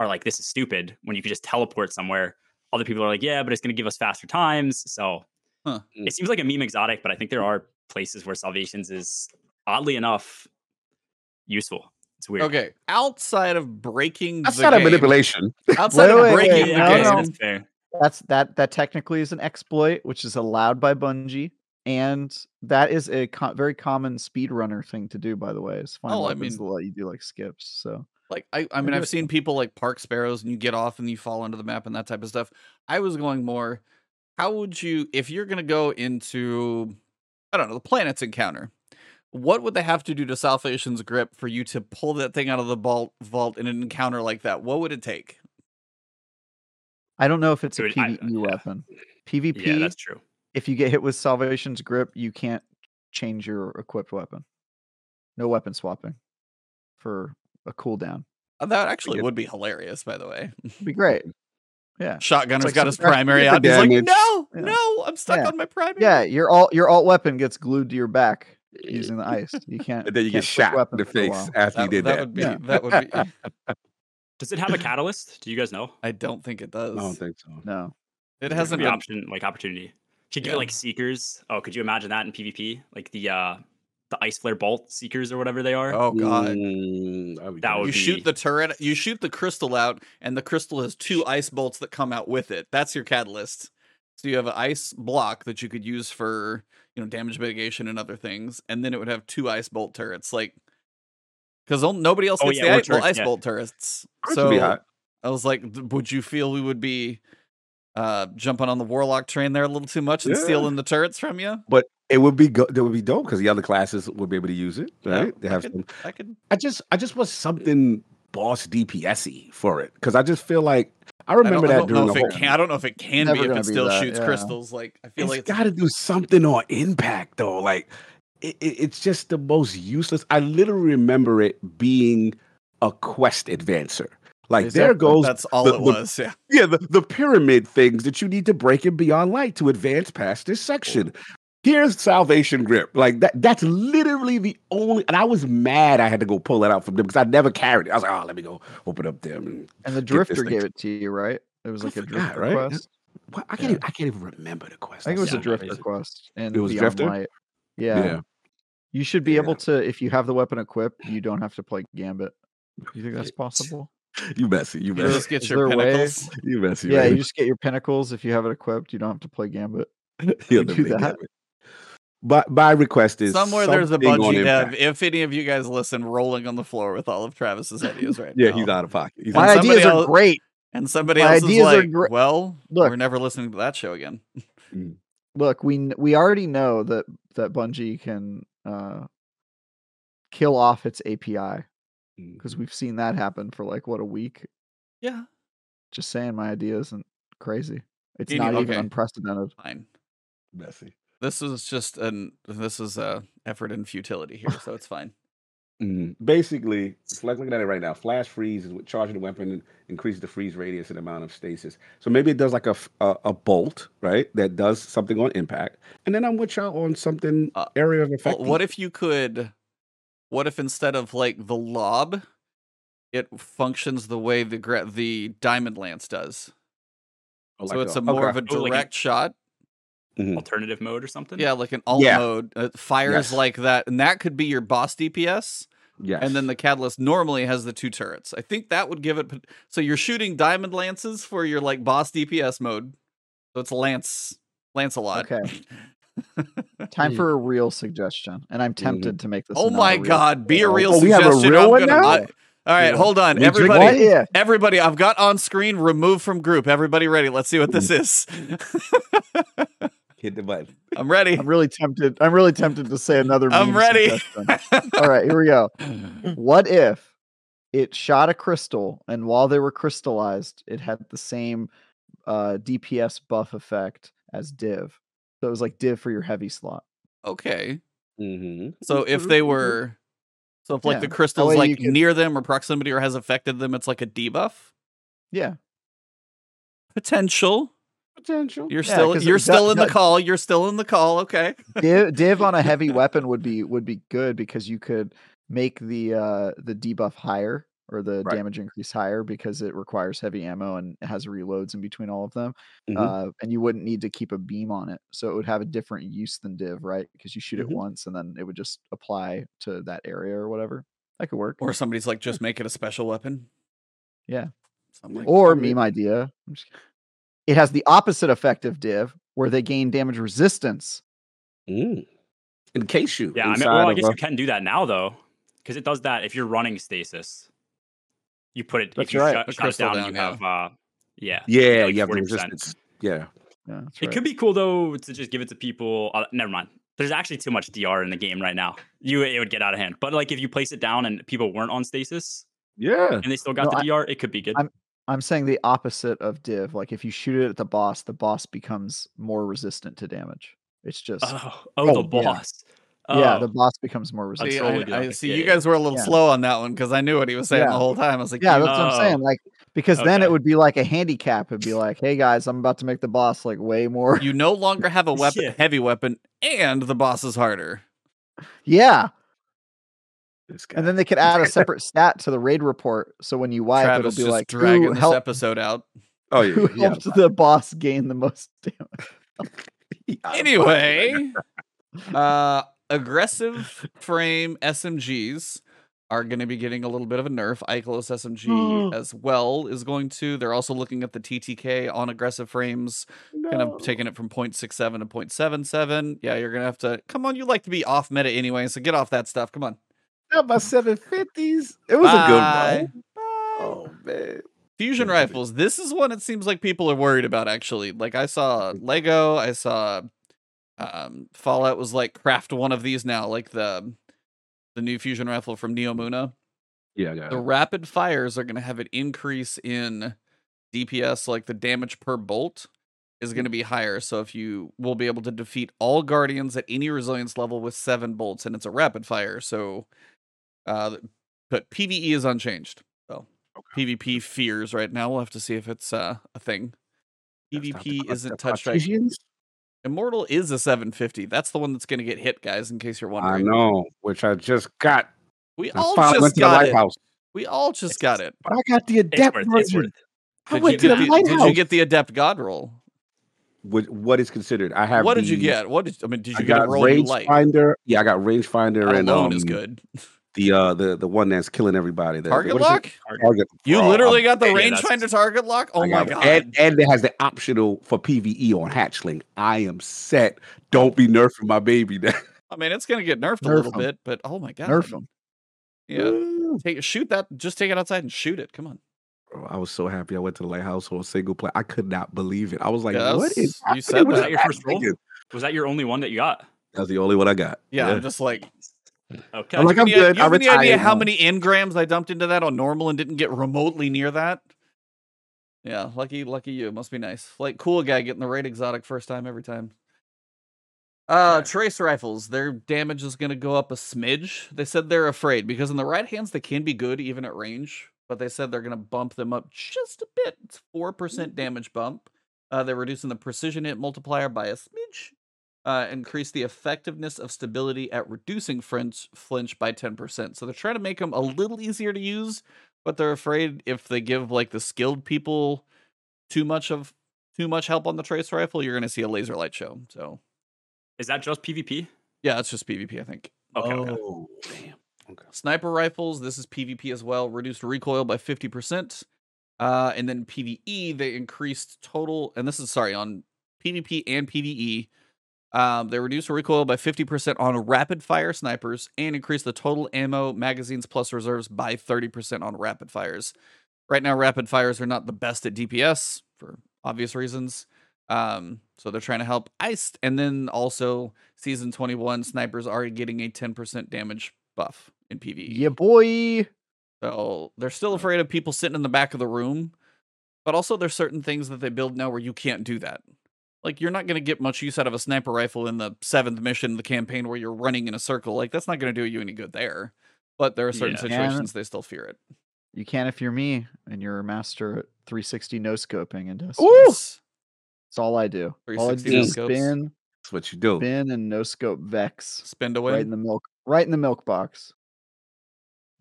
are like, this is stupid when you could just teleport somewhere. Other people are like, yeah, but it's going to give us faster times. So Huh. Hmm. it seems like a meme exotic, but I think there hmm. are places where Salvations is oddly enough useful. It's weird. okay outside of breaking That's the not a manipulation. outside Wait, of breaking wait, the Yeah, no, okay, game that's fair. That's that that technically is an exploit, which is allowed by Bungie, and that is a co- very common speedrunner thing to do. By the way, is find Oh, I mean- that let you do like skips. So Like I, I I mean, I've seen people like park sparrows, and you get off and you fall into the map and that type of stuff. I was going more. How would you, if you're gonna go into, I don't know, the planets encounter? What would they have to do to Salvation's grip for you to pull that thing out of the vault vault in an encounter like that? What would it take? I don't know if it's a Dude, I- PVE yeah. weapon. PvP, Yeah, that's true. if you get hit with Salvation's grip, you can't change your equipped weapon. No weapon swapping for a cooldown. Uh, That actually would be hilarious, by the way. It'd be great. [LAUGHS] Yeah. Shotgunner's like got his primary out. He's like, damage. no, Yeah. no, I'm stuck Yeah. on my primary. Yeah, your alt your alt weapon gets glued to your back using the [LAUGHS] ice. You can't. And then you can't get shot in weapons the face while. after you did that that. would be Yeah. that would be. [LAUGHS] Does it have a catalyst? Do you guys know? I don't think it does. I don't think so. No. it There hasn't been. option like opportunity. Could you Yeah. get like seekers? Oh, could you imagine that in PvP? Like the uh the ice flare bolt seekers or whatever they are. Oh god. Mm, that'd That would you be- shoot the turret, you shoot the crystal out, and the crystal has two ice bolts that come out with it. That's your catalyst. So you have an ice block that you could use for you know damage mitigation and other things, and then it would have two ice bolt turrets, like because nobody else Oh, gets yeah, the or ice, well, turrets, ice yeah. bolt turrets. Turrets would be So. I was like, would you feel we would be uh jumping on the warlock train there a little too much and Yeah. stealing the turrets from you? But it would be good. that would be dope because the other classes would be able to use it, Yeah, right? they I have could, some. I could I just I just want something boss DPSy for it because I just feel like I I remember I that don't during know the if whole. it can. I don't know if it can Never be if it still that, shoots yeah. crystals. Like I feel It's like it's got to do something on impact though. Like it, it- it's just the most useless. I literally remember it being a quest advancer. Like there Exactly. goes that's all the- it the- was. Yeah. yeah the, the pyramid things that you need to break in beyond light to advance past this section. Oh. Here's salvation grip. Like that that's literally the only and I was mad I had to go pull that out from them because I never carried it. I was like, oh, let me go open up them. And, And the drifter gave it to you, right? It was I like a forgot, drifter right? quest. what, I can't Yeah. even, I can't even remember the quest. I think it was Yeah, a drifter crazy. quest. And It was Beyond Drifter? Light. Yeah. You should be Yeah. able to if you have the weapon equipped, you don't have to play Gambit. You think that's possible? [LAUGHS] You messy. You You just get Is your there a way- pinnacles. [LAUGHS] You messy. yeah, man. you just get your pinnacles if you have it equipped. You don't have to play Gambit. He'll [LAUGHS] you do that. have it. But my request is Somewhere there's a something on Bungie dev. impact. If any of you guys listen, rolling on the floor with all of Travis's ideas right Yeah, now. he's out of pocket. He's My out somebody ideas are great. And somebody My else is ideas are like, gre- "Well, Look. we're never listening to that show again." Mm. Look, we we already know that that Bungie can uh, kill off its API because we've seen that happen for like what a week. Yeah, Just saying, my idea isn't crazy. It's Any- not even unprecedented. fine. messy. This is just an this is a effort in futility here, so it's fine. Mm. Basically, it's like looking at it right now. Flash freeze is what charging the weapon and increases the freeze radius and amount of stasis. So maybe it does like a a bolt, right? That does something on impact, and then I'm with y'all on something Uh, area of Well, effect. what if you could? What if instead of like the lob, it functions the way the gra- the diamond lance does? Oh, so like it's a more of a Oh, like an- direct shot. Mhm. Alternative mode or something. Yeah, like an alt Yeah. mode. It fires Yes. like that, and that could be your boss DPS. Yes, And then the catalyst normally has the two turrets. I think that would give it. So you're shooting diamond lances for your like boss DPS mode. So it's lance, Lancelot. Okay. [LAUGHS] Time hmm. for a real suggestion, and I'm hmm. tempted to make this. Oh my real God! Be a real Oh, we have a suggestion. real I'm one gonna- now? I- all right, Yeah. hold on, We everybody. What? Yeah. Everybody, I've got on screen remove from group. Everybody ready? Let's see what this hmm. is. [LAUGHS] hit the button. I'm ready. I'm really tempted. I'm really tempted to say another. I'm ready. [LAUGHS] All right, here we go. [LAUGHS] What if it shot a crystal, and while they were crystallized, it had the same uh, DPS buff effect as Div? So it was like Div for your heavy slot. okay. Mm-hmm. So if they were, so if like Yeah, the that crystal's like could- near them or proximity or has affected them, it's like a debuff Yeah, potential. Potential. You're Yeah, still 'cause you're it do- still in the call. You're still in the call. Okay. [LAUGHS] Div, Div on a [LAUGHS] heavy weapon would be would be good because you could make the uh, the debuff higher or the Right. damage increase higher because it requires heavy ammo and it has reloads in between all of them. Mhm. uh, and you wouldn't need to keep a beam on it, so it would have a different use than div, right? Because you shoot Mhm. it once and then it would just apply to that area or whatever. That could work. Or somebody's like, just [LAUGHS] make it a special weapon. Yeah. Something like Or I mean- meme idea. I'm just- It has the opposite effect of div, where they gain damage resistance. Mm. Encase you. Yeah, I mean, well, I guess a- you can do that now though, because it does that if you're running stasis. You put it. That's if you right. shut, shut it crystal down, down, you yeah. have. uh Yeah. Yeah, like you have the resistance. Yeah. Yeah, It right. could be cool though to just give it to people. Uh, never mind. There's actually too much DR in the game right now. You it would get out of hand. But like if you place it down and people weren't on stasis Yeah. and they still got No, the I- DR, it could be good. I'm- I'm saying the opposite of div. Like if you shoot it at the boss, the boss becomes more resistant to damage. It's just oh, oh, Oh, the yeah. boss. yeah, Oh. the boss becomes more See, resistant. I, totally I- see yeah, you guys were a little Yeah. slow on that one because I knew what he was saying Yeah. the whole time. I was like, Yeah, you that's what I'm saying. Like because then it would be like a handicap. It'd be like, hey guys, I'm about to make the boss like way more. you no longer have a [LAUGHS] weapon, Yeah. heavy weapon, and the boss is harder. yeah, This guy. And then they could add a [LAUGHS] separate stat to the raid report. So when you wipe, Travis it'll be just like dragging who this helped, episode out. oh [LAUGHS] who yeah. yeah. helped the boss gain the most [LAUGHS] damage. Anyway, uh, aggressive frame SMGs are going to be getting a little bit of a nerf. Ikelos SMG as well is going to. They're also looking at the TTK on aggressive frames, kind of taking it from 0.67 to 0.77. Yeah, you're going to have to. Come on, you like to be off meta anyway, so get off that stuff. Come on. Not my 750s. It was a good one. Oh man. Fusion rifles. This is one it seems like people are worried about actually. Like I saw Lego, I saw um Fallout was like craft one of these now, like the the new fusion rifle from Neomuna. Yeah, I got The rapid fires are going to have an increase in DPS like the damage per bolt is going to be higher. So if you will be able to defeat all guardians at any resilience level with 7 bolts and it's a rapid fire. So uh but PvE is unchanged. So Okay. PvP fears right now. We'll have to see if it's uh, a thing. That's PvP isn't the touched right. Cartesians? Immortal is a 750. That's the one that's going to get hit, guys. In case you're wondering. I know, which I just got. we I all finally went just to the got it. lighthouse. We all just It's- got it. But I got the It's adept worth, it's version. worth. I Did went to the the, lighthouse. did you get the adept god roll? What, what is considered? I have. What did you get? What did I mean? Did I you get a got roll you range like? finder. Yeah, I got range finder That and alone um, is good. [LAUGHS] the uh the the one that's killing everybody. The, Target what is it? lock? Target. You Bro, literally I'm- got the yeah, range finder target lock. Oh my god! And, and it has the optional for PVE on Hatchling. I am set. Don't be nerfing my baby now. [LAUGHS] I mean, it's gonna get nerfed a little little 'em. bit, but oh my god! Nerf 'em. Yeah, take shoot that. Just take it outside and shoot it. Come on. Bro, I was so happy I went to the lighthouse on single play. I could not believe it. I was like, Yeah, what that's- is you happening said with that. Was that your first roll? Was that your only one that you got? That's the only one I got. Yeah, I'm just like, Okay. I'm like, I'm you good. I have any idea how many engrams I dumped into that on normal and didn't get remotely near that? Yeah, lucky, lucky you. Must be nice. Like cool guy getting the right exotic first time every time. Uh, Okay. trace rifles. Their damage is going to go up a smidge. They said they're afraid because in the right hands they can be good even at range, but they said they're going to bump them up just a bit. It's four percent damage bump. Uh, they're reducing the precision hit multiplier by a smidge. Uh, increase the effectiveness of stability at reducing flinch flinch by ten percent. So they're trying to make them a little easier to use, but they're afraid if they give like the skilled people too much of too much help on the trace rifle, you're going to see a laser light show. So Is that just PvP? yeah, it's just PvP, I think. Okay. okay. Oh, damn. Okay. Sniper rifles, this is PvP as well. Reduced recoil by 50%. Uh, and then PvE, they increased total, and this is sorry, on PvP and PvE. Um, they reduced recoil by 50% on rapid fire snipers and increase the total ammo, magazines, plus reserves by 30% on rapid fires. Right now, rapid fires are not the best at DPS for obvious reasons. Um, so they're trying to help iced, and then also season 21 snipers are getting a 10% damage buff in PvE. Yeah, boy. So they're still afraid of people sitting in the back of the room, but also there's certain things that they build now where you can't do that. Like you're not going to get much use out of a sniper rifle in the seventh mission of the campaign where you're running in a circle. Like that's not going to do you any good there. But there are certain Yeah. situations they still fear it. You can if you're me and you're a master at 360 no scoping and dust. Ooh. That's all I do. All I 360 do is no-scopes. spin, That's what you do. spin, and no scope Vex Spend away. right in the milk, right in the milk box.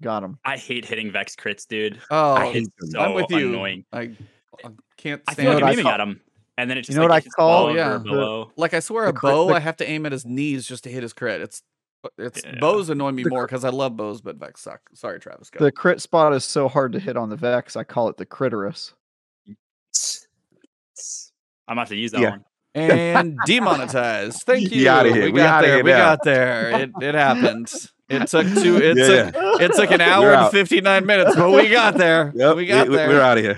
Got him. I hate hitting Vex crits, dude. oh, I hate It's them. I'm with you. annoying. I, I can't I stand feel like what I I'm aiming at him, and then it just you know like, what I hits call- Yeah. or The- like I swear a crit- bow the- I have to aim at his knees just to hit his crit. It's uh, it's Yeah. bows annoy me The more because I love bows, but Vex suck. Sorry, Travis. Go. The crit spot is so hard to hit on the Vex. I call it the Critterus. I'm gonna have to use that Yeah. one. and [LAUGHS] demonetized. Thank Be you. outta here. We We got there. here we now. got there. It it happened. It took two. [LAUGHS] It Yeah, took it took an hour and fifty nine minutes, but we got there. [LAUGHS] Yep, we got we, there. We're out of here.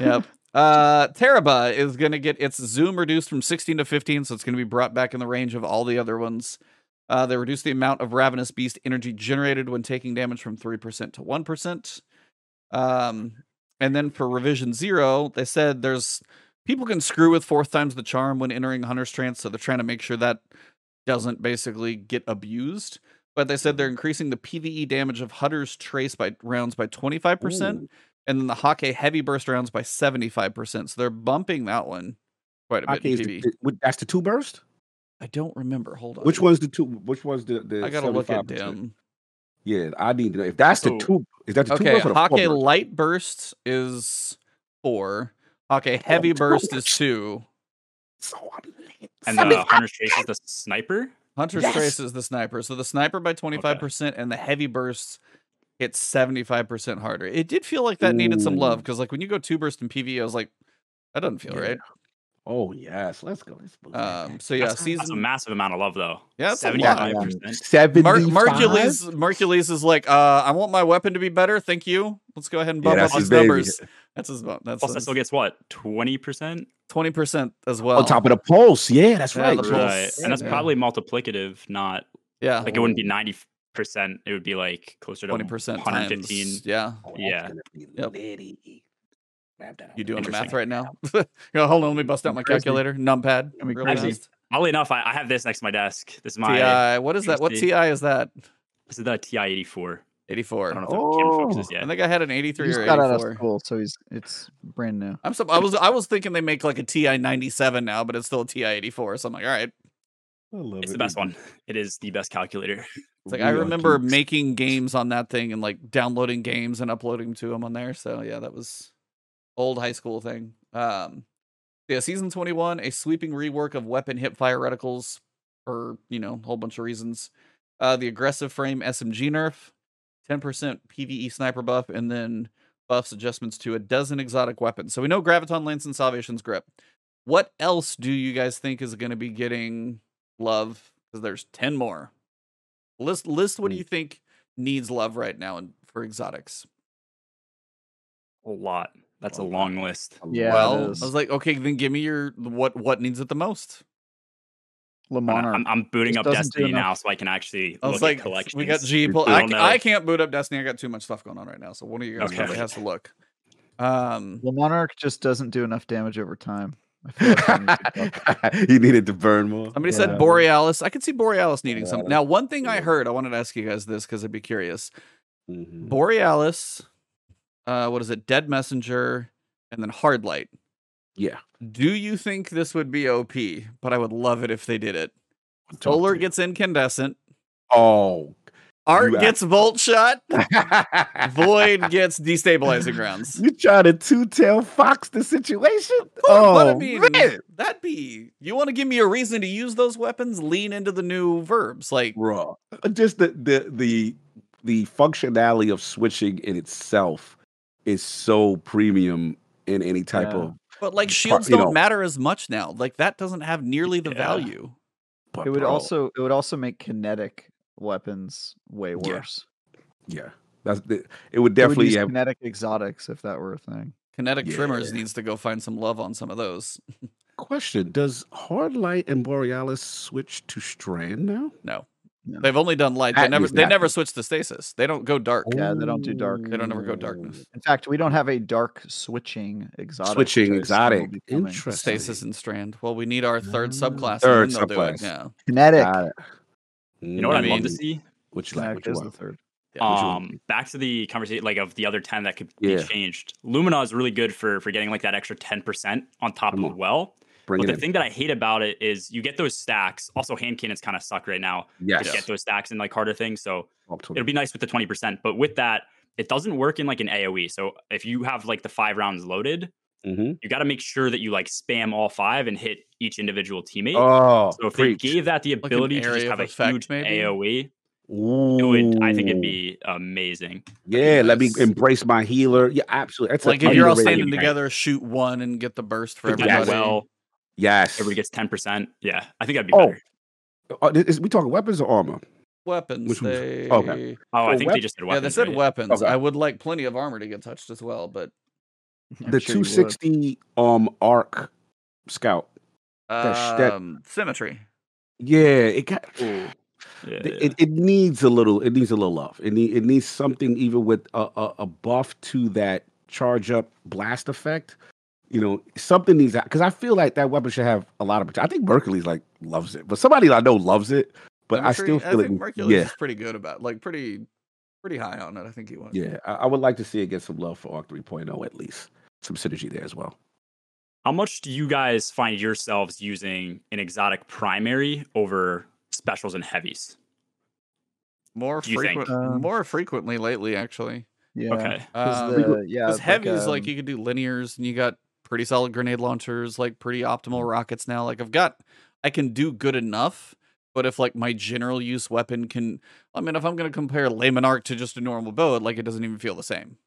yep. Uh, Tarrabah is going to get its zoom reduced from 16 to 15, so it's going to be brought back in the range of all the other ones. Uh, they reduce the amount of Ravenous Beast energy generated when taking damage from 3% to 1%. Um, and then for Revision Zero, they said there's people can screw with fourth times the charm when entering Hunter's Trace, so they're trying to make sure that doesn't basically get abused. But they said they're increasing the PVE damage of Hunter's Trace by rounds by 25% Ooh. And then the Hakke heavy burst rounds by 75%. So they're bumping that one quite a bit Okay, in the- the- that's the two burst. I don't remember. Hold on. Which one's the two? Which one's the? the I gotta look at 75%? them. Yeah, I need to know if that's the two. Is that the two Okay, burst or four Hakke burst? light burst is four. Hakke heavy two burst is two. So And Seven- the Hunter's Trace is the sniper. Hunter's Yes. Trace is the sniper. So the sniper by 25% and the heavy bursts hit 75% harder. It did feel like that needed some love because, like, when you go two burst and PV, I was like, that doesn't feel Yeah. right. Oh yes, let's go. Let's Um, so yeah, that's, that's a massive amount of love, though. Yeah, that's a lot. seventy-five percent. Seventy. Mar- Mercules Mercules is like, uh, I want my weapon to be better. Thank you. Let's go ahead and Yeah, bump that's up his these baby. numbers. That's his bu- that's Plus, that still gets what twenty percent, twenty percent as well. on top of the pulse. Yeah, that's Yeah, right. right? And that's Yeah. probably multiplicative, not yeah, like it wouldn't be ninety percent. It would be like closer to twenty percent 115. times. Yeah, Oh, Yeah. that's gonna be Yep. litty. Grab that you out. doing the math right now? [LAUGHS] Yo, hold on, let me bust out my calculator. Numpad. Gonna be real crazy. fast. Oddly enough, I, I have this next to my desk. This is my TI. What is that? What. TI is that? this is the TI eighty four. 84. I 84. don't know if the camera Oh. focuses I think I had an 83 just or got out of 84. school, so he's it's brand new. I'm so, I was I was thinking they make like a TI 97 now, but it's still a TI 84. So I'm like, all right. I love It's it. the best one. It is the best calculator. It's like We I remember geeks. making games on that thing and like downloading games and uploading to them on there. So yeah, that was old high school thing. Um, yeah, season 21, a sweeping rework of weapon hip fire reticles for you know a whole bunch of reasons. Uh, the aggressive frame SMG nerf, 10% PVE sniper buff, and then buffs adjustments to a dozen exotic weapons. So we know Graviton Lance and Salvation's Grip. What else do you guys think is going to be getting love? Because there's 10 more. List list what do Mm. you think needs love right now and for exotics? A lot. That's a A long list. Yeah, well, I was like, okay, then give me your what what needs it the most. Le I'm, I'm, I'm booting up Destiny now, so I can actually I was look like, at collections. we got G. Pull- I, I don't ca- know. I can't boot up Destiny. I got too much stuff going on right now. So one of you guys Okay. probably has to look. Um, Le Monarque just doesn't do enough damage over time. I feel like he needs to buff- [LAUGHS] he needed to burn more. somebody Yeah. said Borealis. I could see Borealis needing some. Borealis. Now, one thing I heard, I wanted to ask you guys this because I'd be curious. Mhm. Borealis, uh, what is it? Dead Messenger, and then Hard Light. Yeah. Do you think this would be OP? But I would love it if they did it. Talk Solar gets incandescent. Oh. Art You act- gets volt shot. [LAUGHS] Void gets destabilizing rounds. You trying to two tail fox the situation? Oh, but I Oh, mean, man. that'd be. You want to give me a reason to use those weapons? Lean into the new verbs, like Raw. Uh, just the the the the functionality of switching in itself is so premium in any type Yeah. of. But like shields don't know. matter as much now. Like that doesn't have nearly the Yeah. value. But it would bro, also it would also make kinetic weapons way worse. yeah. That's the, it would They would definitely use have. kinetic exotics if that were a thing. Kinetic tremors needs to go find some love on some of those. [LAUGHS] Question: Does Hard Light and Borealis switch to Strand now? No, No. they've only done light. They never they never switch to stasis. They don't go dark. Yeah, they don't do dark. They don't ever go darkness. In fact, we don't have a dark switching exotic. Switching which I assume will exotic. be. Interesting. Stasis and strand. Well, we need our third Ah. subclass. Third and do it. subclass. Yeah. Kinetic. Got it. You know what I I'd love to mean, see? What you like? Kinetic What you the third. Yeah, which one? Um, back to the conversation, like of the other ten that could Yeah. be changed. Lumina is really good for for getting like that extra ten percent on top Come of on. well. Bring but the in. thing that I hate about it is you get those stacks. Also, hand cannons kind of suck right now yes. to get those stacks and like harder things. So Talk it'll be nice with the twenty percent. But with that, it doesn't work in like an AOE. So if you have like the five rounds loaded, Mhm. you got to make sure that you like spam all five and hit each individual teammate. Oh, so if preach. they gave that the an ability to just have a effect, huge maybe? AOE, it would. I think it'd be amazing. Yeah, let me embrace my healer. Yeah, absolutely. That's like if you're all standing thing. together, shoot one and get the burst for Yes. everybody. Well, Yes. everybody gets ten percent. Yeah, I think that'd be Oh, better. Uh, is we talking weapons or armor? weapons. Which one's- They okay. Oh, I think wep- they just did weapons. yeah, they said right? weapons. Okay. I would like plenty of armor to get touched as well, but I'm the sure 260 um arc scout. That that- um, symmetry. Yeah, it got [SIGHS] Yeah, it, it needs a little it needs a little love. It need, it needs something even with a, a, a buff to that charge up blast effect. You know, something needs that because I feel like that weapon should have a lot of. I think Mercury's like loves it, but somebody I know loves it. But I still feel I think it. Mercury Yeah, is pretty good about like pretty pretty high on it. I think he wants. yeah. I, I would like to see it get some love for Arc 3.0 at least. Some synergy there as well. How much do you guys find yourselves using an exotic primary over specials and heavies? More Do you think? frequent, Um, more frequently lately, actually. Yeah. Okay. 'cause Um, the- yeah, Because like, heavies, like um, you could do linears, and you got pretty solid grenade launchers, like pretty optimal rockets now. Like I've got, I can do good enough But if like my general use weapon can, I mean, if I'm gonna compare Le Monarque to just a normal bow, like it doesn't even feel the same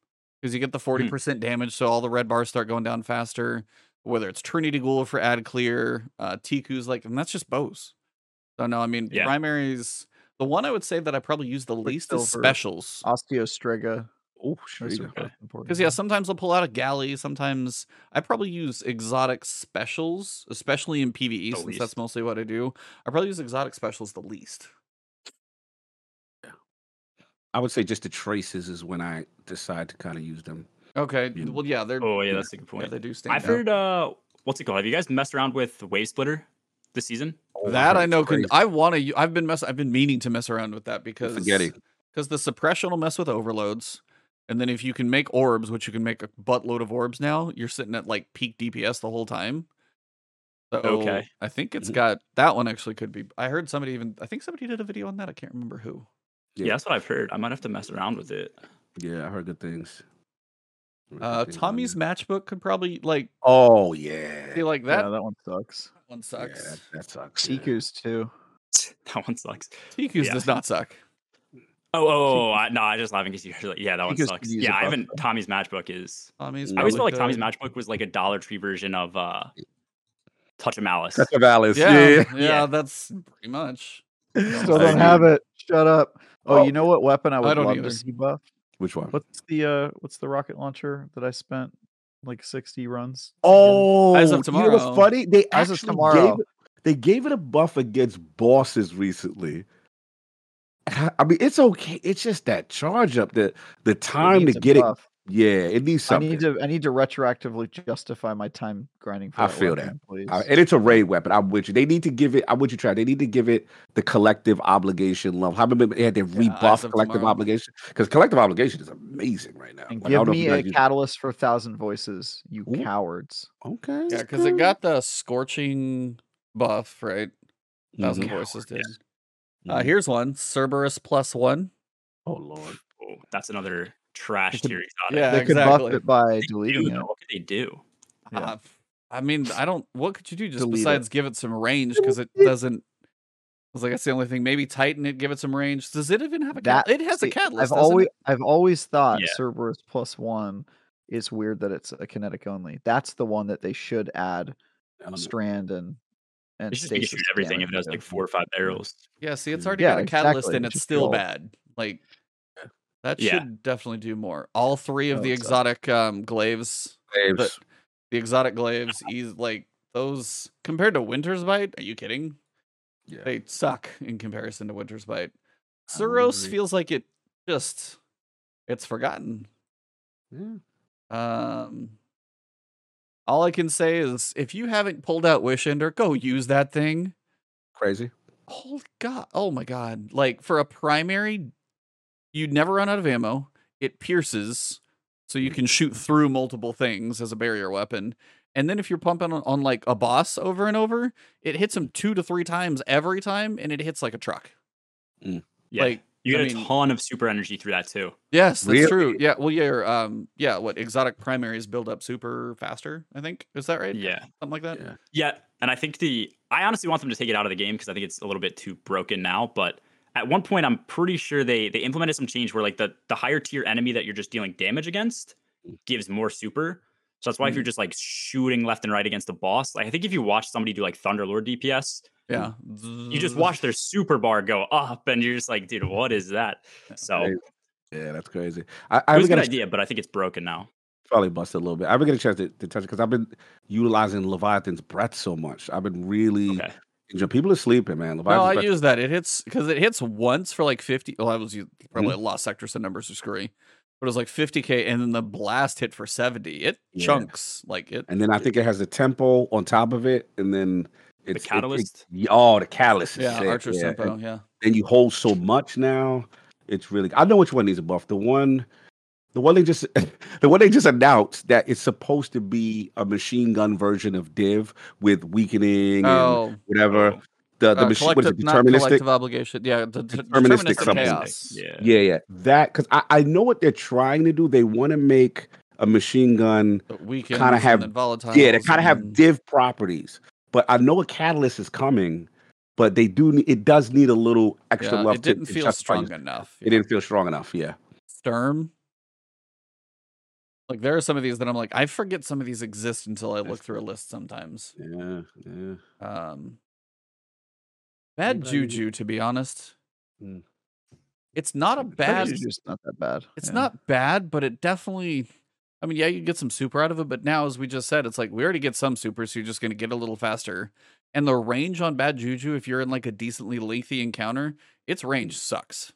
because you get the forty percent damage, so all the red bars start going down faster. Whether it's Trinity Ghoul for ad clear, uh, Ticuu's like, and that's just bows. So no, I mean Yeah. primaries. The one I would say that I probably use the least is specials. Osteo Striga. Oh, Those are Striga. both important. Because yeah, sometimes I'll pull out a galley. Sometimes I probably use exotic specials, especially in PVE, The since least. that's mostly what I do. I probably use exotic specials the least. I would say just the traces is when I decide to kind of use them. Okay, Yeah. well yeah, they're Oh yeah, Yeah. that's a good yeah, point. they do stand I've out. heard uh what's it called? Have you guys messed around with Wave Splitter this season? Oh, that I know. Can, I want to. I've been mess. I've been meaning to mess around with that because Spaghetti. because the suppression will mess with overloads, and then if you can make orbs, which you can make a buttload of orbs now, you're sitting at like peak DPS the whole time. So Okay. I think it's got that one actually could be. I heard somebody even. I think somebody did a video on that. I can't remember who. Yeah. Yeah. that's what I've heard. I might have to mess around with it. Yeah, I heard good things. Heard Uh, things Tommy's there. matchbook could probably like Oh yeah. be like yeah, that. that one sucks. one Yeah, sucks. that, that sucks. yeah. Ticuu's too. [LAUGHS] that one sucks. Ticuu's Yeah. does not suck. Oh, oh, oh, I, no, I just laughing because you heard like, yeah, that one Because sucks. you use a Yeah, I haven't. Tommy's matchbook is. Tommy's I always probably felt like Tommy's matchbook was like a Dollar Tree version of uh, Touch of Malice. That's a Alice. Yeah, Yeah. [LAUGHS] yeah, Yeah. that's pretty much. [LAUGHS] Still don't have it. Shut up. Oh, Oh. you know what weapon I would don't love either. to see buff? Which one? What's the uh what's the rocket launcher that I spent like 60 runs? Oh, As of you know what's funny? They As of actually tomorrow. gave it, they gave it a buff against bosses recently. I mean, it's okay. It's just that charge up, the the time to needs a get it. Buff. Yeah, it needs I need to I need to retroactively justify my time grinding for I that feel weapon, please. Uh, and it's a raid weapon. I'm with you. They need to give it. I would you try. They need to give it the collective obligation level. How many they had to Yeah, rebuff collective tomorrow. obligation because collective obligation is amazing right now. and Like, I don't give know if me a guys use- catalyst for thousand voices, you Ooh. cowards. Okay. Yeah, because it got the scorching buff, right? Thousand Mhm. voices did. Mhm. Uh, here's one: Cerberus plus one. Oh lord. Oh, that's another trash could- tier exotic. Yeah, they could exactly. buff it by They deleting do, it. though. What could they do? Yeah. Uh, I mean, I don't. What could you do just Delete it. besides give it some range? Because it doesn't. I was like, that's the only thing. Maybe tighten it, give it some range. Does it even have a cat? It has see, a catalyst. I've always it? I've always thought Yeah. Cerberus plus one is weird that it's a kinetic only. That's the one that they should add Element. strand and and It's just you can stasis shoot everything if damage it has like four or five barrels. Yeah. See, it's Mhm. already Yeah, got a catalyst, exactly, and which it's still cool. bad. Like that Yeah. should definitely do more. All three of Oh, the it sucks. exotic um, glaives Saves. but- the exotic glaives is like those compared to winter's bite are you kidding yeah. they suck in comparison to winter's bite I Suros feels like it just it's forgotten Yeah. um all i can say is if you haven't pulled out wish ender go use that thing Crazy. oh god oh my god like for a primary you never run out of ammo. It pierces so you can shoot through multiple things as a barrier weapon. And then if you're pumping on, on like a boss over and over it hits him two to three times every time and it hits like a truck. Yeah, like you I get a ton of super energy through that too. yes that's true. Yeah well yeah your, um yeah what exotic primaries build up super faster i think. Is that right? Yeah, something like that? Yeah. yeah, and I think the I honestly want them to take it out of the game because I think it's a little bit too broken now. But at one point, I'm pretty sure they they implemented some change where like the the higher tier enemy that you're just dealing damage against gives more super. So that's why if you're mm-hmm. just like shooting left and right against the boss, like I think if you watch somebody do like Thunderlord DPS, yeah you just watch their super bar go up, and you're just like, dude, what is that? So Yeah, that's crazy. I, I it was a good idea, but I think it's broken now. probably busted a little bit. I haven't get a chance to, to touch it because I've been utilizing Leviathan's breath so much. I've been really Okay. Enjoying. People are sleeping, man. No, I breath, use that. It hits because it hits once for like fifty. Well, I was probably Mm-hmm. lost sector, so numbers are screwy. But it was like fifty k, and then the blast hit for seventy. It Yeah. chunks like it. and then I think it has a tempo on top of it, and then The it's it- it- catalyst. oh, the catalyst. Yeah, sick, Archer's yeah. tempo. And, Yeah, and you hold so much now. It's really. I know which one needs a buff. The one. The one they just, [LAUGHS] the one they just announced that it's supposed to be a machine gun version of Div with weakening and oh, whatever. Oh, The the uh, machine what is it, deterministic. collective obligation. Yeah, the, the Deterministic deterministic something. chaos. Yeah. Yeah, yeah. That because I, I know what they're trying to do. They want to make a machine gun. But weekends Kinda have- and volatile. Yeah, they kind of have div properties. But I know a catalyst is coming but they do. It does need a little extra Yeah, love. it didn't to, to feel strong use- enough. It didn't feel strong enough. Yeah. Sturm. Like there are some of these that I'm like, I forget some of these exist until I look through a list sometimes. Yeah. Yeah. Um Bad Anybody- juju, to be honest. Mm. It's not a bad It's not that bad. it's yeah. not bad, but it definitely I mean, yeah, you get some super out of it, but now as we just said, it's like we already get some super, so you're just gonna get a little faster. And the range on bad juju, if you're in like a decently lengthy encounter, its range sucks.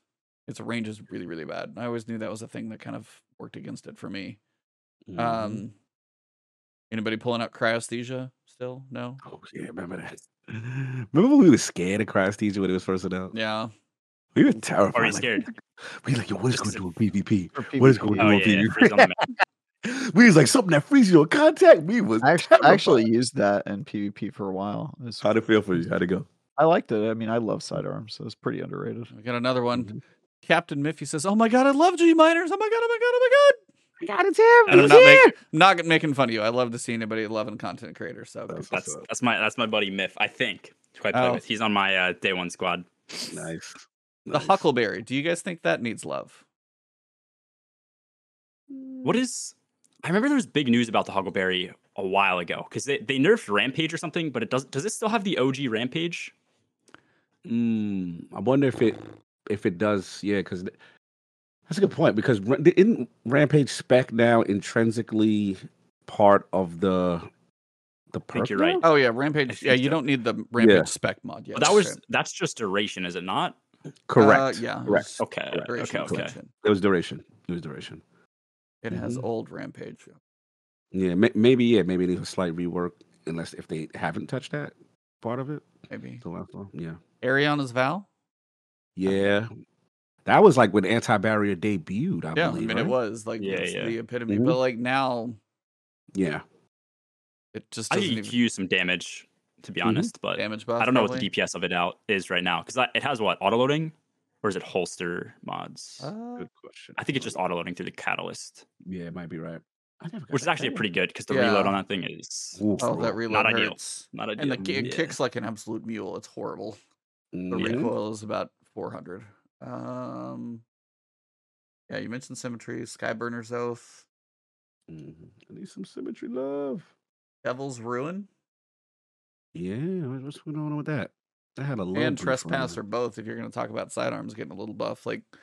Its range is really, really bad. I always knew that was a thing that kind of worked against it for me. Mhm. Um, anybody pulling out cryosthesia still? No. Oh yeah, remember that? Remember when we were scared of Cryosthesia when it was first announced? Yeah. We were terrified. Are you like, scared? We like, yo, what is Just going 'cause to do with PvP? For What is PvP. going Oh on yeah, yeah, PvP? freeze on the map. we was like something that freezes you on contact. We was I actually, I actually used that in PvP for a while. It was- How'd it feel for you? How'd it go? I liked it. I mean, I love sidearms, so it's pretty underrated. We got another one. Mhm. Captain Miffy says, "Oh my god, I love Gmeiners. Oh my god, oh my god, oh my god." God, it's him. And I'm not, him. make, not making fun of you. I love to see anybody loving content creators. So That's That's what's that's my that's my buddy Miff. I think who I play Oh. with. He's on my uh, day one squad. nice. the. Huckleberry. Do you guys think that needs love? What is? I remember there was big news about the Huckleberry a while ago because they, they nerfed Rampage or something, but it does does it still have the OG Rampage? Mm, I wonder if it if it does. Yeah, because that's a good point. Because Ra- isn't Rampage spec now intrinsically part of the the think perk you're right. Oh yeah, Rampage. Yeah, you so. don't need the Rampage Yeah. spec mod. Yeah, But that was right. that's just duration, is it not? Correct. Uh, yeah, Correct. Okay, Correct. duration okay, okay. extension. It was duration. It was duration. It has Mhm. old Rampage. Yeah, may- maybe. Yeah, maybe it needs a slight rework. Unless if they haven't touched that part of it, Maybe the last one. Yeah. Ariana's Vow. Yeah. That was like when anti barrier debuted, I Yeah, I mean right? it was like Yeah, it's yeah. the epitome. Mhm. But like now, Yeah. it just I doesn't think even use some damage, to be Mhm. honest, but damage buff. I don't know what the DPS of it out is right now because it has what auto loading, or is it holster mods? Uh, Good question. I think it's just auto loading through the catalyst, Yeah, it might be right. I never got which is actually bad. pretty good because the Yeah. reload on that thing is Ooh, oh, that reload Not ideal. not ideal. And the, it Yeah. kicks like an absolute mule. It's horrible. The Yeah. recoil is about 400. Um, yeah, you mentioned symmetry, Skyburner's Oath, Mhm. I need some symmetry love. Devil's Ruin, Yeah, what's going on with that? I had a little and brief run. Trespasser. Both, if you're going to talk about sidearms getting a little buff, like I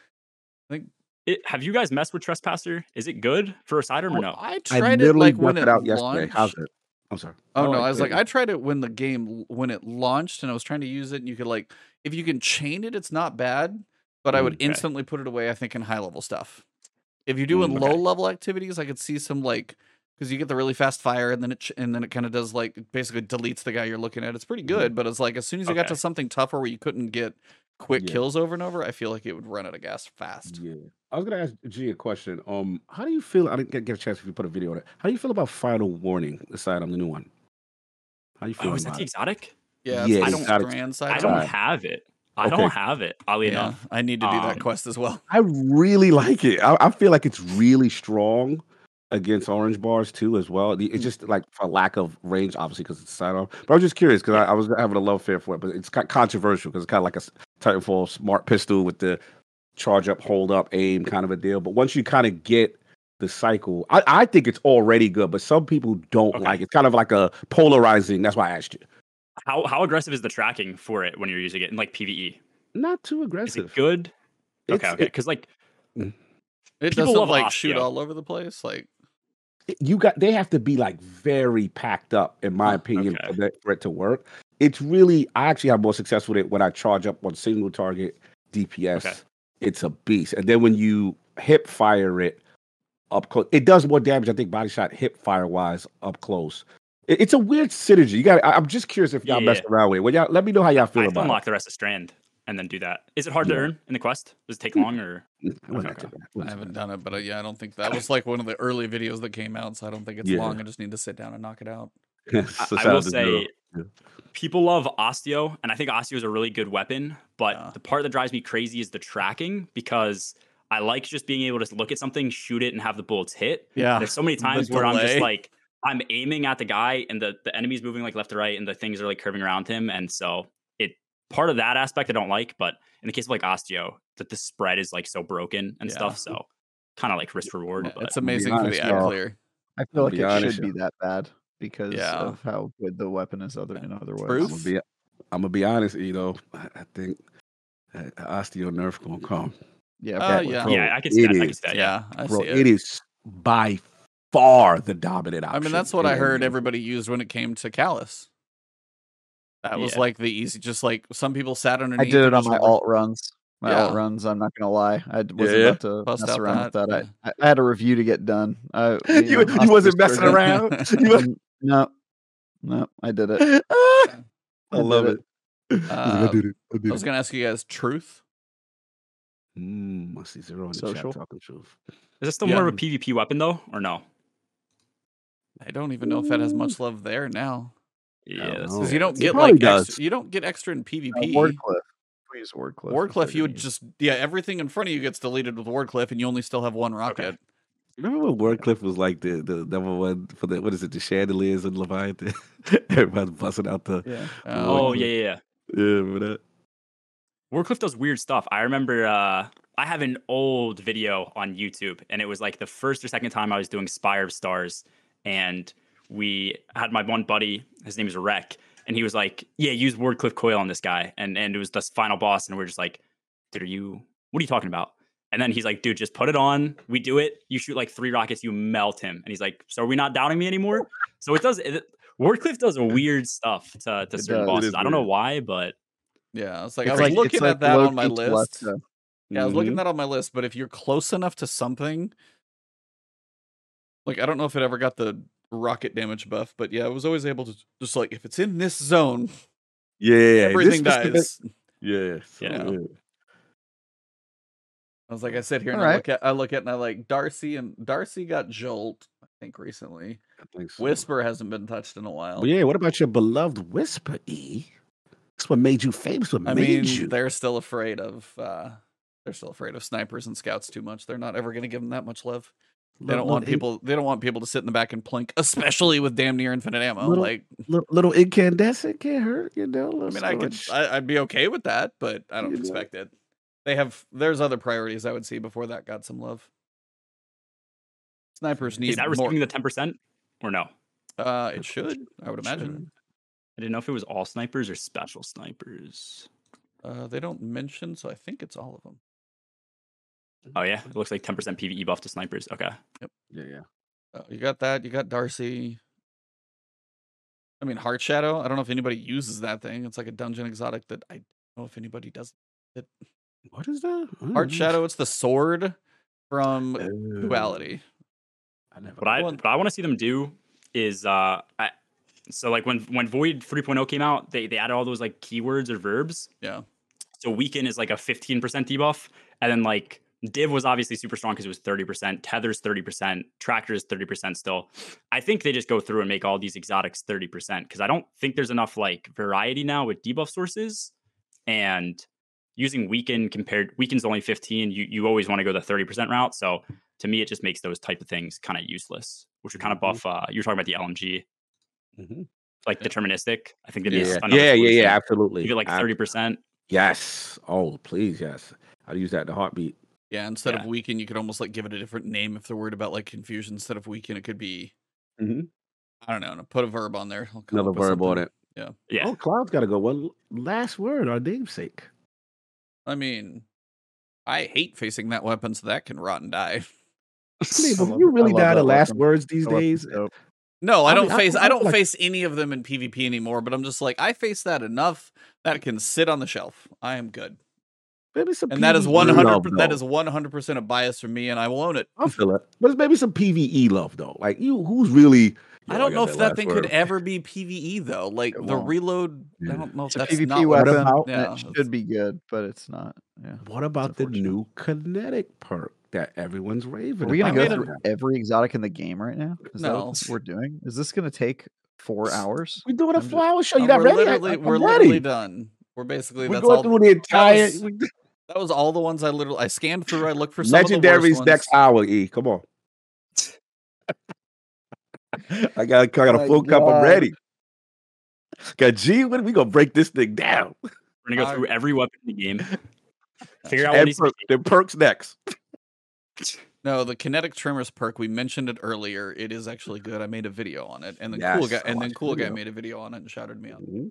think It, have you guys messed with Trespasser? Is it good for a sidearm or no? I I tried it literally like when it it out yesterday. How's it? I'm sorry. Oh Oh, no, I I was like, couldn't. I tried it when the game when it launched, and I was trying to use it, and you could like, if you can chain it, it's not bad, but I would okay. instantly put it away. I think in high level stuff. If you're doing Mm, okay. low level activities, I could see some like because you get the really fast fire, and then it ch- and then it kind of does like basically deletes the guy you're looking at. It's pretty good, but it's like as soon as you got to something tougher where you couldn't get quick Yeah. kills over and over, I feel like it would run out of gas fast. Yeah. I was gonna ask G a question. Um, how do you feel? I didn't get, get a chance if you put a video on it. How do you feel about Final Warning, the side on the new one? How do you feel? Oh, is that the exotic? Yeah, Yeah, I don't- side. I don't have it. I Okay. don't have it. Oddly Yeah, enough, I need to do that Um, quest as well. I really like it. I, I feel like it's really strong against orange bars too, as well. It's just like for lack of range, obviously, because it's a sidearm. But I was just curious because I, I was having a love affair for it, but it's kind of controversial because it's kind of like a Titanfall smart pistol with the charge up, hold up, aim kind of a deal. But once you kind of get the cycle, I, I think it's already good, but some people don't Okay. like it. It's kind of like a polarizing. That's why I asked you. How how aggressive is the tracking for it when you're using it in like PVE? Not too Is aggressive. it good? Okay, It's- okay. it- Because like mm. It people doesn't love like shoot all over the place. Like you got they have to be like very packed up in my opinion okay. for, that, for it to work it's really i actually have more success with it when i charge up on single target dps Okay. it's a beast and then when you hip fire it up close it does more damage i think body shot hip fire wise up close It- it's a weird synergy you got i'm just curious if y'all Yeah. messed around with it well, y'all, let me know how y'all feel I about unlock the rest of Strand and then do that. Is it hard to earn in the quest? Does it take long or? it It wasn't Okay, okay. I haven't done it, but uh, yeah, I don't think that [LAUGHS] was like one of the early videos that came out, so I don't think it's Yeah. long. I just need to sit down and knock it out. bad. [LAUGHS] I, So I will out to Zero. say, Yeah. people love Osteo, and I think Osteo is a really good weapon. But Yeah. the part that drives me crazy is the tracking because I like just being able to look at something, shoot it, and have the bullets hit. Yeah, There's so many the times where I'm just like, I'm aiming at the guy, and the the enemy's moving like left to right, and the things are like curving around him, and so it part of that aspect I don't like, but in the case of like Osteo, that the spread is like so broken and Yeah. stuff. So kind of like risk reward. Yeah, it's amazing for honest, the ad clear. I feel like it honest, should be that bad because Yeah. of how good the weapon is other in other ways. Proof? I'm gonna be, I'm gonna be honest. You know, I, I think uh, osteo nerf gonna come. Yeah, Uh, yeah. bro, yeah, I can see it that. I can see that. Yeah, Yeah. I Bro, see it. it is by far the dominant option. I mean, that's what I heard everybody used when it came to Calus. That was Yeah. like the easy, just like some people sat underneath. I did it on my were- alt runs. My alt runs. I'm not gonna lie. I wasn't Yeah. about to Bust mess out around with that, that. I, I I had a review to get done. I, [LAUGHS] You- know, you wasn't messing Sturgeon- around? [LAUGHS] You was- No, no, I did it. [LAUGHS] I I love did it. He's like, I Uh, did it. I I was gonna ask you guys truth. Mm, I see zero in the Social? chat talking truth. Is this still Yeah. more of a PvP weapon though, or no? I don't even know if that has much love there now Yeah, don't that's know. because you don't It get like does. extra, you don't get extra in Uh, PvP. Wardcliff. We use Wardcliff. if Wardcliff, you would just yeah, everything in front of you gets deleted with Wardcliff, and you only still have one rocket. Remember when Wardcliff was like the, the number one for the what is it, the chandeliers and Leviathan? [LAUGHS] Everybody's busting out the Yeah. Oh yeah, yeah, yeah. yeah, remember that? Wardcliff does weird stuff. I remember uh, I have an old video on YouTube, and it was like the first or second time I was doing Spire of Stars, and we had my one buddy. His name is Rec, and he was like, "Yeah, use Wardcliff Coil on this guy," and and it was the final boss, and we are just like, "Dude, are you? What are you talking about?" And then he's like, "Dude, just put it on. We do it. You shoot like three rockets, you melt him." And he's like, "So are we not doubting me anymore?" So it does. It, Wardcliff does weird stuff to, to It certain does. Bosses. I don't know why, but Yeah, it's like It's I was like- it's looking like at that on my low-key list. Telesto. Yeah, I was looking Mhm. at that on my list, but if you're close enough to something, like I don't know if it ever got the rocket damage buff, but yeah, I was always able to just like if it's in this zone, Yeah, yeah, yeah. everything This specific- dies. Yeah, so, Yeah. yeah. I was like, I sit here and I Alright. look at I look at and I like Darcy and Darcy got Jolt, I think recently. I think so. Whisper hasn't been touched in a while. But yeah, what about your beloved Whisper E? That's what made you famous. What I made mean, you? they're still afraid of uh they're still afraid of snipers and scouts too much. They're not ever going to give them that much love. They don't want people. They don't want people to sit in the back and plink, especially with damn near infinite ammo. Little- like, little, little incandescent can't hurt, you know. I little mean, I could. I, I'd be okay with that, but I don't You know. expect it. They have. There's other priorities I would see before that got some love. Snipers need is that more. receiving the ten percent or no? uh, it should. I would imagine. I didn't know if it was all snipers or special snipers. Uh, they don't mention, so I think it's all of them. Oh yeah, it looks like ten percent PVE buff to snipers. Okay, Yep. Yeah, yeah. Uh, you got that. You got Darcy. I mean, Heart Shadow. I don't know if anybody uses that thing. It's like a dungeon exotic that I don't know if anybody does. What is that? I Heart know. Shadow. It's the sword from Oh, Duality. I never. what I One- what I want to see them do is uh, I, so like when when Void 3.0 came out, they they added all those like keywords or verbs. Yeah. So weaken is like a 15% debuff, and then like Div was obviously super strong because it was 30%. Tether's 30%. Tractor is 30% still. I think they just go through and make all these exotics 30% because I don't think there's enough like variety now with debuff sources. And using weaken compared weaken's only 15. You you always want to go the 30% route. So to me, it just makes those type of things kind of useless, which would kind of buff. Uh, you're talking about the LMG, Mhm. like deterministic. I think that Yeah, is yeah, yeah, yeah, yeah, absolutely. You get like 30%. Yes. Oh, please, yes. I'd use that in a heartbeat. Yeah. Instead of weaken, you could almost like give it a different name if they're worried about like confusion. Instead of weaken, it could be Mhm. I don't know. and Put a verb on there. I'll come Another up with verb on it. Yeah. Yeah. Oh, [LAUGHS] Cloud's got to go. One last word, our namesake. I mean, I hate facing that weapon, so that can rot and die. [LAUGHS] Please, [LAUGHS] love- you really love die to last weapon. words these days. dope. No, I I don't mean, face. I I don't like- face any of them in PvP anymore. But I'm just like I face that enough that can sit on the shelf. I am good, Maybe some and that is PvE 100. love, That though. is 100 percent a bias for me, and I will own it. I feel it, but it's maybe some PVE love though. Like you, who's really? I don't got know if that thing word. could ever be PVE though. Like the reload. Yeah. I don't know if It's a that's PvP not What weapon. about- Yeah, it should be good, but it's not. Yeah. What about the new kinetic perk that everyone's raving Are we gonna about? go through every exotic in the game right now? Is that No. what we're doing? Is this gonna take four hours? We're doing a I'm just- four-hour show. You Uh, not we're ready? I- literally, I'm we're ready. literally done. We're basically We're that's going all. through the entire was- we- That was all the ones I literally I scanned through. I looked for some of legendaries next hour. E, come on. I got, I got a My full cup. I'm ready. Got G. When are we gonna break this thing down? We're gonna go I- through every weapon in the game. [LAUGHS] Figure out what And needs to perk, the perks next. No, the kinetic tremors perk. We mentioned it earlier. It is actually good. I made a video on it, and then cool guy, and then watched the cool guy made a video on it and shouted me out. Mhm.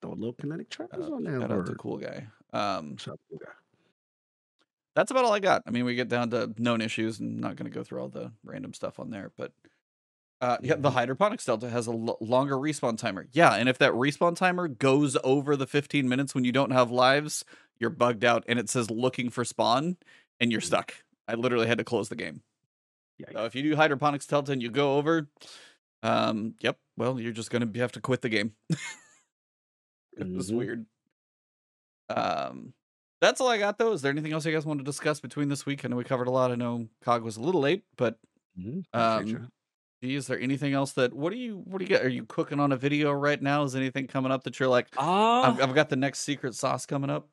Throw a little kinetic tremors Uh, on there. shout out to cool guy. Um, Shout out to Cool Guy. That's about all I got. I mean, we get down to known issues. and not going to go through all the random stuff on there, but uh, yeah, the hydroponics delta has a l- longer respawn timer. Yeah, and if that respawn timer goes over the 15 minutes when you don't have lives, you're bugged out, and it says looking for spawn, and you're stuck. I literally had to close the game. Yikes. So if you do hydroponics delta and you go over, um, yep, well, you're just gonna have to quit the game. [LAUGHS] it was Mhm. weird. Um, that's all I got though. Is there anything else you guys want to discuss between this week? I know we covered a lot. I know Cog was a little late, but Mhm. um, gee, is there anything else that what do you what do you get? Are you cooking on a video right now? Is anything coming up that you're like, Uh, I've, I've got the next secret sauce coming up?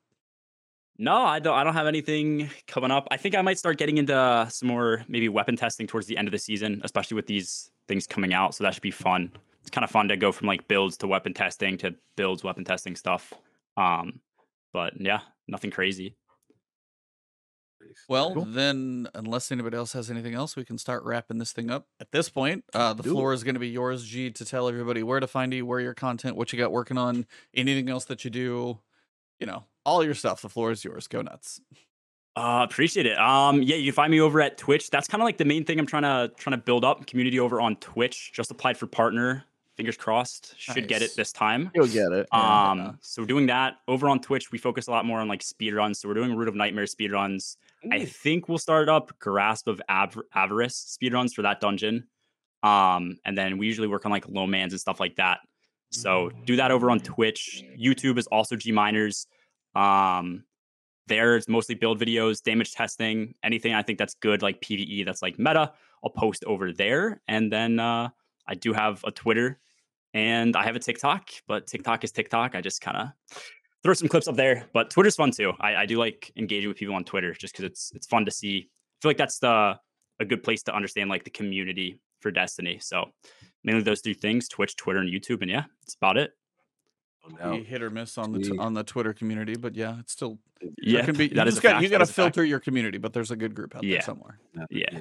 no, I don't. I don't have anything coming up. I think I might start getting into some more maybe weapon testing towards the end of the season, especially with these things coming out. So that should be fun. It's kind of fun to go from like builds to weapon testing to builds, weapon testing stuff. Um, but yeah, nothing crazy. Well, Cool. then, unless anybody else has anything else, we can start wrapping this thing up. At this point, uh, the Do floor is going to be yours, G, to tell everybody where to find you, where your content, what you got working on, anything else that you do, you know, all your stuff. The floor is yours. Go nuts. Uh, appreciate it. Um, yeah, you can find me over at Twitch. That's kind of like the main thing I'm trying to trying to build up community over on Twitch. Just applied for partner. Fingers crossed. Should get it this time. You'll get it. yeah. Um, so doing that over on Twitch. We focus a lot more on like speed runs. So we're doing Root of Nightmare speed runs. I Mm. think we'll start up Grasp of Av- Avarice speed runs for that dungeon. Um, and then we usually work on like low mans and stuff like that. So do that over on Twitch. YouTube is also Gmeiners. Um, there it's mostly build videos, damage testing, anything I think that's good, like PVE that's like meta. I'll post over there. And then uh, I do have a Twitter and I have a TikTok, but TikTok is TikTok. I just kind of throw some clips up there. But Twitter's fun too. I, I do like engaging with people on Twitter just because it's it's fun to see. I feel like that's the a good place to understand like the community for Destiny. So mainly those three things: Twitch, Twitter, and YouTube. And yeah, that's about it. No hit or miss on the t- on the Twitter community, but yeah, it's still Yeah, can be. You that is just a got fact. you got to is fact. filter your community, but there's a good group out there Yeah. somewhere. Yeah.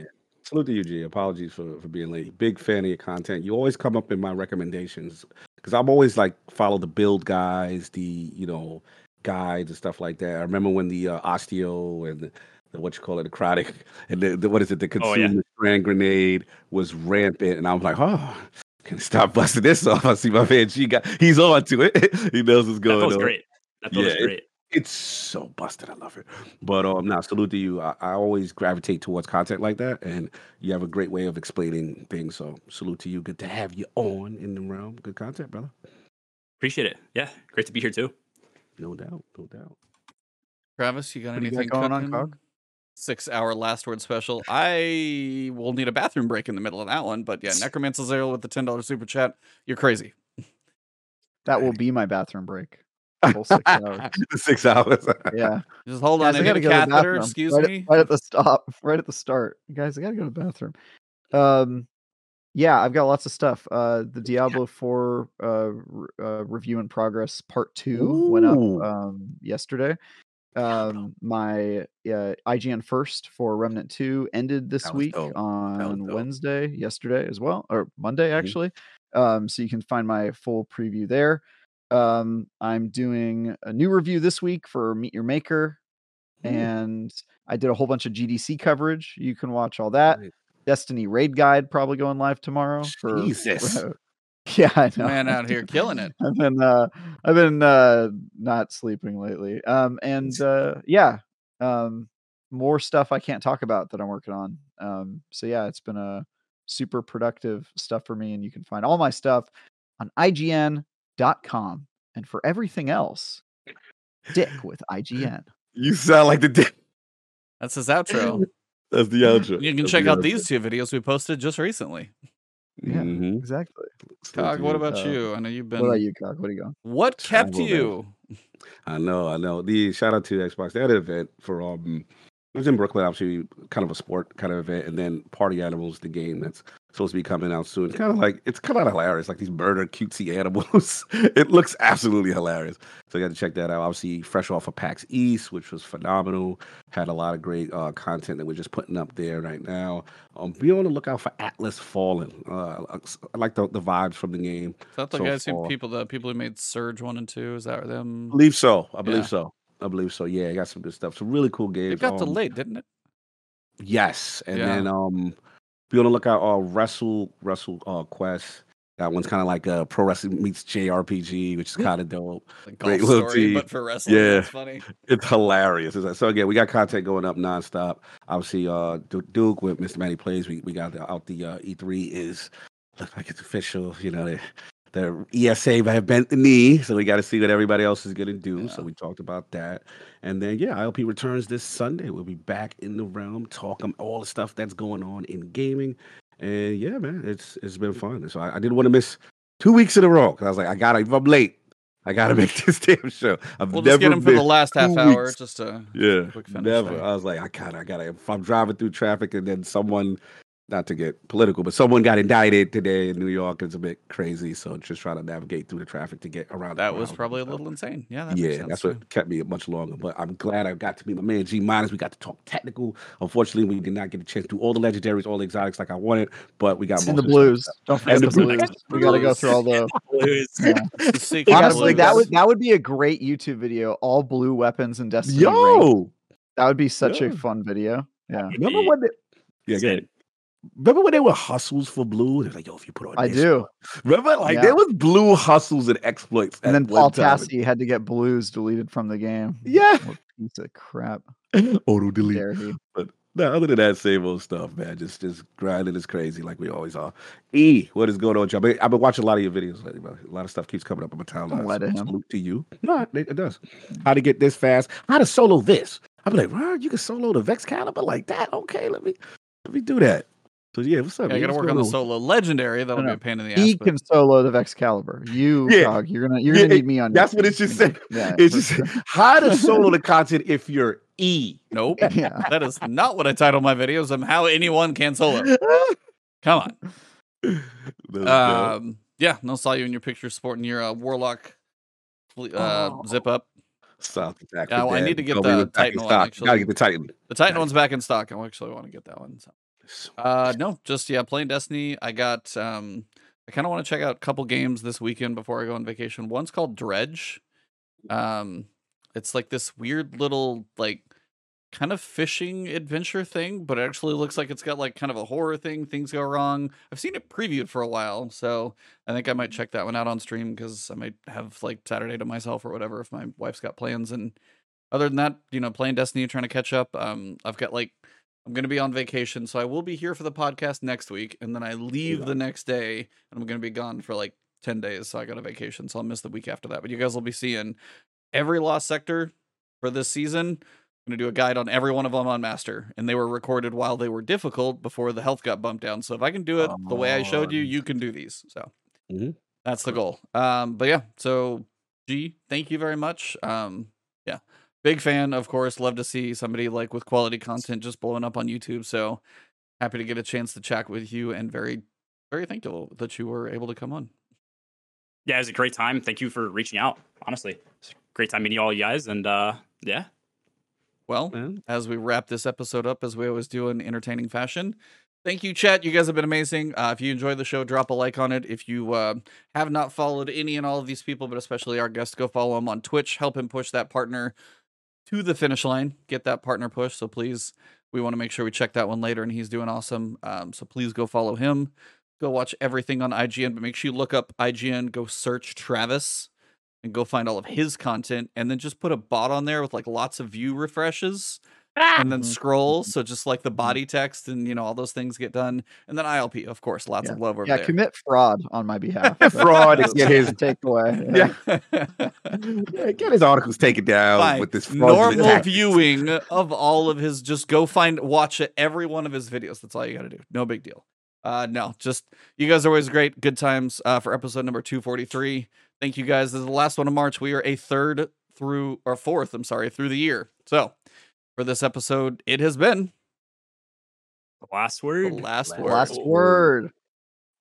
Salute to you, G. Apologies for, for being late. Big fan of your content. You always come up in my recommendations because I'm always like follow the build guys, the you know guides and stuff like that. I remember when the uh, osteo and the, the what you call it, the necrotic, [LAUGHS] and the, the what is it, the Oh, yeah. consumer strand grenade was rampant, and I'm like, oh. Can stop busting this off. I see my man G got he's on to it. [LAUGHS] he knows what's That going feels on. great. That Yeah, it- great. It's so busted. I love it. But um, now salute to you. I, I always gravitate towards content like that, and you have a great way of explaining things. So salute to you. Good to have you on in the realm. Good content, brother. Appreciate it. Yeah, great to be here too. No doubt. No doubt. Travis, you got What do you got anything going on, cooking? Cog? Six hour last word special. I will need a bathroom break in the middle of that one, but yeah, Necromancer Zero with the ten dollars super chat. You're crazy. That will be my bathroom break. Six [LAUGHS] hours. Six hours. Yeah. [LAUGHS] Just hold Guys, on. I gotta go to the catheter. Excuse right me. At, right at the stop, right at the start. Guys, I gotta go to the bathroom. Um, yeah, I've got lots of stuff. Uh, the Diablo 4 uh, uh review in progress part two went up um yesterday. Um, my uh, IGN first for Remnant 2 ended this week dope. on. Wednesday, yesterday as well, or Monday Mhm. actually. Um, so you can find my full preview there. Um, I'm doing a new review this week for Meet Your Maker, Ooh. and I did a whole bunch of GDC coverage. You can watch all that. Destiny Raid Guide probably going live tomorrow. For, Jesus. [LAUGHS] yeah, I know. Man out here killing it. [LAUGHS] I've been uh, I've been uh, not sleeping lately. Um, and uh, yeah, um, more stuff I can't talk about that I'm working on. Um, so yeah, it's been a super productive stuff for me, and you can find all my stuff on IGN.com. And for everything else, Dick [LAUGHS] with IGN. You sound like the dick. That's his outro. [LAUGHS] That's the outro. You can That's check the out outro. these two videos we posted just recently. Yeah. Mhm. Exactly. Cog, what about Uh, you? I know you've been. What about you, Cog? What are you going? What kept Travel, man. you? I know, I know. The shout out to Xbox. They had an event for um it was in Brooklyn, obviously kind of a sport kind of event, and then Party Animals, the game that's supposed to be coming out soon. It's kind of like it's kind of hilarious, like these murder cutesy animals. [LAUGHS] it looks absolutely hilarious. So you got to check that out. Obviously, fresh off of PAX East, which was phenomenal. Had a lot of great uh, content that we're just putting up there right now. Um, be on the lookout for Atlas Fallen. Uh, I like the, the vibes from the game. Is that the so guys who people the people who made Surge one and two? Is that them? I believe so. I believe Yeah. so. I believe so. Yeah, I got some good stuff. Some really cool games. It got Um, delayed, didn't it? Yes, and Yeah. then um, be on the lookout. Uh, Wrestle Wrestle uh, Quest. That one's kind of like a pro wrestling meets JRPG, which is kind of dope. Like great little story, but for wrestling. Yeah. it's funny. It's hilarious. It's like- so again, we got content going up nonstop. Obviously, uh, Duke with Mr. Manny plays. We we got the, out the uh, E3 is looks like it's official. You know, the, the ESA have bent the knee, so we got to see what everybody else is gonna do. So we talked about that, and then yeah, ILP returns this Sunday. We'll be back in the realm, talking all the stuff that's going on in gaming, and yeah, man, it's it's been mm. fun. So I, I didn't want to miss two weeks in a row because I was like, I gotta if I'm late. I gotta [LAUGHS] make this damn show. I've We'll never just get him for the last half hour, weeks. just to yeah, quick finish never. I was like, I gotta, I gotta. If I'm driving through traffic and then someone, not to get political, but someone got indicted today in New York, it's a bit crazy. So just trying to navigate through the traffic to get around. That was probably a stuff. little insane. Yeah, that Yeah, sense, that's too. what kept me much longer. But I'm glad I got to meet my man G Minus. We got to talk technical. Unfortunately, we did not get a chance to do all the legendaries, all the exotics like I wanted. But we got And the blues. Don't forget the the blues. blues. We got to go through all the. Blues. [LAUGHS] Yeah. The secret Honestly, that would that would be a great YouTube video. All blue weapons and Destiny. ranked. Yo, that would be such a fun video. Yeah, remember when? They, yeah, go ahead. Remember when they were hustles for blue? They're like, yo, if you put on I do. Remember, like Yeah. there was blue hustles and exploits. And then Paul. Tassi had to get blues deleted from the game. Yeah. What piece of crap. Auto delete. He? No, other than that, same old stuff, man. Just just grinding is crazy, like we always are. E, what is going on, Joe? I've been, watching a lot of your videos lately. A lot of stuff keeps coming up on my timeline. so him. To you. No, it, it does. How to get this fast? How to solo this? I'm like, Ron, you can solo the Vexcalibur like that? Okay, let me let me do that. So yeah, what's up? Yeah, I man? got to work on going the solo legendary. That'll be a pain in the ass. He but- can solo the Vexcalibur. You, Yeah. dog, you're gonna you're Yeah, gonna it- need me on. your That's what team. it should You Yeah, It's just sure. [LAUGHS] how to solo the [LAUGHS] content if you're E. Nope. [LAUGHS] yeah. that is not what I title my videos. I'm how anyone can solo. Come on. That's dope. Um, yeah, no, saw you in your picture sporting your uh, warlock uh, Oh. zip up. South attack. Yeah, well, I need to get Kobe the was back in Titan one, stock. actually. Gotta get the Titan. The Titan Nice. one's back in stock. I actually want to get that one. So. Uh, no, just yeah, playing Destiny. I got um, I kind of want to check out a couple games this weekend before I go on vacation. One's called Dredge. Um, it's like this weird little like kind of fishing adventure thing, but it actually looks like it's got like kind of a horror thing. Things go wrong. I've seen it previewed for a while, so I think I might check that one out on stream because I might have like Saturday to myself or whatever if my wife's got plans. And other than that, you know, playing Destiny, trying to catch up. Um, I've got like I'm gonna be on vacation, so I will be here for the podcast next week, and then I leave the next day, and I'm gonna be gone for like ten days. So I got a vacation, so I'll miss the week after that. But you guys will be seeing every lost sector for this season. I'm gonna do a guide on every one of them on Master, and they were recorded while they were difficult before the health got bumped down. So if I can do it the way I showed you, you can do these. So Mhm. that's the goal. Um, but yeah, so G, thank you very much. Um, yeah, big fan, of course. Love to see somebody like with quality content just blowing up on YouTube. So happy to get a chance to chat with you, and very, very thankful that you were able to come on. Yeah, it was a great time. Thank you for reaching out. Honestly, it's a great time meeting all you guys. And uh, yeah, Well, Man. as we wrap this episode up, as we always do in entertaining fashion. Thank you, chat. You guys have been amazing. Uh, if you enjoyed the show, drop a like on it. If you uh, have not followed any and all of these people, but especially our guest, go follow him on Twitch. Help him push that partner to the finish line. Get that partner push. So please, we want to make sure we check that one later, and he's doing awesome. Um, so please go follow him. Go watch everything on IGN, but make sure you look up IGN. Go search Travis and go find all of his content, and then just put a bot on there with like lots of view refreshes and then Mhm. scroll. So just like the body text and you know all those things get done, and then ILP, of course, lots of love over Yeah, there. commit fraud on my behalf. [LAUGHS] Fraud and get his [LAUGHS] takeaway. [LAUGHS] Yeah. yeah, get his articles taken down Fine. with this Normal viewing of all of his. Just go find, watch every one of his videos. That's all you got to do. No big deal. Uh, no, just you guys are always great. Good times uh, for episode number two forty three. Thank you guys. This is the last one of March. We are a third through or fourth. I'm sorry, through the year. So for this episode, it has been the last the word. last Last word. Last word.